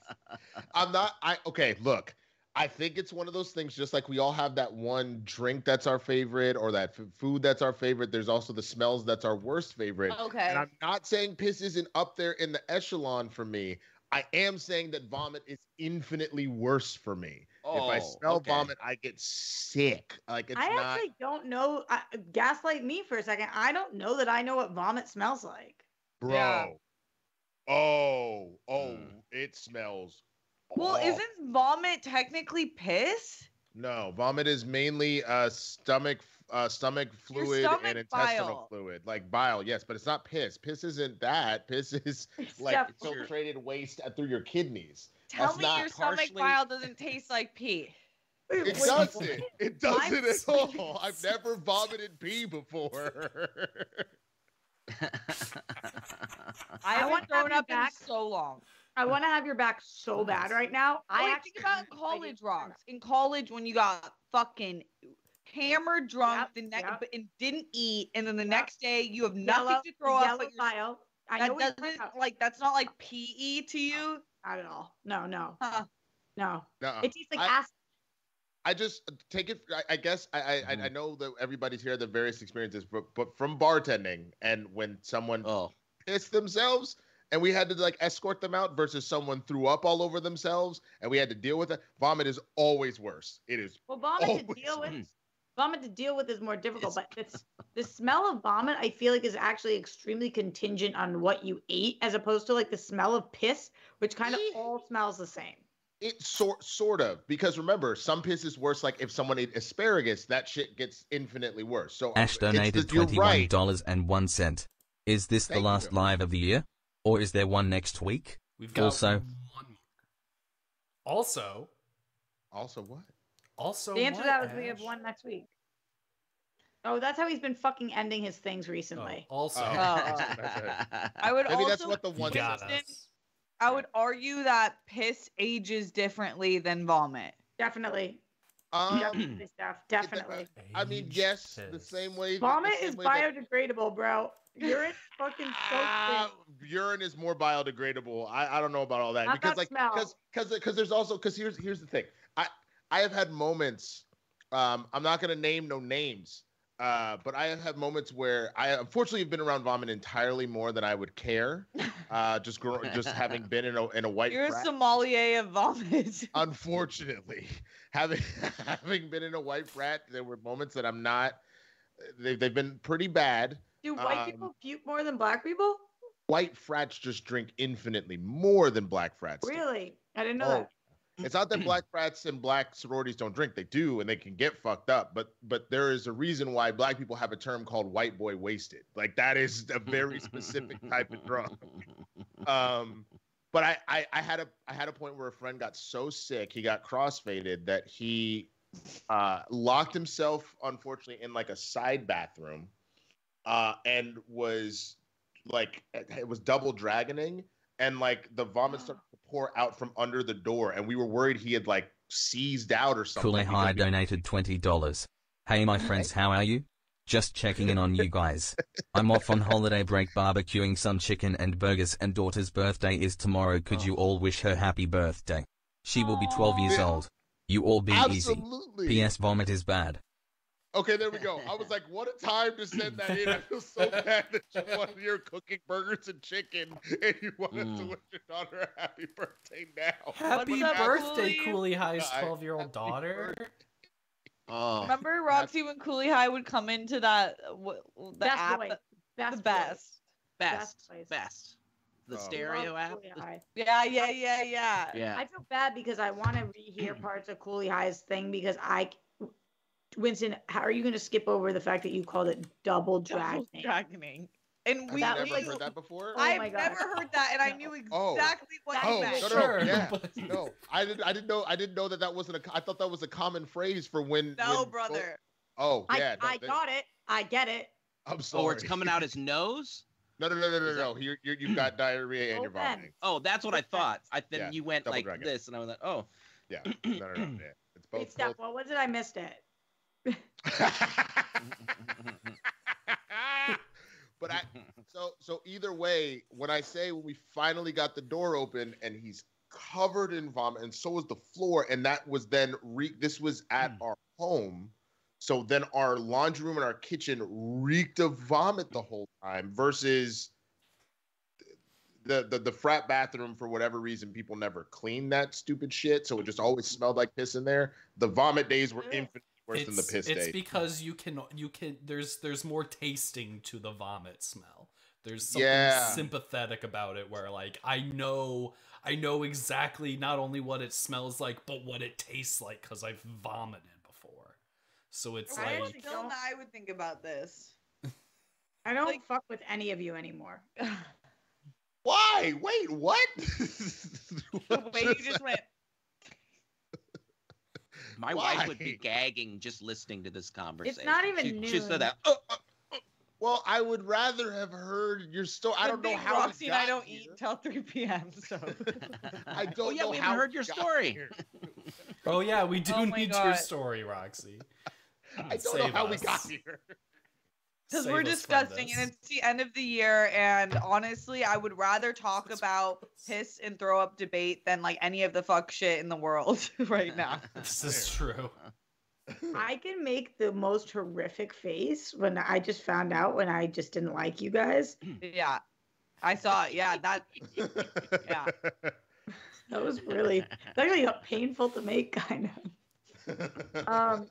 B: I'm not. I okay. Look, I think it's one of those things. Just like we all have that one drink that's our favorite, or that f- food that's our favorite. There's also the smells that's our worst favorite.
D: okay
B: And I'm not saying piss isn't up there in the echelon for me. I am saying that vomit is infinitely worse for me. if I
C: Oh,
B: smell
C: okay.
B: vomit, I get sick. Like it's
E: I
B: not.
E: actually don't know. I, gaslight me for a second. I don't know that I know what vomit smells like.
B: bro.
D: Yeah.
B: Oh, oh,
C: Hmm.
B: it smells.
D: well
B: awful.
D: isn't vomit technically piss
B: No, vomit is mainly uh stomach uh stomach fluid
D: stomach
B: and intestinal
D: bile.
B: fluid, like bile. Yes, but it's not piss. Piss isn't that. Piss is
E: It's
B: like
E: stuff-
B: infiltrated waste through your kidneys.
D: Tell
B: That's
D: me
B: not
D: your stomach bile doesn't taste like pee.
E: Wait,
B: It doesn't. It doesn't at all. I've never vomited pee before.
D: I
E: I
D: haven't
E: want to have
D: thrown up
E: back.
D: in so long.
E: I want to have your back so bad right now. I
D: I
E: actually
D: think about college rocks. In college, when you got fucking hammered drunk
E: Yep,
D: the next
E: yep.
D: and didn't eat, and then the
E: Yep.
D: next day you have nothing
E: Yellow,
D: to throw up.
E: yellow
D: But you're.
E: I know
D: that
E: what you're talking
D: doesn't like that's not like PE to you.
E: Not at all. No, no,
D: Huh.
E: no.
B: Nuh-uh.
E: It tastes like
B: I-
E: acid.
B: I just uh, take it. I, I guess I, I I I know that everybody's here the various experiences, but but from bartending and when someone
C: oh,
B: pissed themselves and we had to like escort them out versus someone threw up all over themselves and we had to deal with it. Vomit is always worse. It is
E: Well, vomit to
B: always
E: deal with.
C: Worse.
E: Vomit to deal with is more difficult,
C: It's-
E: but it's, the smell of vomit, I feel like, is actually extremely contingent on what you ate, as opposed to like the smell of piss, which kind of all smells the same.
B: It sort sort of because remember some piss is worse. Like if someone ate asparagus, that shit gets infinitely worse. So
G: Ash donated
B: the- you're
G: twenty-one
B: right.
G: dollars and one cent. Is this the last
B: you.
G: live of the year, or is there one next week?
A: We've got
G: Also-
A: one. Also,
B: Also, what?
A: Also.
E: the answer to
A: what,
E: that was we have one next week. Oh, that's how he's been fucking ending his things
A: Oh,
E: recently.
A: also,
B: Oh.
D: Uh, I would
B: Maybe
D: also
B: that's what the one.
A: got us.
D: I would argue that piss ages differently than vomit.
E: Definitely.
B: Um,
E: Definitely, Definitely.
B: I mean, yes, the same way.
E: Vomit
B: the same
E: is
B: way that-
E: biodegradable, bro. Urine fucking so
B: Ah, urine is more biodegradable. I, I don't know about all that
E: Not
B: because
E: that
B: like because because because there's also because here's here's the thing. I have had moments. Um, I'm not gonna name no names. Uh, but I have had moments where I unfortunately have been around vomit entirely more than I would care. Uh, just grow, just having been in a in a white
D: You're a
B: frat.
D: sommelier of vomit.
B: unfortunately having having been in a white frat there were moments that i'm not they, they've been pretty bad
E: Do white
B: Um,
E: people puke more than black people?
B: White frats just drink infinitely more than black frats. do.
E: Really? I didn't know
B: Oh,
E: that.
B: It's not that black frats and black sororities don't drink; they do, and they can get fucked up. But but there is a reason why black people have a term called "white boy wasted." Like that is a very specific type of drug. Um, but I, I I had a I had a point where a friend got so sick he got crossfaded that he uh, locked himself, unfortunately, in like a side bathroom, uh, and was like it was double dragoning, and like the vomit started to pour out from under the door, and we were worried he had like seized out or something.
G: Cooley High
B: because-
G: donated $20. Hey my friends, how are you? Just checking in on you guys. I'm off on holiday break barbecuing some chicken and burgers and daughter's birthday is tomorrow. Could you oh. all wish her happy birthday? She will be 12 years old. You all be easy. P.S. Vomit is bad.
B: Okay, there we go. I was like, what a time to send that in. I feel so bad that you wanted your cooking burgers and chicken and you wanted to
C: Mm.
B: wish your daughter a happy birthday now.
A: Happy
D: up,
A: birthday,
D: Cooley?
A: Cooley High's 12 year old
B: happy
A: daughter.
C: Oh,
D: Remember Roxy when Cooley High would come into that w- the
E: Best
D: app?
E: boy. Best
D: the
E: boy.
D: best.
C: best, best. The
B: Oh.
C: stereo
E: Love
C: app.
D: Yeah, yeah, yeah, yeah.
C: Yeah.
E: I feel bad because I want to rehear parts of Cooley High's thing because I, Winston, how are you going to skip over the fact that you called it double
D: Double
E: dragging?
D: dragoning. And we
B: you
E: That
B: never
E: like-
B: heard that before?
E: Oh
D: I've
E: God.
D: never heard that, and I
E: No.
D: knew
B: Oh.
D: exactly what
E: Oh,
D: you
E: no,
D: meant.
B: no,
A: Sure,
B: yeah. No, I didn't. I didn't know. I didn't know that that wasn't a. I thought that was a common phrase for when.
D: No,
B: when-
D: brother.
B: Oh,
E: I,
B: yeah. no,
E: I
B: they-
E: got it. I get it.
B: I'm oh, sorry.
C: Or it's coming out his nose.
B: No, no, no, no, no,
C: Is that-
B: no. You're, you're, you've got diarrhea and you're vomiting.
C: Oh, that's what I thought. I then
B: Yeah,
C: you went like
B: dragon.
C: this, and I was like, oh.
B: Yeah. No, no, no. yeah. It's
E: Wait,
B: both.
E: Steph,
B: both.
E: what was it? I missed it.
B: but I so so either way, when I say when we finally got the door open and he's covered in vomit, and so was the floor, and that was then re- this was at
C: Hmm.
B: our home. So then our laundry room and our kitchen reeked of vomit the whole time versus the, the the frat bathroom for whatever reason people never cleaned that stupid shit so it just always smelled like piss in there the vomit days were
E: Ugh.
B: Infinitely worse than the
A: It's,
B: piss
A: it's
B: days
A: because you can you can there's there's more tasting to the vomit smell. There's something
B: Yeah.
A: sympathetic about it where like I know I know exactly not only what it smells like but what it tastes like because I've vomited before. So it's
D: I
A: like
E: actually
D: still
E: don't-
D: I would think about this.
E: I don't
D: Like-
E: fuck with any of you anymore.
B: why wait what
D: the way you just went.
C: My wife would be gagging just listening to this conversation.
E: It's not even
C: she, She said that. Oh, oh, oh,
B: well i would rather have heard your story i don't know
D: thing
B: how we
D: Roxy and I don't
B: here.
D: eat till 3 p.m. So
B: i don't
C: oh, yeah,
B: know
C: we
B: how
C: haven't heard your
B: got
C: story.
B: here.
A: oh yeah we oh do
D: Oh my
A: need
D: God.
A: your story Roxy.
B: i don't know
A: Save
B: how we got here
D: because we're
A: us
D: disgusting and it's the end of the year and honestly i would rather talk about piss and throw up debate than like any of the fuck shit in the world right now
A: This is true.
E: I can make the most horrific face when I just found out when I just didn't like you guys.
D: yeah i saw it yeah that Yeah.
E: That was really it's actually painful to make, kind of. Um,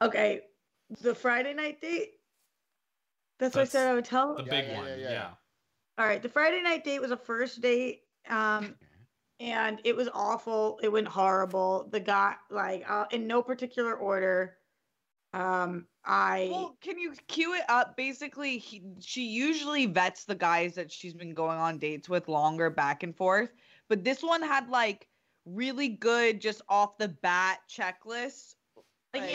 E: okay, the Friday night date. That's, what I said I would tell.
A: The big
B: yeah,
A: one.
B: yeah,
A: Yeah.
B: yeah.
E: All right, the Friday night date was a first date, um, and it was awful. It went horrible. The guy, like, uh, in no particular order. Um, I
D: well can you cue it up basically he, she usually vets the guys that she's been going on dates with longer back and forth but this one had like really good just off the bat checklists
E: Like
D: Like-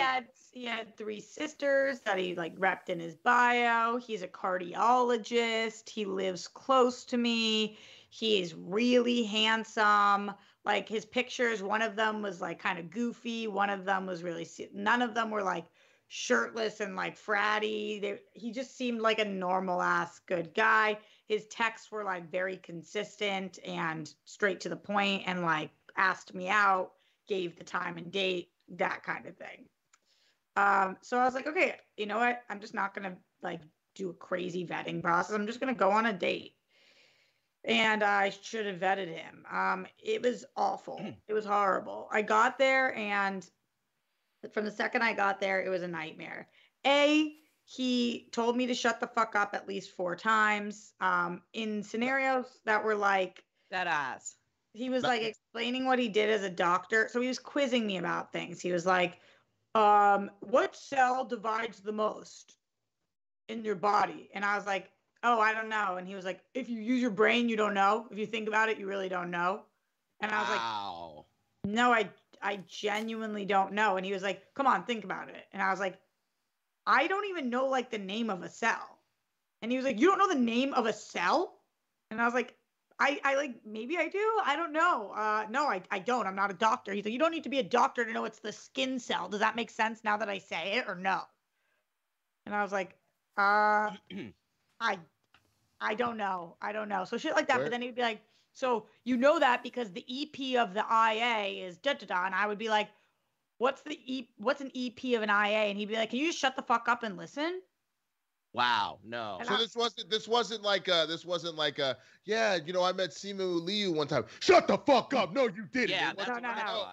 E: he had three sisters that he like wrapped in his bio. He's a cardiologist. He lives close to me. He's really handsome. Like his pictures, one of them was like kind of goofy. One of them was really none of them were like shirtless and like fratty. They, he just seemed like a normal ass good guy. His texts were like very consistent and straight to the point and like asked me out, gave the time and date, that kind of thing. Um, so I was like, okay, you know what? I'm just not gonna like do a crazy vetting process. I'm just gonna go on a date. And I should have vetted him. Um, it was awful. it was horrible. I got there and from the second I got there, it was a nightmare. A, he told me to shut the fuck up at least four times um, in scenarios that were like
D: That ass.
E: he was like explaining what he did as a doctor. So he was quizzing me about things. He was like, um, what cell divides the most in your body? And I was like, oh, I don't know. And he was like, if you use your brain, you don't know. If you think about it, you really don't know. And I was like,
C: wow.
E: no, I I genuinely don't know. And he was like, come on, think about it. And I was like, I don't even know like the name of a cell. And he was like, you don't know the name of a cell? And I was like, I, I like maybe I do. I don't know. Uh no, I, I don't. I'm not a doctor. He's like, you don't need to be a doctor to know it's the skin cell. Does that make sense now that I say it or no? And I was like, uh I I don't know. I don't know. So shit like that.
B: Where-
E: But then he'd be like, so you know that because the EP of the IA is da da da. And I would be like, what's the E what's an EP of an IA? And he'd be like, Can you just shut the fuck up and listen?
C: Wow. No.
E: And
B: So
E: I-
B: this wasn't this wasn't like uh this wasn't like uh yeah you know I met Simu Liu one time. Shut the fuck up! No, you didn't.
C: Yeah,
B: It
C: that's
B: wasn't
E: No, no, no.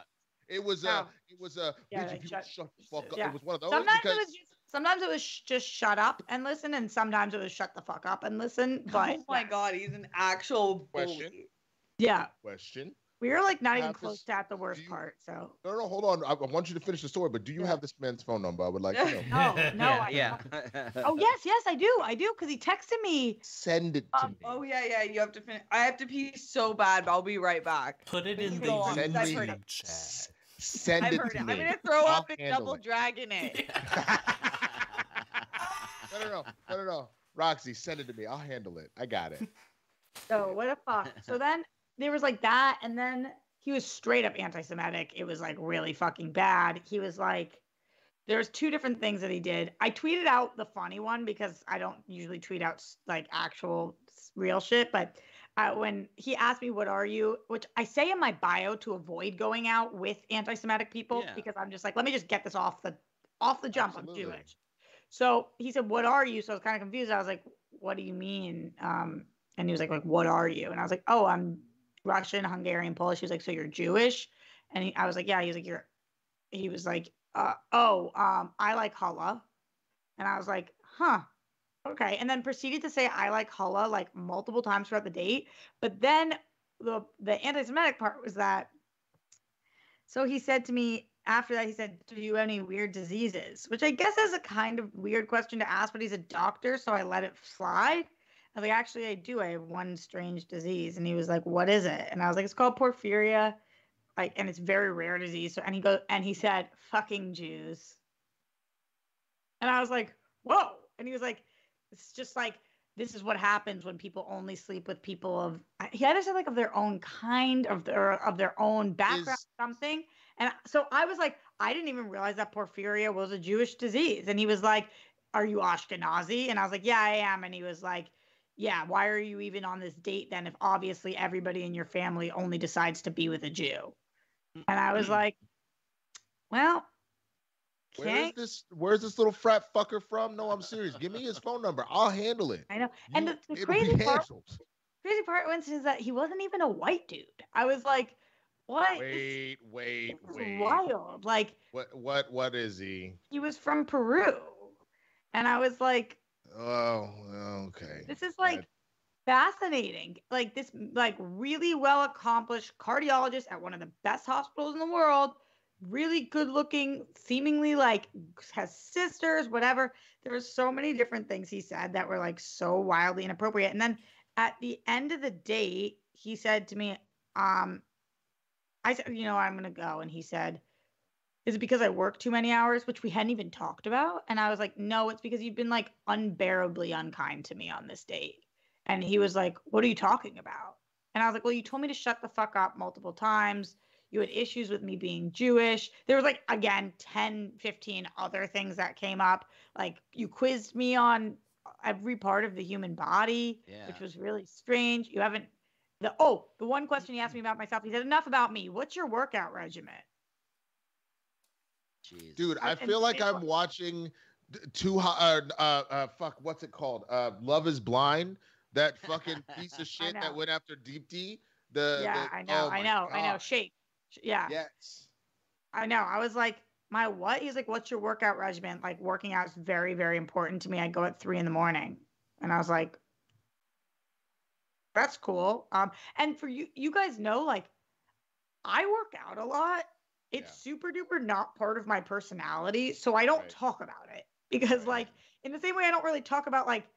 B: It was uh
E: No.
B: it was uh
E: Yeah,
B: bitch, you
E: shut-
B: shut the fuck up.
E: yeah.
B: It was one of those
E: Sometimes
B: because
E: it was just sometimes it was sh- just shut up and listen, and sometimes it was shut the fuck up and listen. But
D: oh my
E: yeah.
D: god, he's an actual
B: Question.
D: bully.
E: yeah,
B: question.
E: We were like not even
B: Have
E: close to at the worst
B: you-
E: part. So
B: No, no, hold on. I, I want you to finish the story, but do you
E: Yeah.
B: have this man's phone number? I would like to know.
E: no, no, I
C: yeah.
E: Oh yes, yes, I do, I do, because he texted me.
B: Send it to
E: Um,
B: me.
D: Oh yeah, yeah. You have to finish. I have to pee so bad, but I'll be right back.
A: Put it in the
D: go
B: Send
D: I've
B: me-
D: heard it.
A: chat.
B: Send
D: I've
B: it
D: heard
B: to
D: it. I'm gonna throw
B: I'll
D: up and double
B: it.
D: dragon it.
B: no, no, no, no, no, no. Roxy, send it to me. I'll handle it. I got it.
E: So what a fuck. So then there was like that, and then he was straight up anti-Semitic. It was like really fucking bad. He was like, there's two different things that he did. I tweeted out the funny one because I don't usually tweet out like actual real shit, but uh, when he asked me, "What are you?" which I say in my bio to avoid going out with anti-Semitic people
C: Yeah.
E: because I'm just like, let me just get this off the off the jump.
B: Absolutely.
E: I'm Jewish. So he said, "What are you?" So I was kind of confused. I was like, "What do you mean?" Um, and he was like, "Like, what are you?" And I was like, "Oh, I'm Russian, Hungarian, Polish." He was like, "So you're Jewish?" And he, I was like, "Yeah." He was like, "You're." He was like, uh, "Oh, um, I like challah," and I was like, "Huh." Okay, and then proceeded to say I like challah like multiple times throughout the date. But then the the anti-Semitic part was that. So he said to me after that, he said, "Do you have any weird diseases?" Which I guess is a kind of weird question to ask, but he's a doctor, so I let it slide. I was like, "Actually, I do. I have one strange disease," and he was like, "What is it?" And I was like, "It's called porphyria, like, and it's very rare disease." So, and he goes, and he said, "Fucking Jews," and I was like, "Whoa!" And he was like, "It's just like." This is what happens when people only sleep with people of he had to say like of their own kind of their of their own background
B: Is-
E: something and so I was like, I didn't even realize that porphyria was a Jewish disease. And he was like, Are you Ashkenazi? And I was like, Yeah, I am. And he was like, Yeah, why are you even on this date then if obviously everybody in your family only decides to be with a Jew? And I was like, Well,
B: Where's this? Where's this little frat fucker from? No, I'm serious. Give me his phone number. I'll handle it.
E: I know. And
B: You-
E: the, the crazy part, crazy part was is that he wasn't even a white dude. I was like, What? This
B: Wait, wait, wait.
E: wild. Like
B: What? What? What is he?
E: he was from Peru. And I was like,
B: Oh, okay.
E: This is like fascinating. Like this like really well accomplished cardiologist at one of the best hospitals in the world, really good looking, seemingly like has sisters, whatever. There were so many different things he said that were like so wildly inappropriate. And then at the end of the date, he said to me, um, I said, you know, I'm gonna go. And he said, Is it because I work too many hours, which we hadn't even talked about? And I was like, No, it's because you've been like unbearably unkind to me on this date. And he was like, What are you talking about? And I was like, Well, you told me to shut the fuck up multiple times. You had issues with me being Jewish. There was like, again, 10, 15 other things that came up. Like, you quizzed me on every part of the human body,
C: Yeah.
E: which was really strange. You haven't, the, oh, the one question he asked me about myself, he said, Enough about me. What's your workout regimen?
C: Jeez.
B: Dude, I feel like I'm watching too hot. Uh, uh, uh, fuck, what's it called? Uh, Love is Blind. That fucking piece of shit that went after Deepti. The
E: yeah,
B: the-
E: I know,
B: oh
E: I
B: my
E: know, I know.
B: God.
E: Shake. Yeah.
B: Yes.
E: I know. I was like, my what? He's like, what's your workout regimen? Like working out is very, very important to me. I go at three in the morning. And I was like, that's cool. Um, and for you, you guys know, like, I work out a lot. It's
B: Yeah.
E: super duper not part of my personality. So I don't
B: Right.
E: talk about it because,
B: Right.
E: like, in the same way, I don't really talk about like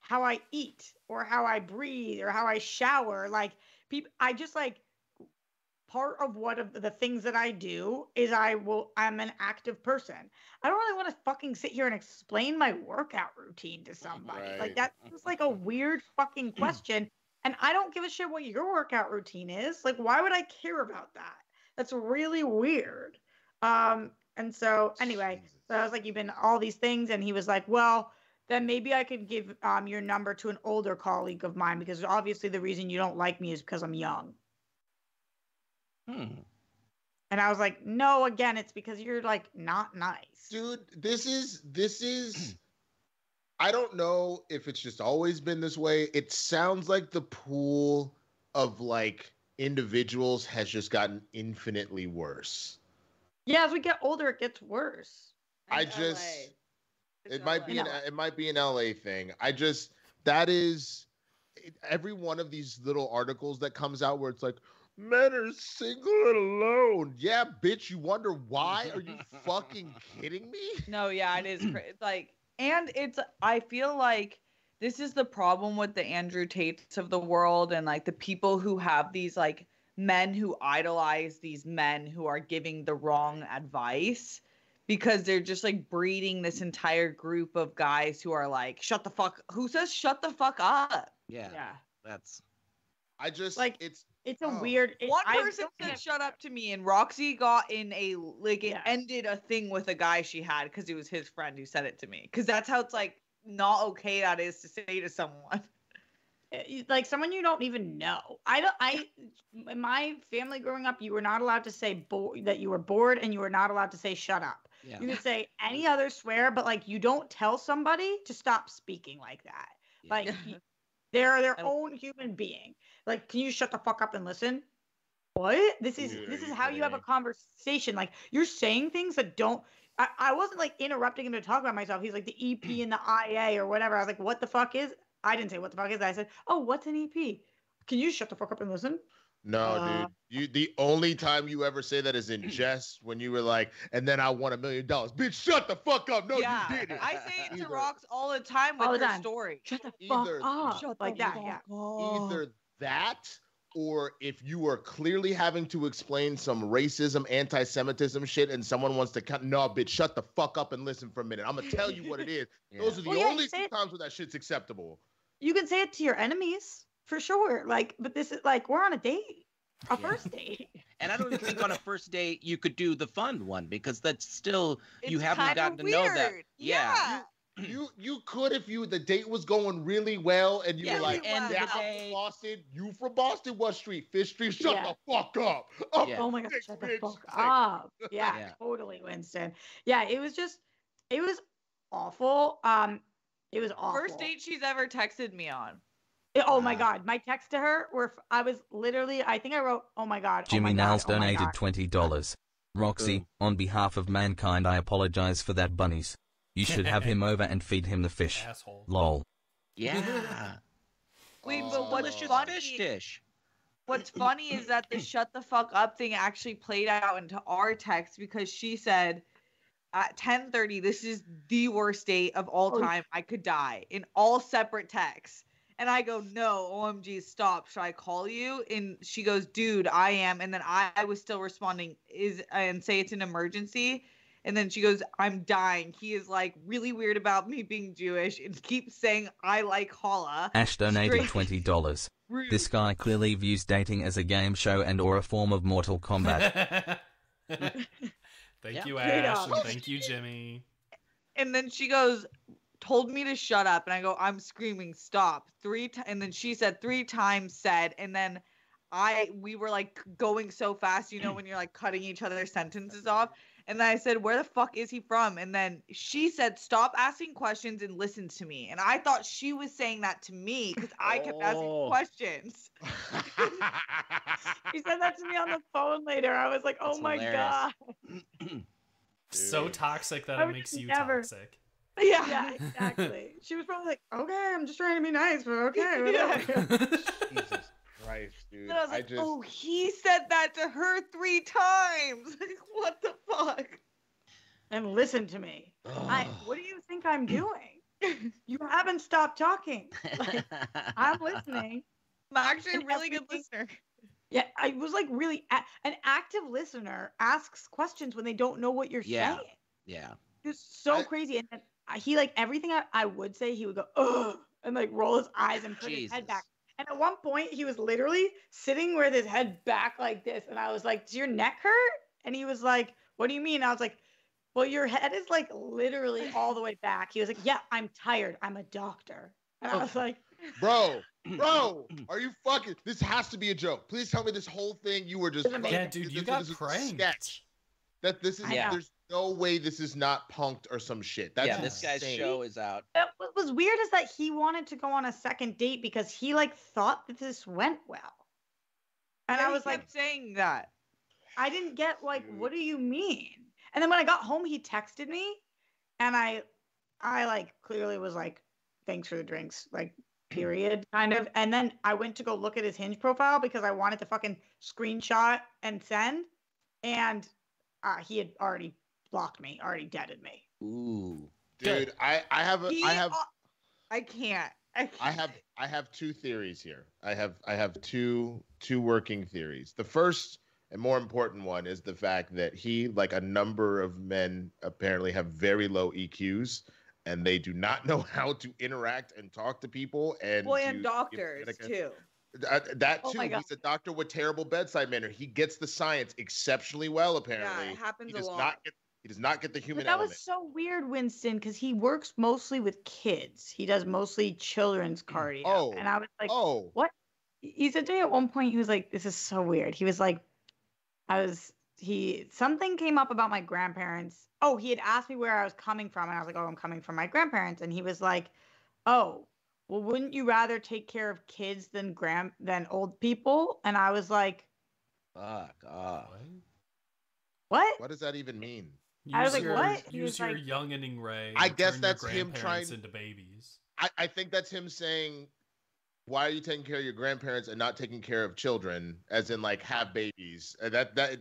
E: how I eat or how I breathe or how I shower. Like, people, I just like part of what of the things that I do is I will I'm an active person. I don't really want to fucking sit here and explain my workout routine to somebody.
B: Right.
E: Like that's just like a weird fucking question. And I don't give a shit what your workout routine is. Like why would I care about that? That's really weird. Um and so anyway, so I was like, You've been all these things, and he was like, Well, then maybe I could give um your number to an older colleague of mine because obviously the reason you don't like me is because I'm young.
C: Hmm.
E: And I was like, no, again, it's because you're like not nice.
B: dude this is this is i don't know if it's just always been this way it sounds like the pool of like individuals has just gotten infinitely worse
E: Yeah, as we get older, it gets worse.
B: I just-
D: LA. It's
B: it might be an it might be an LA thing. I just that is it, every one of these little articles that comes out where it's like men are single and alone. Yeah, bitch, you wonder why? Are you fucking kidding me?
D: No, yeah, it is cra- it's like, and it's. I feel like this is the problem with the Andrew Tates of the world, and like the people who have these like men who idolize these men who are giving the wrong advice because they're just like breeding this entire group of guys who are like, shut the fuck. Who says shut the fuck up?
C: Yeah,
E: Yeah.
C: that's
B: I just
E: Like,
B: it's
E: It's a
B: Oh.
E: weird. It,
D: One person
E: don't
D: said shut up to me, and Roxy got in a like it
E: Yeah.
D: ended a thing with a guy she had because it was his friend who said it to me. Because that's how it's like not okay that is to say to someone.
E: uh, like someone you don't even know. I don't. I in my family growing up, you were not allowed to say bo- that you were bored, and you were not allowed to say shut up.
C: yeah.
E: You could say any other swear, but like you don't tell somebody to stop speaking like that.
C: Yeah.
E: Like they're their
D: I-
E: own human being. Like, can you shut the fuck up and listen? What? This is
B: Dude,
E: this is
B: you
E: how you have a conversation. Like you're saying things that don't. I, I wasn't like interrupting him to talk about myself. He's like the EP and the IA or whatever. I was like, what the fuck is? I didn't say what the fuck is. I said, oh, what's an EP? Can you shut the fuck up and listen?
B: no,
E: Uh,
B: dude. You the only time you ever say that is in jest when you were like, and then I won a million dollars. Bitch, shut the fuck up. No,
D: yeah,
B: you didn't.
D: I say it to
B: Either-
D: Rox all the time with
E: All the time.
D: story.
E: Shut the fuck
B: Either-
E: up.
D: Shut
E: like
D: the
E: that.
D: fuck
E: Yeah.
D: up.
B: either that or if you are clearly having to explain some racism, anti-Semitism shit, and someone wants to cut, no, bitch, shut the fuck up and listen for a minute. I'm gonna tell you what it is. Those are the
E: Well, yeah,
B: only
E: you say
B: two
E: it-
B: times where that shit's acceptable.
E: You can say it to your enemies for sure. Like, but this is like we're on a date, a
C: Yeah.
E: first date.
C: And I don't even think on a first date you could do the fun one because that's still you haven't
D: kinda
C: gotten to know that.
D: weird.
C: Yeah.
B: You you could if you the date was going really well and you
C: Yeah,
B: were like,
C: the end of
B: yeah,
C: the
B: I'm
C: day-
B: from Boston, you from Boston, what street? Fish Street, shut
E: Yeah.
B: the fuck up. Oh,
C: Yeah.
E: Oh my god,
B: six,
E: shut the fuck up. Yeah,
C: Yeah.
E: totally, Winston. Yeah, it was just, it was awful. Um, it was awful.
D: First date she's ever texted me on.
E: It- oh my god, my text to her were I was literally, I think I wrote, oh my god. oh
G: Jimmy
E: my oh my
G: donated
E: God."
G: twenty dollars. Roxy, on behalf of mankind, I apologize for that, bunnies. You should have him over and feed him the fish.
A: Asshole.
G: Lol.
C: Yeah.
D: Wait,
B: Oh.
D: but what's
C: Delicious
D: funny?
C: fish dish.
D: What's funny is that the shut the fuck up thing actually played out into our text because she said at 10:30 this is the worst date of all
E: Oh.
D: time. I could die in all separate texts. And I go, "No, OMG, stop. Should I call you?" And she goes, "Dude, I am." And then I, I was still responding is and say it's an emergency. And then she goes, "I'm dying." He is like really weird about me being Jewish and keeps saying I like challah.
G: Ash donated twenty dollars.
D: Rude.
G: This guy clearly views dating as a game show and or a form of Mortal Kombat.
A: thank
C: Yeah.
A: you, Ash, and thank you, Jimmy.
D: and then she goes told me to shut up and i go i'm screaming stop three times and then she said three times said and then i we were like going so fast you know when you're like cutting each other's sentences off and then i said where the fuck is he from and then she said stop asking questions and listen to me and i thought she was saying that to me because i kept asking
C: Oh.
D: questions
E: She said that to me on the phone later. I was like, oh
C: That's
E: my
C: hilarious.
E: god.
A: So toxic that
E: I
A: it makes you
E: never-
A: toxic.
D: Yeah.
E: Yeah, exactly. she was probably like, okay, I'm just trying to be nice, but okay.
D: Yeah.
B: Jesus Christ, dude.
D: And I was
B: I
D: like,
B: just
D: oh, he said that to her three times. Like, what the fuck?
E: and listen to me. I, what do you think I'm doing? You haven't stopped talking. Like, I'm listening.
D: I'm actually a really good listener.
E: Yeah, I was like really a- an active listener asks questions when they don't know what you're
C: Yeah.
E: saying.
C: yeah.
E: It's so
B: I-
E: crazy. And then I- he like everything I, I would say, he would go, ugh, and like roll his eyes and put his head back.
C: Jesus.
E: And at one point, he was literally sitting with his head back like this. And I was like, Does your neck hurt? And he was like, What do you mean? I was like, Well, your head is like literally all the way back. He was like, Yeah, I'm tired. I'm a doctor. And I oh. was like,
B: Bro, bro, are you fucking? This has to be a joke. Please tell me this whole thing you were just.
A: Yeah, dude, you
B: this-
A: got
B: this a
A: pranked.
B: Sketch. That this is.
E: I.
B: There's no way this is not punked or some shit. That's
C: yeah, this guy's show is out.
E: That what was weird is that he wanted to go on a second date because he like thought that this went well. And
D: Yeah,
E: I
D: he
E: was like,
D: saying that.
E: I didn't get like,
B: Dude.
E: what do you mean? And then when I got home, he texted me, and I, I like clearly was like, thanks for the drinks, like period, kind of. And then I went to go look at his Hinge profile because I wanted to fucking screenshot and send, and uh, he had already blocked me, already deaded me.
C: Ooh.
B: dude. I I have a,
D: He-
B: I have
D: uh, I can't. I, can't.
B: I have I have two theories here. I have I have two two working theories. The first and more important one is the fact that he, like a number of men, apparently have very low EQs and they do not know how to interact and talk to people. And boy
D: and doctors
B: etiquette.
D: too.
B: That, that
E: Oh
B: too.
E: my
B: He's a doctor with terrible bedside manner. He gets the science exceptionally well. Apparently,
D: Yeah, it happens
B: he
D: a lot.
B: not get. He does not get the human
E: But that
B: element.
E: was so weird, Winston, because he works mostly with kids. He does mostly children's mm, cardio.
B: Oh.
E: And I was like,
B: oh,
E: what? He said to me at one point, he was like, this is so weird. He was like, I was, he, something came up about my grandparents. Oh, he had asked me where I was coming from. And I was like, oh, I'm coming from my grandparents. And he was like, oh, well, wouldn't you rather take care of kids than grand, than old people? And I was like,
C: Fuck off.
E: what?
B: what does that even mean?
A: Use
E: I was like,
A: your,
E: what? He
A: Use
E: was
A: your
E: like-
A: youngening ray.
B: I guess
A: turn your
B: that's him
A: grandparents
B: trying-
A: into babies.
B: I, I think that's him saying, "Why are you taking care of your grandparents and not taking care of children?" As in, like, have babies. Uh, That that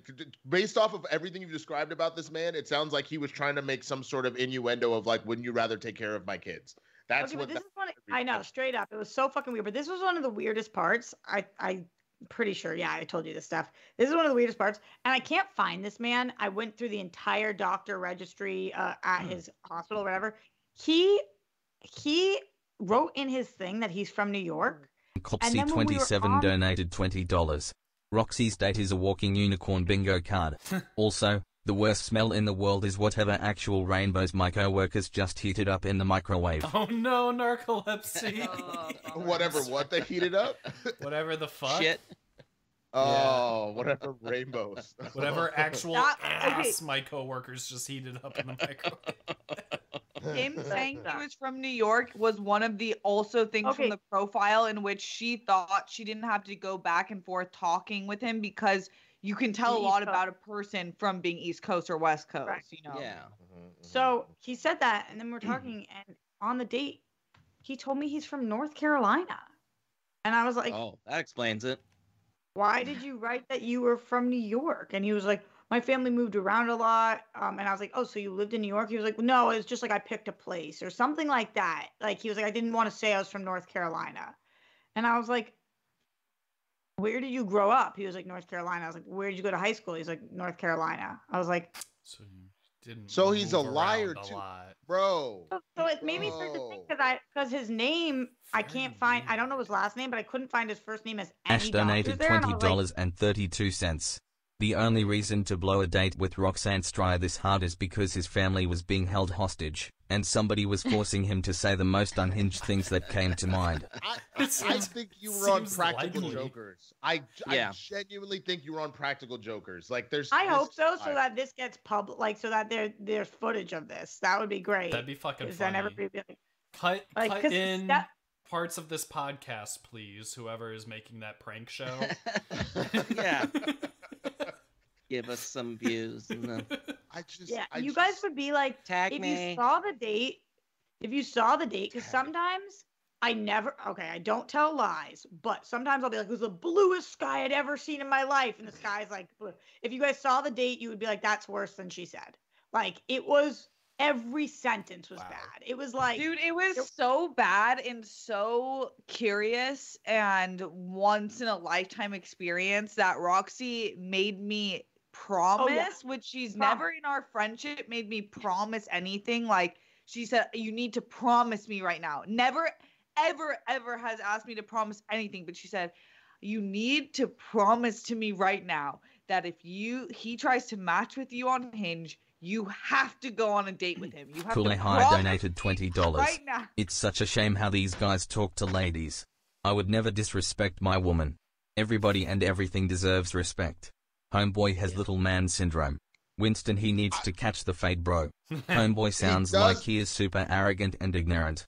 B: based off of everything you've described about this man, it sounds like he was trying to make some sort of innuendo of like, "Wouldn't you rather take care of my kids?" That's
E: okay,
B: what.
E: but this
B: that-
E: is one. Of, I know, straight up, it was so fucking weird. But this was one of the weirdest parts. I, I'm pretty sure. Yeah, I told you this stuff. This is one of the weirdest parts, and I can't find this man. I went through the entire doctor registry uh, at his hospital, whatever. He, he wrote in his thing that he's from New York. And then we
G: Copsy27
E: on-
G: donated $20. Roxy's date is a walking unicorn bingo card. also, the worst smell in the world is whatever actual rainbows my co-workers just heated up in the microwave.
A: Oh no, narcolepsy.
D: Oh,
B: whatever what they heated up.
A: Whatever the fuck.
C: Shit.
B: oh, whatever rainbows.
A: Whatever actual
D: That- okay.
A: ass my coworkers just heated up in the microwave.
D: Him saying he was from New York was one of the also things
E: Okay.
D: from the profile in which she thought she didn't have to go back and forth talking with him because you can tell a lot
E: Coast.
D: about a person from being East Coast or West Coast.
E: Right.
D: You know.
C: Yeah.
E: Mm-hmm, so mm-hmm. he said that, and then we're mm-hmm. talking, and on the date, he told me he's from North Carolina, and I was like,
C: Oh, that explains it.
E: why did you write that you were from New York? And he was like, my family moved around a lot. Um, and I was like, oh, so you lived in New York? He was like, no, it's just like I picked a place or something like that. Like he was like, I didn't want to say I was from North Carolina. And I was like, where did you grow up? He was like, North Carolina. I was like, where did you go to high school? He's like, North Carolina. I was like,
A: So you didn't.
B: So he's a liar,
A: a
B: too.
A: lot.
B: bro.
E: so, so it made me start to think
B: Whoa.
E: because I because his name I can't find. I don't know his last name, but I couldn't find his first name as
G: Ash donated
E: doctors there, and I was like,
G: $20 and 32 cents. The only reason to blow a date with Roxanne Striar this hard is because his family was being held hostage, and somebody was forcing him to say the most unhinged things that came to mind.
B: I,
A: It
B: I think you were on Practical
A: likely.
B: Jokers. I,
C: Yeah.
B: I genuinely think you were on Practical Jokers. Like, there's.
E: I
B: this
E: hope so, so that this gets public, like so that there there's footage of this. That would be great.
A: That'd be fucking
E: 'cause then
A: funny.
E: everybody would be like,
A: Cut,
E: like,
A: cut
E: 'cause
A: in
E: that-
A: parts of this podcast, please. Whoever is making that prank show.
C: yeah. Give us some views. And then
B: I just
E: Yeah,
B: I
E: you
B: just,
E: guys would be like,
C: tag
E: if
C: me.
E: you saw the date, if you saw the date, because sometimes I never, okay, I don't tell lies, but sometimes I'll be like, it was the bluest sky I'd ever seen in my life. And the sky's like blue. If you guys saw the date, you would be like, that's worse than she said. Like, it was, every sentence was
A: Wow.
E: bad. It was like,
D: Dude, it was
E: Yep.
D: so bad and so curious and once in a lifetime experience that Roxy made me oh, promise, which she's
E: Prom-
D: never in our friendship made me promise anything. Like she said, you need to promise me right now. Never, ever, ever has asked me to promise anything, but she said, you need to promise to me right now that if you he tries to match with you on Hinge, you have to go on a date with him. You have Cooley
G: High
D: promise
G: donated $20.
D: right now.
G: It's such a shame how these guys talk to ladies. I would never disrespect my woman. Everybody and everything deserves respect. Homeboy has little man syndrome. Winston, he needs to catch the fade, bro. Homeboy sounds like
B: does.
G: he is super arrogant and ignorant.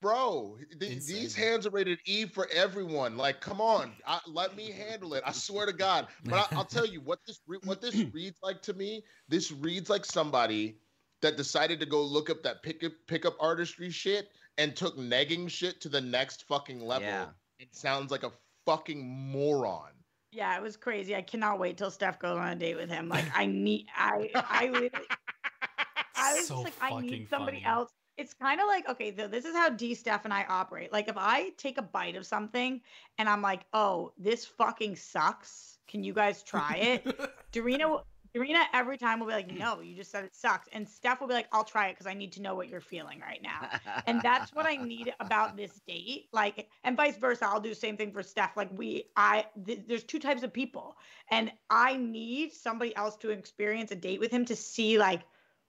B: Bro, th- these hands are rated E for everyone. Like, come on, I, let me handle it. I swear to God. But I, I'll tell you what this re- what this reads like to me. This reads like somebody that decided to go look up that pickup pickup artistry shit and took negging shit to the next fucking level.
C: Yeah.
B: It sounds like a fucking moron.
E: yeah, it was crazy. I cannot wait till Steph goes on a date with him. Like, I need, I, I literally, I was
A: So
E: just like, I need somebody
A: funny.
E: else. It's kind of like, okay, so this is how D Steph and I operate. Like, if I take a bite of something and I'm like, oh, this fucking sucks. Can you guys try it? Darina, will- Darina every time will be like, no, you just said it sucks. And Steph will be like, I'll try it because I need to know what you're feeling right now. And that's what I need about this date. Like, and vice versa. I'll do the same thing for Steph. Like, we, I, th- there's two types of people. And I need somebody else to experience a date with him to see, like,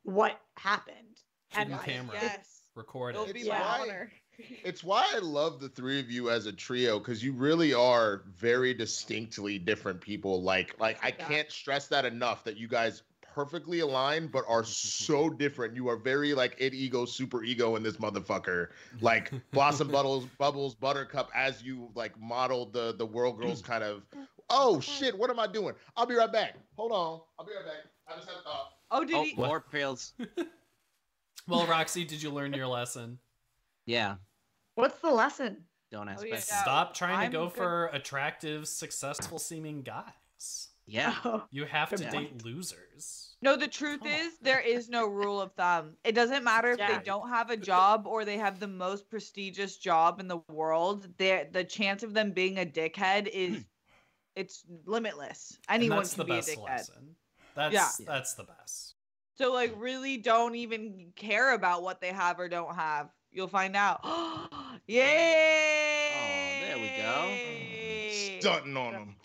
E: what happened.
A: Shoot
E: And
A: your
E: like,
A: camera.
D: Yes.
A: Record
D: It'll be
E: Yeah.
D: my honor.
B: It's why I love the three of you as a trio because you really are very distinctly different people. Like, like I
E: Yeah.
B: can't stress that enough that you guys perfectly aligned but are so different. You are very like id ego, super ego in this motherfucker. Like Blossom Bubbles, Bubbles, Buttercup, as you like modeled the the World Girls kind of. Oh shit! What am I doing? I'll be right back. Hold on. I'll be right back. I just had a thought.
D: Oh, did
C: oh,
D: he?
C: more pills.
A: Well, Roxy, did you learn your lesson?
C: Yeah.
E: what's the lesson?
C: Don't ask
D: Oh,
C: me.
D: yeah.
A: Stop trying
D: I'm
A: to go
D: good.
A: for attractive, successful seeming guys.
C: Yeah.
E: Oh,
A: You have to
E: Good
A: date losers.
D: No, the truth
A: Come on.
D: is there is no rule of thumb. It doesn't matter if
E: Yeah.
D: they don't have a job or they have the most prestigious job in the world. There, the chance of them being a dickhead is hmm. it's limitless.
A: And
D: Anyone
A: that's
D: can
A: the
D: be a
A: best
D: dickhead.
A: lesson. That's
D: Yeah.
A: that's the best.
D: So like really don't even care about what they have or don't have. You'll find out. Yay!
C: Oh, there we go.
B: Stunting on them.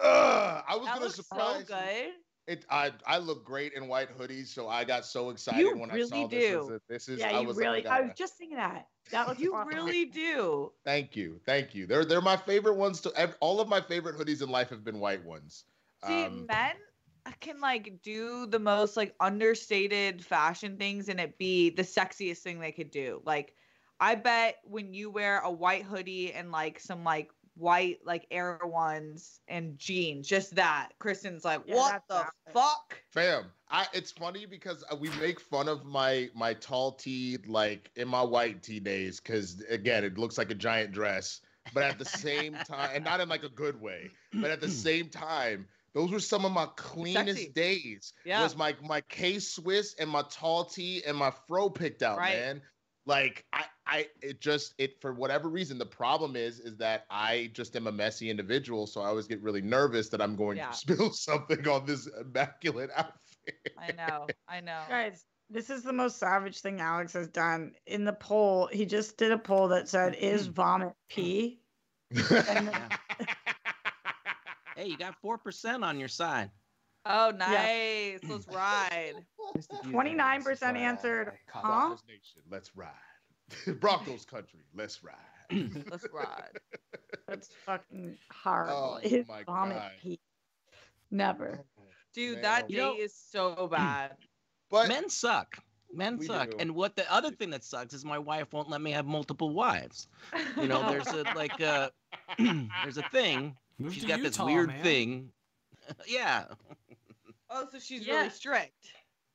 B: Ugh, I was
D: That
B: gonna
D: looks
B: surprise
D: so
B: you.
D: good.
B: It I I look great in white hoodies, so I got so excited
D: You
B: when I
D: really
B: saw this. as
D: do.
B: a- This is
E: yeah,
B: I
E: you
B: was
E: really,
B: like,
E: I
B: I
E: was just thinking that. That looks
D: You
E: awesome.
D: really do.
B: Thank you, thank you. They're they're my favorite ones. To all of my favorite hoodies in life have been white ones.
D: See,
B: Um,
D: men can like do the most like understated fashion things and it be the sexiest thing they could do. Like, I bet when you wear a white hoodie and like some like white like Air Ones and jeans, just that, Kristen's like,
E: Yeah,
D: what the fuck?
B: Fam, I it's funny because uh, we make fun of my my tall tee like in my white tee days because again it looks like a giant dress, but at the same time, and not in like a good way, but at the same time, those were some of my cleanest
D: Sexy.
B: days.
D: Yeah.
B: Was my my K Swiss and my tall tee and my fro picked out,
D: Right.
B: man. Like I I it just it for whatever reason the problem is is that I just am a messy individual, so I always get really nervous that I'm going
D: Yeah.
B: to spill something on this immaculate outfit.
D: I know, I know.
E: Guys, this is the most savage thing Alex has done. In the poll, he just did a poll that said, Is mm-hmm. vomit pee? And
C: Hey, you got four percent on your side.
D: Oh, nice. Let's ride.
E: 29% answered, huh?
B: Nation, let's ride. Broncos country, let's ride.
D: Let's ride.
E: That's fucking horrible.
B: Oh my
E: vomit
B: God.
E: pee? Never.
D: Dude,
B: Man,
D: that
C: You
D: day
C: know-
D: is so bad.
B: But
C: Men suck. Men
B: We
C: suck.
B: do.
C: And what the other thing that sucks is my wife won't let me have multiple wives. You know, there's a like uh, a there's a thing.
A: Move
C: She's
A: to
C: got
A: Utah,
C: this weird
A: man.
C: thing. yeah.
D: Oh, so she's
E: Yeah.
D: really strict.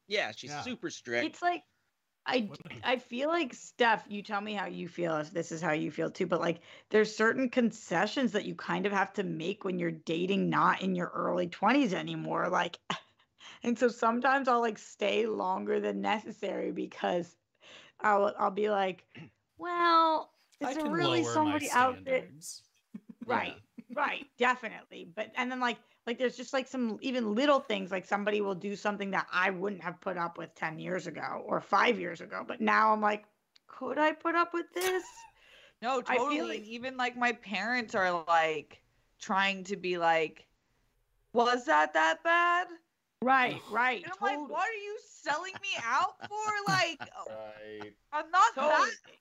C: Yeah, she's
A: Yeah.
C: super strict.
E: It's like I I feel like Steph, you tell me how you feel if this is how you feel too, but like there's certain concessions that you kind of have to make when you're dating not in your early 20s anymore. Like and so sometimes I'll like stay longer than necessary because I'll I'll be like, well, is there really somebody
A: my
E: out there? Right. Right, definitely. But and then like like there's just like some even little things like somebody will do something that I wouldn't have put up with 10 years ago or 5 years ago. But now I'm like, could I put up with this?
D: No,
E: I feel
D: totally.
E: like-
D: even like my parents are like trying to be like, was that that bad?
E: Right, right.
D: And I'm like, what are you selling me out for? Like, oh,
B: Right.
D: I'm not
E: Totally.
D: that.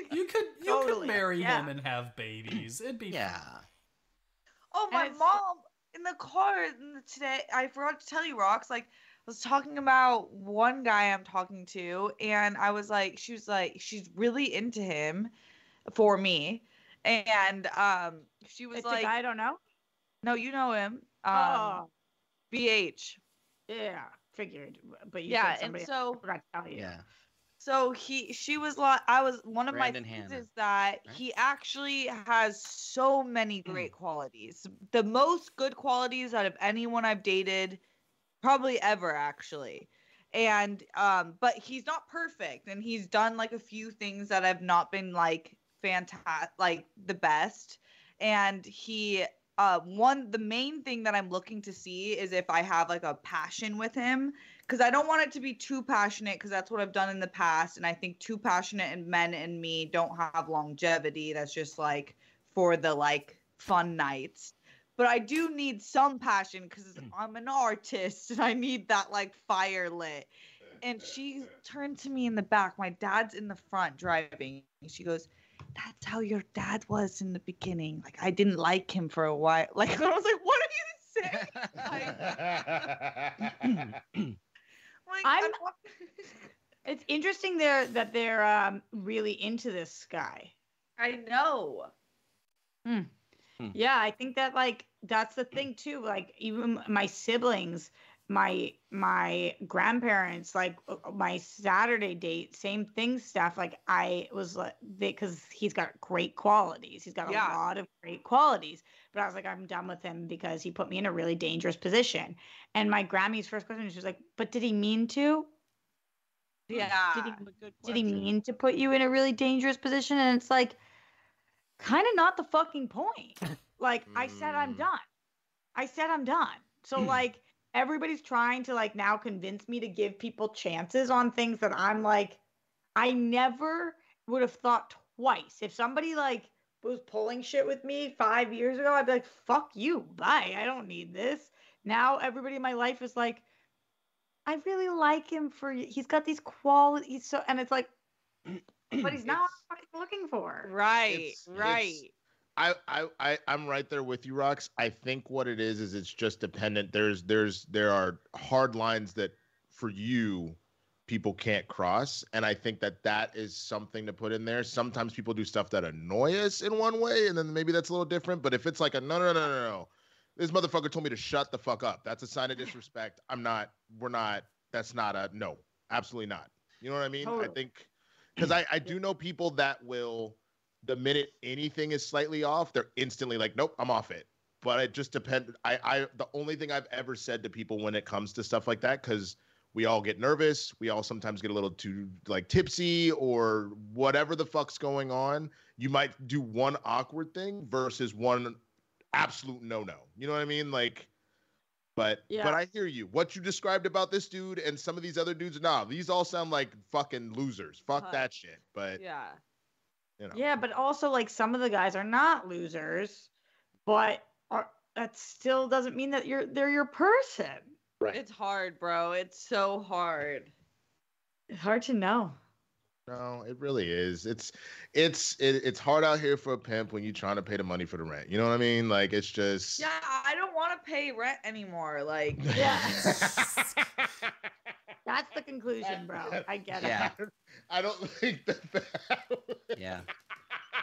A: You could you
E: Totally,
A: could marry
E: yeah.
A: him and have babies. It'd be
C: yeah.
D: Oh, my mom in the car today. I forgot to tell you, Rocks. Like, I was talking about one guy I'm talking to, and I was like, she was like, she's really into him for me, and um, she was
E: It's
D: like,
E: a guy I don't know.
D: no, you know him, um,
E: oh,
D: BH.
E: yeah, figured. But you
D: Yeah,
E: said
D: and so
E: I forgot to tell you.
C: Yeah.
D: So he, she was like, I was one of
C: Brandon
D: my things is that
C: right?
D: he actually has so many great qualities. The most good qualities out of anyone I've dated, probably ever actually. And um, but he's not perfect, and he's done like a few things that have not been like fantastic, like the best. And he, uh, one the main thing that I'm looking to see is if I have like a passion with him because I don't want it to be too passionate because that's what I've done in the past, and I think too passionate and men and me don't have longevity. That's just like for the like fun nights. But I do need some passion because mm. I'm an artist and I need that like fire lit. And she turned to me in the back. My dad's in the front driving. She goes, That's how your dad was in the beginning. Like I didn't like him for a while. Like I was like, What are you saying? Like,
E: I'm- It's interesting there that they're um, really into this guy.
D: I know.
E: Yeah, I think that like that's the thing too. Like even my siblings, my my grandparents, like uh, my Saturday date, same thing. Stuff like I was like because he's got great qualities. He's got a lot of great qualities. But I was like, I'm done with him because he put me in a really dangerous position. And my Grammy's first question, she was like, "But did he mean to?
D: Yeah.
E: Did he, did he mean to put you in a really dangerous position?" And it's like, kind of not the fucking point. Like I said, I'm
B: Mm.
E: done. I said I'm done. So like everybody's trying to like now convince me to give people chances on things that I'm like, I never would have thought twice. If somebody like was pulling shit with me five years ago, I'd be like, fuck you. Bye. I don't need this. Now everybody in my life is like, I really like him for he's got these qualities. So and it's like, but he's not what I'm looking for.
D: Right.
B: It's- it's-
D: right.
B: I, I, I, I'm right there with you, Rox. I think what it is is it's just dependent. There's, there's, there are hard lines that for you, people can't cross, and I think that that is something to put in there. Sometimes people do stuff that annoy us in one way, and then maybe that's a little different. But if it's like a no, no, no, no, no, this motherfucker told me to shut the fuck up. That's a sign of disrespect. I'm not. We're not. That's not a no. Absolutely not. You know what I mean? I think because I, I do know people that will the minute anything is slightly off, they're instantly like, nope, I'm off it. But it just depends. I, I the only thing I've ever said to people when it comes to stuff like that, because we all get nervous, we all sometimes get a little too like tipsy or whatever the fuck's going on. You might do one awkward thing versus one absolute no no. You know what I mean? Like, but
E: Yeah.
B: but I hear you. What you described about this dude and some of these other dudes, nah, these all sound like fucking losers. Fuck
D: Huh.
B: that shit. But
D: Yeah.
B: You know.
E: Yeah, but also like some of the guys are not losers, but are that still doesn't mean that you're they're your person. Right.
D: It's hard, bro. It's so hard.
E: It's hard to know.
B: No, it really is. It's it's it, it's hard out here for a pimp when you're trying to pay the money for the rent. You know what I mean? Like it's just
D: Yeah, I don't want to pay rent anymore. Like,
E: Yeah. That's the conclusion, bro. I get it.
C: Yeah.
B: I don't think that. that
C: Yeah.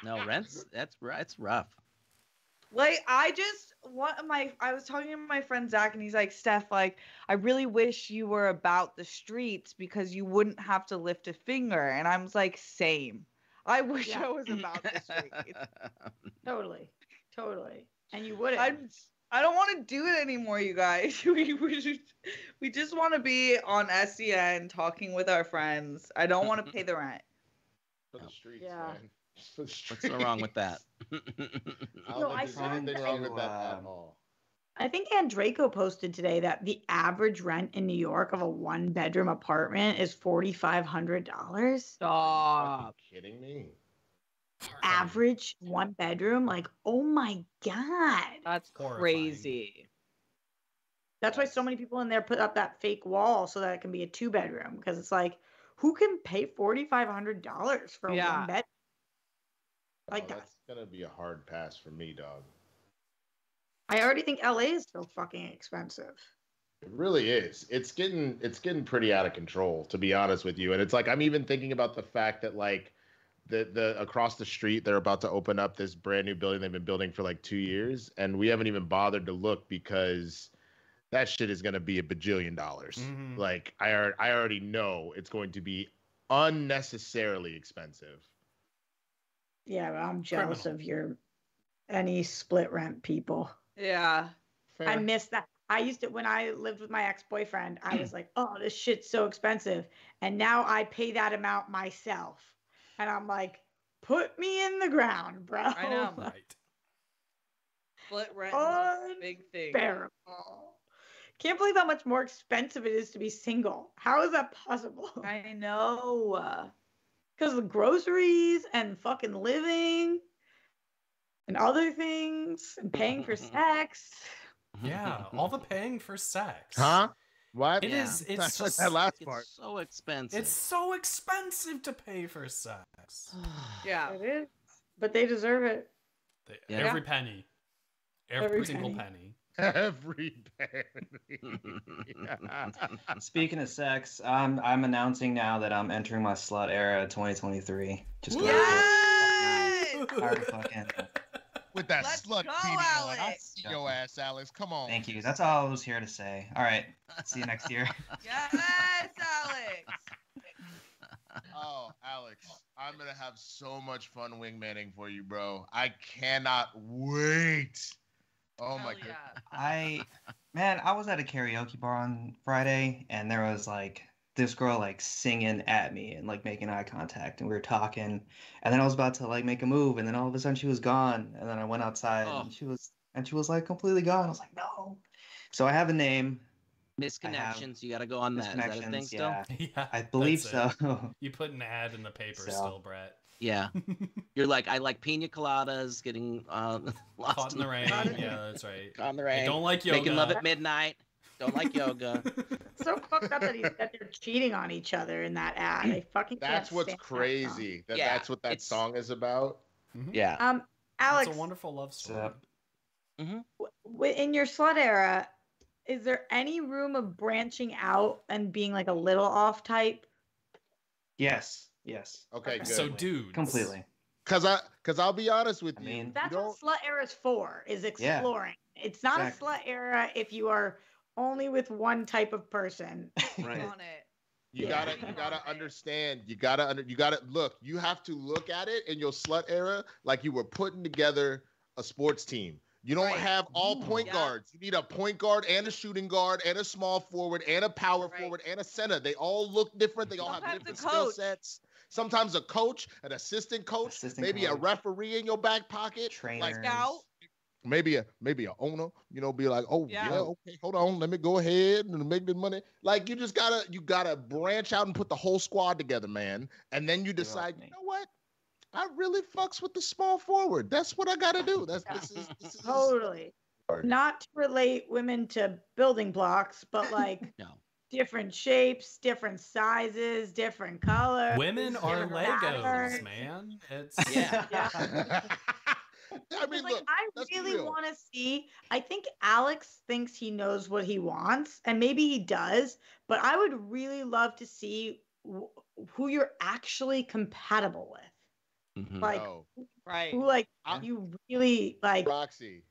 C: No, rent's that's ru- it's rough.
D: Like I just one of my I was talking to my friend Zach and he's like, Steph, like, I really wish you were about the streets because you wouldn't have to lift a finger. And I was like, same. I wish
E: Yeah.
D: I was about the streets.
E: Totally. Totally. And you wouldn't.
D: I'm I don't want to do it anymore, you guys. We we, just, we just want to be on SEN talking with our friends. I don't want to pay the rent.
B: For the oh. streets,
E: Yeah.
B: man. For the
C: What's
B: streets.
C: so wrong with that?
B: I don't
E: No,
B: think
E: I
B: there's anything
F: that
B: wrong with that at all.
E: I think Andraco posted today that the average rent in New York of a one bedroom apartment is forty five hundred dollars.
B: Are you kidding me?
E: Average one bedroom, like oh my god.
D: That's
A: Horrifying.
D: crazy.
E: That's why so many people in there put up that fake wall so that it can be a two bedroom because it's like, who can pay forty five hundred dollars for a
D: Yeah.
E: one bed? Like
B: oh,
E: that.
B: that's gonna be a hard pass for me, dog.
E: I already think LA is so fucking expensive.
B: It really is. It's getting it's getting pretty out of control, to be honest with you. And it's like I'm even thinking about the fact that like the the across the street they're about to open up this brand new building they've been building for like two years, and we haven't even bothered to look because that shit is gonna be a bajillion dollars.
A: Mhm.
B: Like I al- I already know it's going to be unnecessarily expensive.
E: Yeah, but I'm jealous
A: Criminal.
E: of your any split rent people.
D: Yeah.
E: I miss that. I used to when I lived with my ex boyfriend. I was like, "Oh, this shit's so expensive," and now I pay that amount myself, and I'm like, "Put me in the ground, bro."
D: I know.
A: Right.
D: Split rent big thing.
E: Unbearable. Can't believe how much more expensive it is to be single. How is that possible?
D: I know.
E: Because the groceries and fucking living and other things and paying for sex.
A: Yeah, all the paying for sex.
B: Huh? What?
A: It
C: Yeah.
A: is. It's
B: That's
A: just.
B: that last part.
C: It's so expensive.
A: It's so expensive to pay for sex.
D: Yeah.
E: It is. But they deserve it.
A: They-
C: Yeah.
A: Every penny. Every,
E: Every
A: single
E: penny.
A: penny.
B: Every penny.
F: Speaking of sex, I'm I'm announcing now that I'm entering my slut era 2023. Just go
D: Yes!
F: Tired of fucking.
B: With that
D: Let's
B: slut
D: go,
B: beating on. I
D: Alex.
B: see your ass, Alex. Come on.
F: Thank you. That's all I was here to say. All right. See you next year.
D: Yes, Alex.
B: Oh, Alex, I'm gonna have so much fun wingmaning for you, bro. I cannot wait. Oh my
D: Hell
B: god.
F: I man, I was at a karaoke bar on Friday and there was like this girl like singing at me and like making eye contact and we were talking and then I was about to like make a move and then all of a sudden she was gone and then I went outside
C: Oh.
F: and she was and she was like completely gone. I was like, no. So I have a name.
C: Misconnections. You got to go on that. Is that thing still?
F: yeah.
A: yeah,
F: I believe
A: that's it.
F: so.
A: You put an ad in the paper
F: So.
A: still, Brett.
C: Yeah. You're like, I like pina coladas, getting uh, lost
A: Caught in the rain.
C: water,
A: Yeah, that's right.
C: on in the
A: I
C: rain.
A: don't like yoga.
C: Making love at midnight. Don't like yoga.
E: So fucked up that, he, that they're cheating on each other in that ad. I fucking can't
B: That's what's
E: stand that
B: crazy. That
C: Yeah,
B: that's what that
C: it's-
B: song is about.
A: Mhm.
C: Yeah.
E: Um, Alex,
A: It's a wonderful love story.
F: up?
E: w- w- in your slut era, is there any room of branching out and being like a little off type?
F: yes. Yes.
B: Okay, good.
A: So, dudes.
F: Completely.
B: Cause I, cause I'll be honest with
F: I
B: you.
F: mean-
B: you
E: That's
B: don't-
E: what slut era is for, is exploring. It's not
F: Exactly.
E: a slut era if you are only with one type of person.
F: Right.
D: On it.
B: You
E: Yeah.
B: gotta, you gotta understand. You gotta, under, you gotta look. You have to look at it in your slut era like you were putting together a sports team. You don't
D: Right.
B: have all
F: Ooh.
B: point
D: Yeah.
B: guards. You need a point guard and a shooting guard and a small forward and a power
D: Right.
B: forward and a center. They all look different. They all have
D: Sometimes a
B: different skill sets. Sometimes a coach, an assistant coach,
F: Assistant
B: maybe a referee in your back pocket,
F: Trainers.
B: like
D: Scout.
B: Maybe a maybe a owner, you know, be like, oh yeah.
D: Yeah.
B: okay, hold on, let me go ahead and make the money. Like you just gotta you gotta branch out and put the whole squad together, man. And then you decide, you know what? I really fucks with the small forward. That's what I gotta do. That's this is this is
E: Totally. Not to relate women to building blocks, but like
C: No.
E: different shapes, different sizes, different colors.
A: Women are Legos,
E: patterns.
A: man. It's
C: Yeah.
B: I mean,
E: like
B: look,
E: I
B: let's
E: really
B: real.
E: want to see. I think Alex thinks he knows what he wants, and maybe he does. But I would really love to see wh- who you're actually compatible with.
C: Mhm.
E: Like
B: no.
D: Right.
E: who like
B: I'm-
E: you really like
B: Roxy.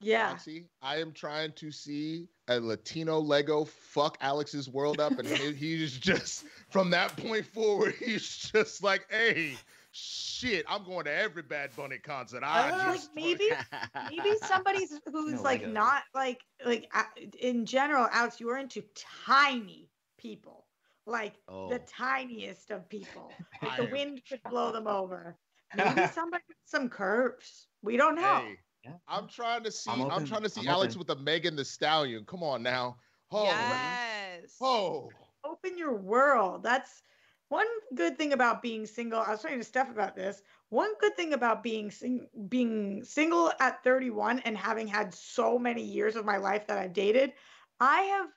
E: yeah.
B: Roxy, I am trying to see a Latino Lego fuck Alex's world up, and he's just from that point forward, he's just like, hey, shit, I'm going to every Bad Bunny concert. I
E: Uh,
B: just
E: maybe maybe somebody's who's
F: No
E: like not like like uh, in general alex you are into tiny people like
C: Oh.
E: the tiniest of people like the wind could blow them over maybe somebody with some curves we don't know
B: Hey,
F: Yeah.
B: I'm trying to see.
F: I'm
B: I'm, trying to see
F: I'm
B: Alex
F: open.
B: with a Megan Thee Stallion. Come on now. Oh,
D: yes.
B: oh.
E: open your world that's one good thing about being single i was talking to steph about this. One good thing about being sing- being single at 31 and having had so many years of my life that i've dated i have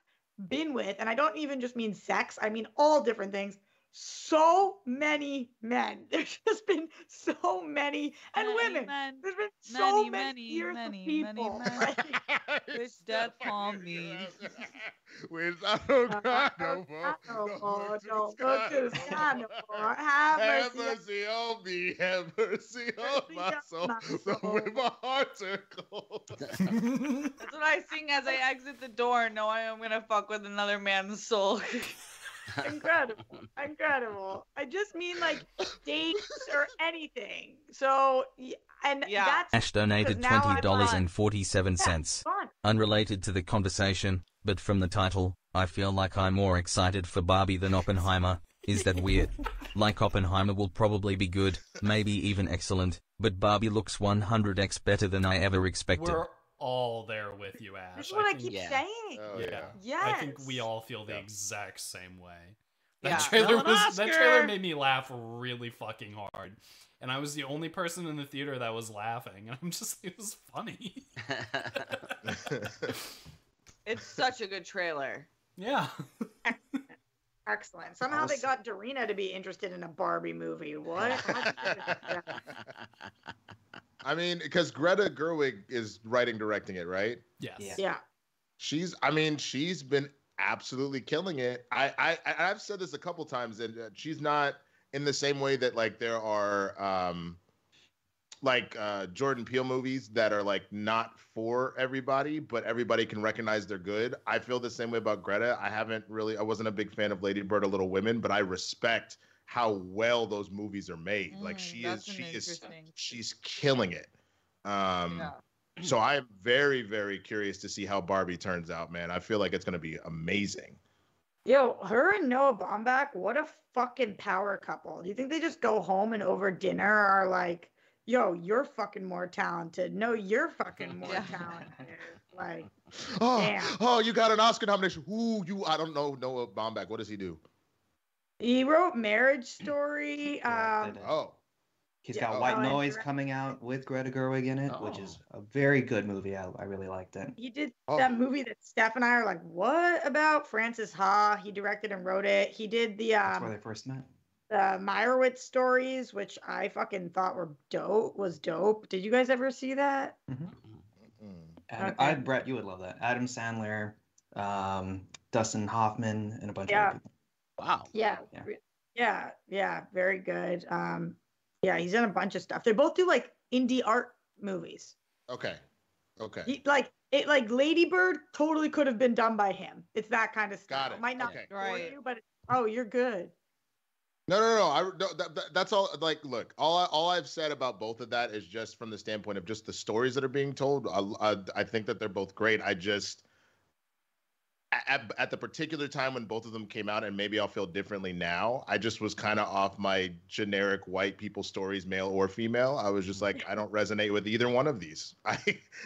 E: been with and i don't even just mean sex i mean all different things so many men there's just been so many and
D: Many
E: women
D: men.
E: there's been so
D: Many,
E: many,
D: many,
E: years
D: many,
E: of
D: many
E: people
D: men.
E: Like,
D: Wish death upon me.
B: Wish I don't cry no more.
E: no more,
B: Don't
E: don't to the sky no more. Have
B: Have
E: mercy on
B: me, have mercy on my soul,
E: my
B: the
E: soul.
B: way my heart turned cold.
D: That's what I sing as I exit the door, knowing I'm gonna fuck with another man's soul.
E: Incredible incredible i just mean like dates or anything so y- and
D: Yeah.
E: that's
G: Ash donated
E: Because now I'm
G: $20.47.
E: fun
G: Unrelated to the conversation, but from the title, I feel like I'm more excited for Barbie than Oppenheimer. Is that weird? Like Oppenheimer will probably be good, maybe even excellent, but Barbie looks 100x better than I ever expected.
A: We're all there with you, Ash.
E: this is what i,
A: think-
E: keep
C: Yeah.
E: saying
B: Oh,
A: yeah.
B: yeah.
A: I think we all feel the
B: Yeah.
A: exact same way. That
D: Yeah.
A: trailer
C: Smell an
A: was that trailer made me laugh really fucking hard. And I was the only person in the theater that was laughing. And I'm just it was funny.
D: it's such a good trailer.
A: yeah.
E: excellent somehow they got Dorina to be interested in a barbie movie what
B: I mean, because Greta Gerwig is writing, directing it, right?
A: Yes.
F: Yeah.
E: yeah
B: She's, I mean, she's been absolutely killing it. I, I, I- I've said this a couple times, and uh, she's not in the same way that like there are, um, like uh, Jordan Peele movies that are like not for everybody, but everybody can recognize they're good. I feel the same way about Greta. I haven't really, I wasn't a big fan of Lady Bird or Little Women, but I respect how well those movies are made. like
D: Mm,
B: she is, she is, she's killing it. Um,
D: Yeah.
B: so I'm very, very curious to see how Barbie turns out, man. I feel like it's going to be amazing.
E: Yo, her and Noah Baumbach, what a fucking power couple. Do you think they just go home and over dinner are like, yo, you're fucking more talented. No, you're fucking more
D: Yeah.
E: talented. Like,
B: Oh,
E: Damn.
B: oh, you got an Oscar nomination. Ooh, you, I don't know Noah Baumbach. What does he do?
E: he wrote Marriage Story.
F: Yeah,
E: Um.
B: Oh,
F: He's
E: Yeah.
F: got
E: Oh,
F: White
E: and
F: Noise
E: direct-
F: coming out with Greta Gerwig in it, which is a very good movie. I, I really liked it.
E: he did
B: Oh.
E: that movie that Steph and I are like, what about Frances Ha? He directed and wrote it. He did the
F: That's where
E: um
F: they first met.
E: The Meyerowitz stories, which I fucking thought were dope. Was dope. Did you guys ever see that?
B: mm.
F: Adam,
E: Okay.
F: I Brett, you would love that. Adam Sandler, um, Dustin Hoffman, and a bunch
E: Yeah.
F: of other people.
C: wow.
E: Yeah.
F: Yeah.
E: Yeah. Yeah. Very good. Um, yeah, he's done a bunch of stuff. They both do like indie art movies.
B: okay, okay.
E: He, like it like Lady Bird totally could have been done by him. It's that kind of stuff.
B: Got it.
E: Might not
B: Okay.
E: for
D: Right.
E: you, but oh, you're good.
B: No, no, no. I no, that, that- that's all. Like, look, all I, all I've said about both of that is just from the standpoint of just the stories that are being told. I, I, I think that they're both great. I just at, at the particular time when both of them came out, and maybe I'll feel differently now. I just was kind of off my generic white people stories, male or female. I was just mm-hmm. like, I don't resonate with either one of these. I,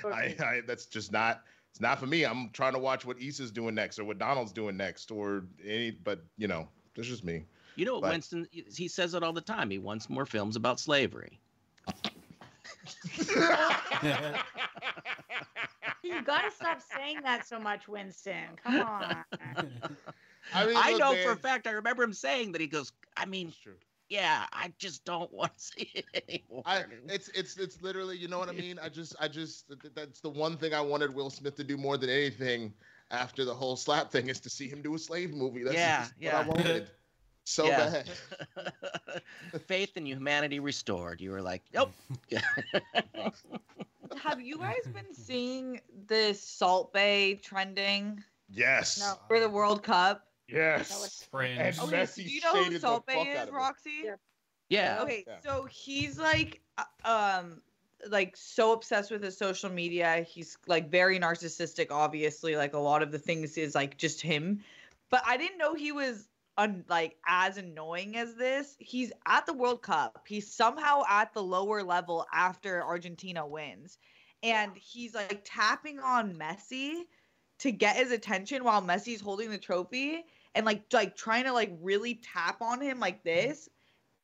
B: I, I that's just not. It's not for me. I'm trying to watch what Issa's doing next, or what Donald's doing next, or any. But you know, that's just me.
C: You know what,
B: But-
C: Winston? He says it all the time. He wants more films about slavery.
E: You gotta stop saying that so much, Winston. Come on.
B: I mean,
C: I know
B: man,
C: for a fact. I remember him saying that. He goes, I mean,
B: true.
C: yeah, I just don't want to see it anymore.
B: I, it's it's it's literally, you know what I mean. I just I just that's the one thing I wanted Will Smith to do more than anything after the whole slap thing is to see him do a slave movie. That's
C: Yeah,
B: just
C: yeah.
B: what I wanted. So
C: Yeah.
B: bad.
C: Faith in humanity restored. You were like, nope.
D: Have you guys been seeing this Salt Bae trending
B: Yes.
E: No.
D: for the World Cup?
B: Yes.
A: Fringe.
B: And
D: Okay,
B: Messi
D: do you know who
B: shaded the
D: Salt Bae
B: fuck out
D: is. Roxy?
E: Yeah.
C: yeah.
D: Okay,
B: Yeah.
D: so he's like, uh, um, like so obsessed with his social media. He's like very narcissistic. Obviously, like a lot of the things is like just him. But I didn't know he was un- like as annoying as this. He's at the World Cup. He's somehow at the lower level after Argentina wins, and he's like tapping on Messi to get his attention while Messi's holding the trophy and like like trying to like really tap on him like this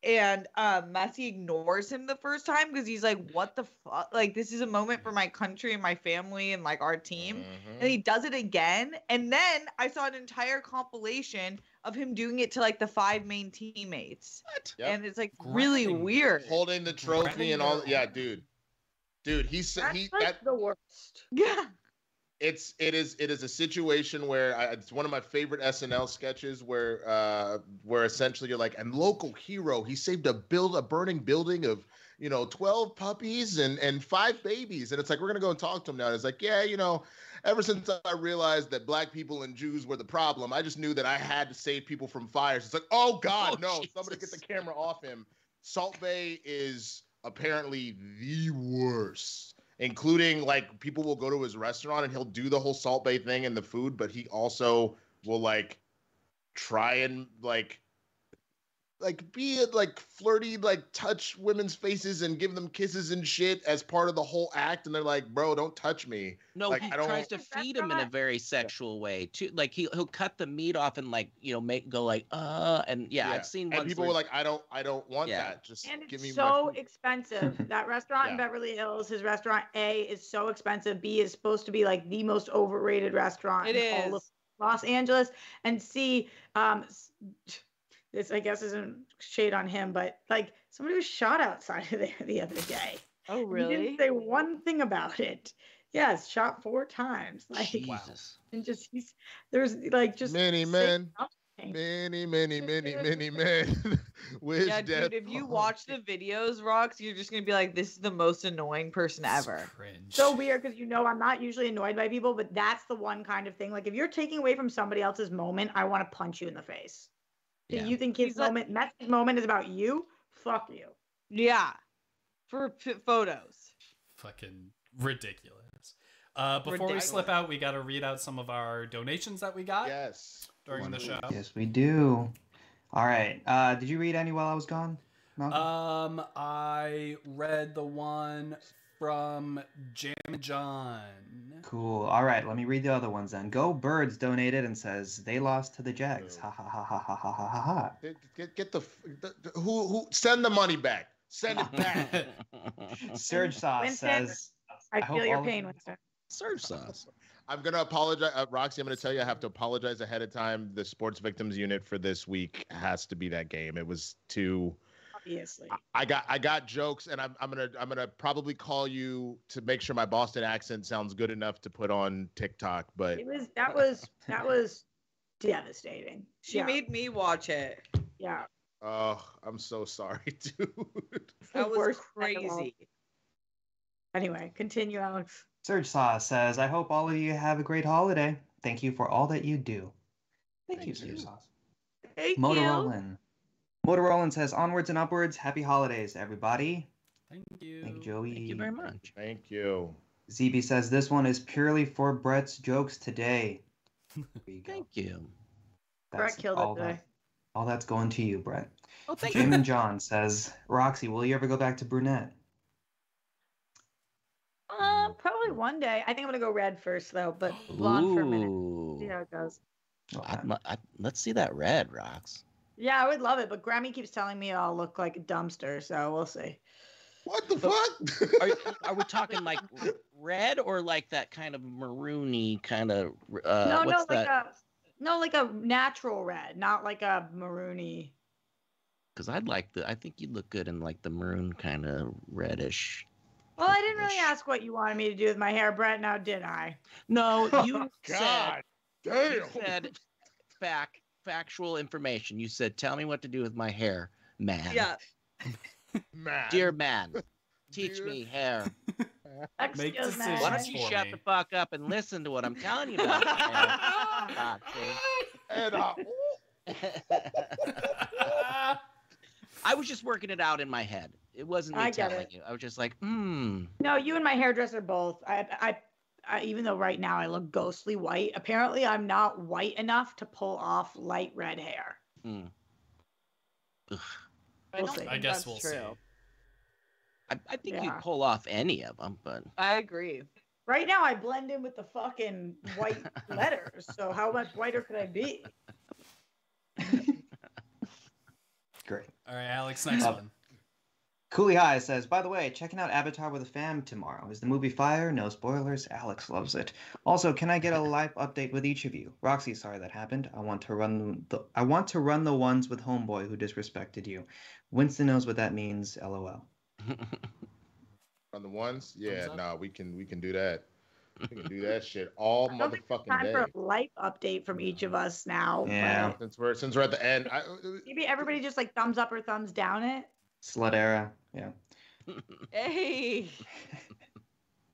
D: and uh, Messi ignores him the first time because he's like, "What the fuck? Like, this is a moment for my country and my family and like our team."
B: Mhm.
D: And he does it again, and then I saw an entire compilation of him doing it to like the five main teammates,
C: What?
B: Yep.
D: and it's like really weird.
B: Holding the trophy
A: Grabbing
B: and all. Yeah, dude. Dude, he said
E: That's
B: he
E: like
B: that
E: the worst.
D: Yeah,
B: it's it is it is a situation where I, it's one of my favorite SNL sketches where uh where essentially you're like and local hero he saved a build a burning building of you know 12 puppies and and five babies and it's like we're gonna go and talk to him now and it's like yeah you know ever since I realized that black people and Jews were the problem I just knew that I had to save people from fires. It's like oh, oh god
C: Oh,
B: no somebody get the camera off him. Salt Bae is apparently the worst including like people will go to his restaurant and he'll do the whole Salt Bae thing and the food, but he also will like try and like like be it like flirty, like touch women's faces and give them kisses and shit as part of the whole act, and they're like, bro, don't touch me.
C: No,
B: Like,
C: he
B: I don't-
C: tries to
E: That's
C: feed him in a very sexual way too. Like he he'll cut the meat off and like you know make go like uh and yeah,
B: Yeah.
C: I've seen
B: And
C: ones
B: people
C: where-
B: were like, I don't, I don't want
C: Yeah.
B: that. Just
E: And
B: give me
E: it's
B: my
E: so
B: food."
E: expensive. That restaurant in Beverly Hills, his restaurant A is so expensive. B is supposed to be like the most overrated restaurant
D: It
E: in all of. Los Angeles. And C, um, s- this I guess isn't shade on him, but like somebody was shot outside of there the other day.
D: Oh,
E: And He didn't say one thing about it. Yes, shot four times. Like
C: Jesus.
E: and just he's there's like just
B: many men, many, many, many, many men. With
D: Yeah,
B: death
D: dude, if you
B: on-
D: watch the videos, Rox, you're just gonna be like, "This is the most annoying person
A: It's
D: ever."
A: Cringe.
E: so weird because you know I'm not usually annoyed by people, but that's the one kind of thing. Like if you're taking away from somebody else's moment, I want to punch you in the face. Do
C: Yeah.
E: you think his
D: He's like-
E: moment, Messi's moment, is about you? Fuck you.
D: Yeah, for p- photos.
A: fucking ridiculous. Uh, before we slip out, we got to read out some of our donations that we got
B: Yes.
A: during the show.
F: Yes, we do. All right. Uh, did you read any while I was gone? Malcolm?
A: Um, I read the one from Jam John.
F: Cool. All right, let me read the other ones then. Go Birds donated and says they lost to the Jags. Ha ha ha ha ha ha ha ha.
B: Get, get the, the, the who who send the money back. Send it back.
F: Surge Sauce
E: Winston,
F: says.
E: I,
F: I
E: feel your pain, Winston.
C: Surge Sauce.
B: I'm gonna apologize, uh, Roxy. I'm gonna tell you I have to apologize ahead of time. The Sports Victims Unit for this week has to be that game. It was too.
E: Obviously.
B: I got I got jokes, and I'm I'm gonna I'm gonna probably call you to make sure my Boston accent sounds good enough to put on TikTok. But
E: It was that was that was devastating.
D: She
E: yeah,
D: made me watch it.
E: yeah.
B: oh, I'm so sorry, dude.
E: the
D: That was
E: worst night
D: crazy.
E: Anyway, continue, Alex.
F: Surge Sauce says I hope all of you have a great holiday. Thank you for all that you do. Thank,
B: Thank
F: you,
B: you.
F: Surge Sauce.
D: Thank you.
F: Motorolan. Motorolan says onwards and upwards. Happy holidays, everybody.
A: Thank you.
F: Thank you, Joey.
C: Thank you very much.
B: Thank you.
F: ZB says this one is purely for Brett's jokes today. There you go.
C: Thank you.
E: Brett killed it
F: all
E: today.
F: That, all that's going to you, Brett.
C: Oh, thank
F: Jim
C: you.
F: and John says, Roxy, will you ever go back to brunette?
E: Um, probably one day. I think I'm gonna go red first though, but blonde for a minute. See how it goes.
F: Okay.
C: I'd, I'd, let's see that red rocks.
E: Yeah, I would love it, but Grammy keeps telling me I'll look like a dumpster, so we'll see.
B: What the fuck?
C: Are, are we talking like red or like that kind of maroony kind of? Uh,
E: no, no,
C: what's
E: like
C: that?
E: a no, like a natural red, not like a maroony.
C: Because I'd like the. I think you'd look good in like the maroon kind of reddish.
E: Well, I didn't really ask what you wanted me to do with my hair, Brett. Now did I?
C: No,
B: Oh,
C: you said
B: God
C: you said back factual information. You said, "Tell me what to do with my hair, man."
D: Yeah.
B: Man.
C: Dear man, teach
B: Dear-
C: me hair.
A: Make
E: Excuse me.
A: decisions.
C: Why don't you
A: for
C: shut
A: me.
C: the fuck up and listen to what I'm telling you about? hair, Foxy?
B: And, uh,
C: I was just working it out in my head. It wasn't me
E: I get
C: telling
E: it.
C: you. I was just like, hmm.
E: No, you and my hairdresser both. I, I, I, even though right now I look ghostly white, apparently I'm not white enough to pull off light red hair.
C: hmm.
D: I
E: We'll
D: don't
E: see.
A: I guess
D: that's
A: we'll
D: true.
A: see.
C: I, I think you
E: Yeah.
C: pull off any of them, but
D: I agree.
E: Right now I blend in with the fucking white letters. So how much whiter could I be?
F: Great.
A: All right, Alex, next
F: Uh,
A: one.
F: Cooley High says, by the way, checking out Avatar with a fam tomorrow. Is the movie fire? No spoilers. Alex loves it. Also, can I get a live update with each of you? Roxy, sorry that happened. I want to run the I want to run the ones with Homeboy who disrespected you. Winston knows what that means. LOL.
B: on the ones, yeah,
A: up.
B: nah, we can we can do that. We can do that shit all
E: I don't think it's
B: motherfucking
E: time
B: day.
E: for a life update from each of us now. but
F: Yeah.
B: Since we're since we're at the end, I,
E: Maybe everybody just like thumbs up or thumbs down it.
F: Slut era. Yeah.
D: Hey.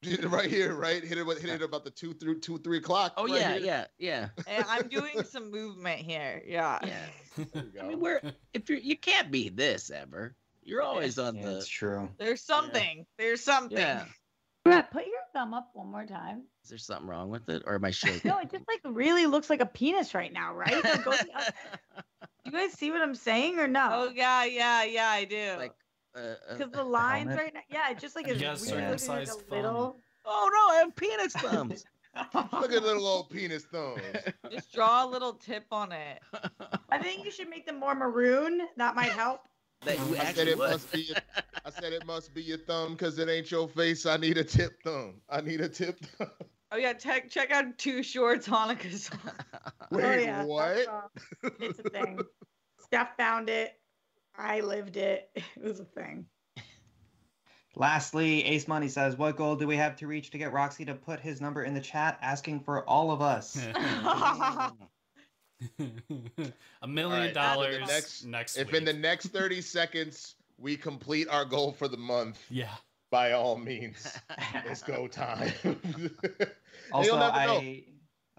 B: right here, right, hit it with- hit it about the two through two three o'clock.
C: oh
B: right
C: yeah,
B: here.
C: yeah, yeah,
D: Hey, I'm doing some movement here. Yeah.
C: yeah. I mean, we're if you you can't be this ever. You're always on
F: Yeah,
C: the
F: it's true.
D: There's something. There's something.
C: yeah.
E: Brett, put your thumb up one more time.
C: Is there something wrong with it, or am I shaking?
E: No, it just like really looks like a penis right now, right? Like, go the oth- Do you guys see what I'm saying or no?
D: Oh yeah, yeah, yeah. I do.
C: like, uh, uh,
E: Because the lines
F: helmet?
E: right now, yeah, it just like is
A: You got
E: really looking like a
A: circumcised
E: little.
C: oh no, I have penis thumbs.
B: Look at little old penis thumbs.
D: Just draw a little tip on it.
E: I think you should make them more maroon. That might help.
C: that you
B: I said it
C: would.
B: must be. Your, I said it must be your thumb because it ain't your face. I need a tip thumb. I need a tip thumb.
D: Oh yeah, check check out two shorts Hanukkah song.
B: Wait,
E: oh yeah,
B: what?
E: uh, it's a thing. Steph found it. I lived it. It was a thing.
F: Lastly, Ace Money says, What goal do we have to reach to get Roxy to put his number in the chat asking for all of us?
A: a million
B: Alright,
A: dollars
B: next-
A: next
B: If
A: week.
B: in the next thirty seconds we complete our goal for the month,
A: yeah.
B: By all means, it's go time.
F: Also,
B: You'll never know.
F: I.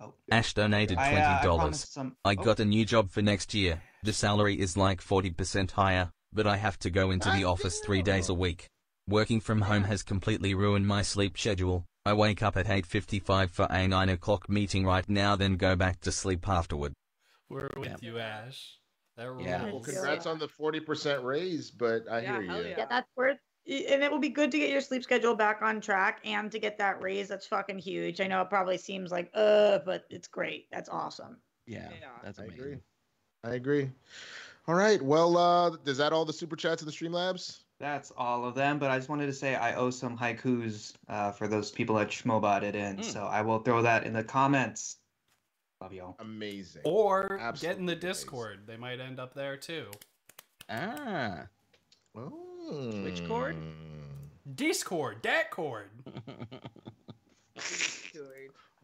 F: Oh,
G: Ash donated $20.
F: uh, I some.
G: I
F: oh,
G: got a new job for next year. The salary is like 40% higher, but I have to go into the office three days a week. Working from home has completely ruined my sleep schedule. I wake up at 8.55 for a 9 o'clock meeting right now then go back to sleep afterward.
A: We're with
C: Yeah.
A: you, Ash. That
C: Yeah.
B: well, congrats on the forty percent raise, but I
D: Yeah,
B: hear you.
D: yeah.
E: Yeah, that's worth. And it will be good to get your sleep schedule back on track and to get that raise. That's fucking huge. I know it probably seems like, uh, but it's great. That's awesome.
C: yeah,
D: Yeah.
C: that's
B: I agree. I agree. All right. Well, uh, is that all the super chats and the Streamlabs?
F: That's all of them, but I just wanted to say I owe some haikus uh, for those people that schmobotted in,
C: Mm.
F: so I will throw that in the comments. Love y'all.
B: Amazing.
A: Or get in
B: Absolutely
A: the
B: amazing.
A: Discord. They might end up there too.
C: Ah.
B: Which
C: chord? Hmm.
A: Discord, that cord.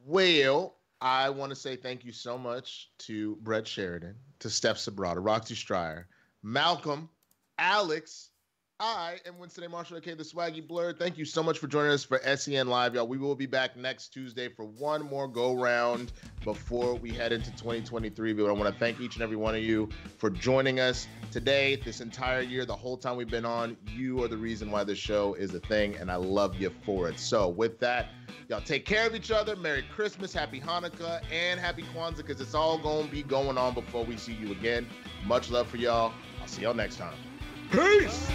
B: Well, I want to say thank you so much to Brett Sheridan, to Steph Sabrata, Roxy Striar, Malcolm, Alex, I am Winston. Marshall, aka the Swaggy Blur. Thank you so much for joining us for SEN Live, y'all. We will be back next Tuesday for one more go round before we head into 2023. But I want to thank each and every one of you for joining us today, this entire year, the whole time we've been on. You are the reason why this show is a thing, and I love you for it. So, with that, y'all take care of each other. Merry Christmas, Happy Hanukkah, and Happy Kwanzaa, because it's all going to be going on before we see you again. Much love for y'all. I'll see y'all next time. Peace!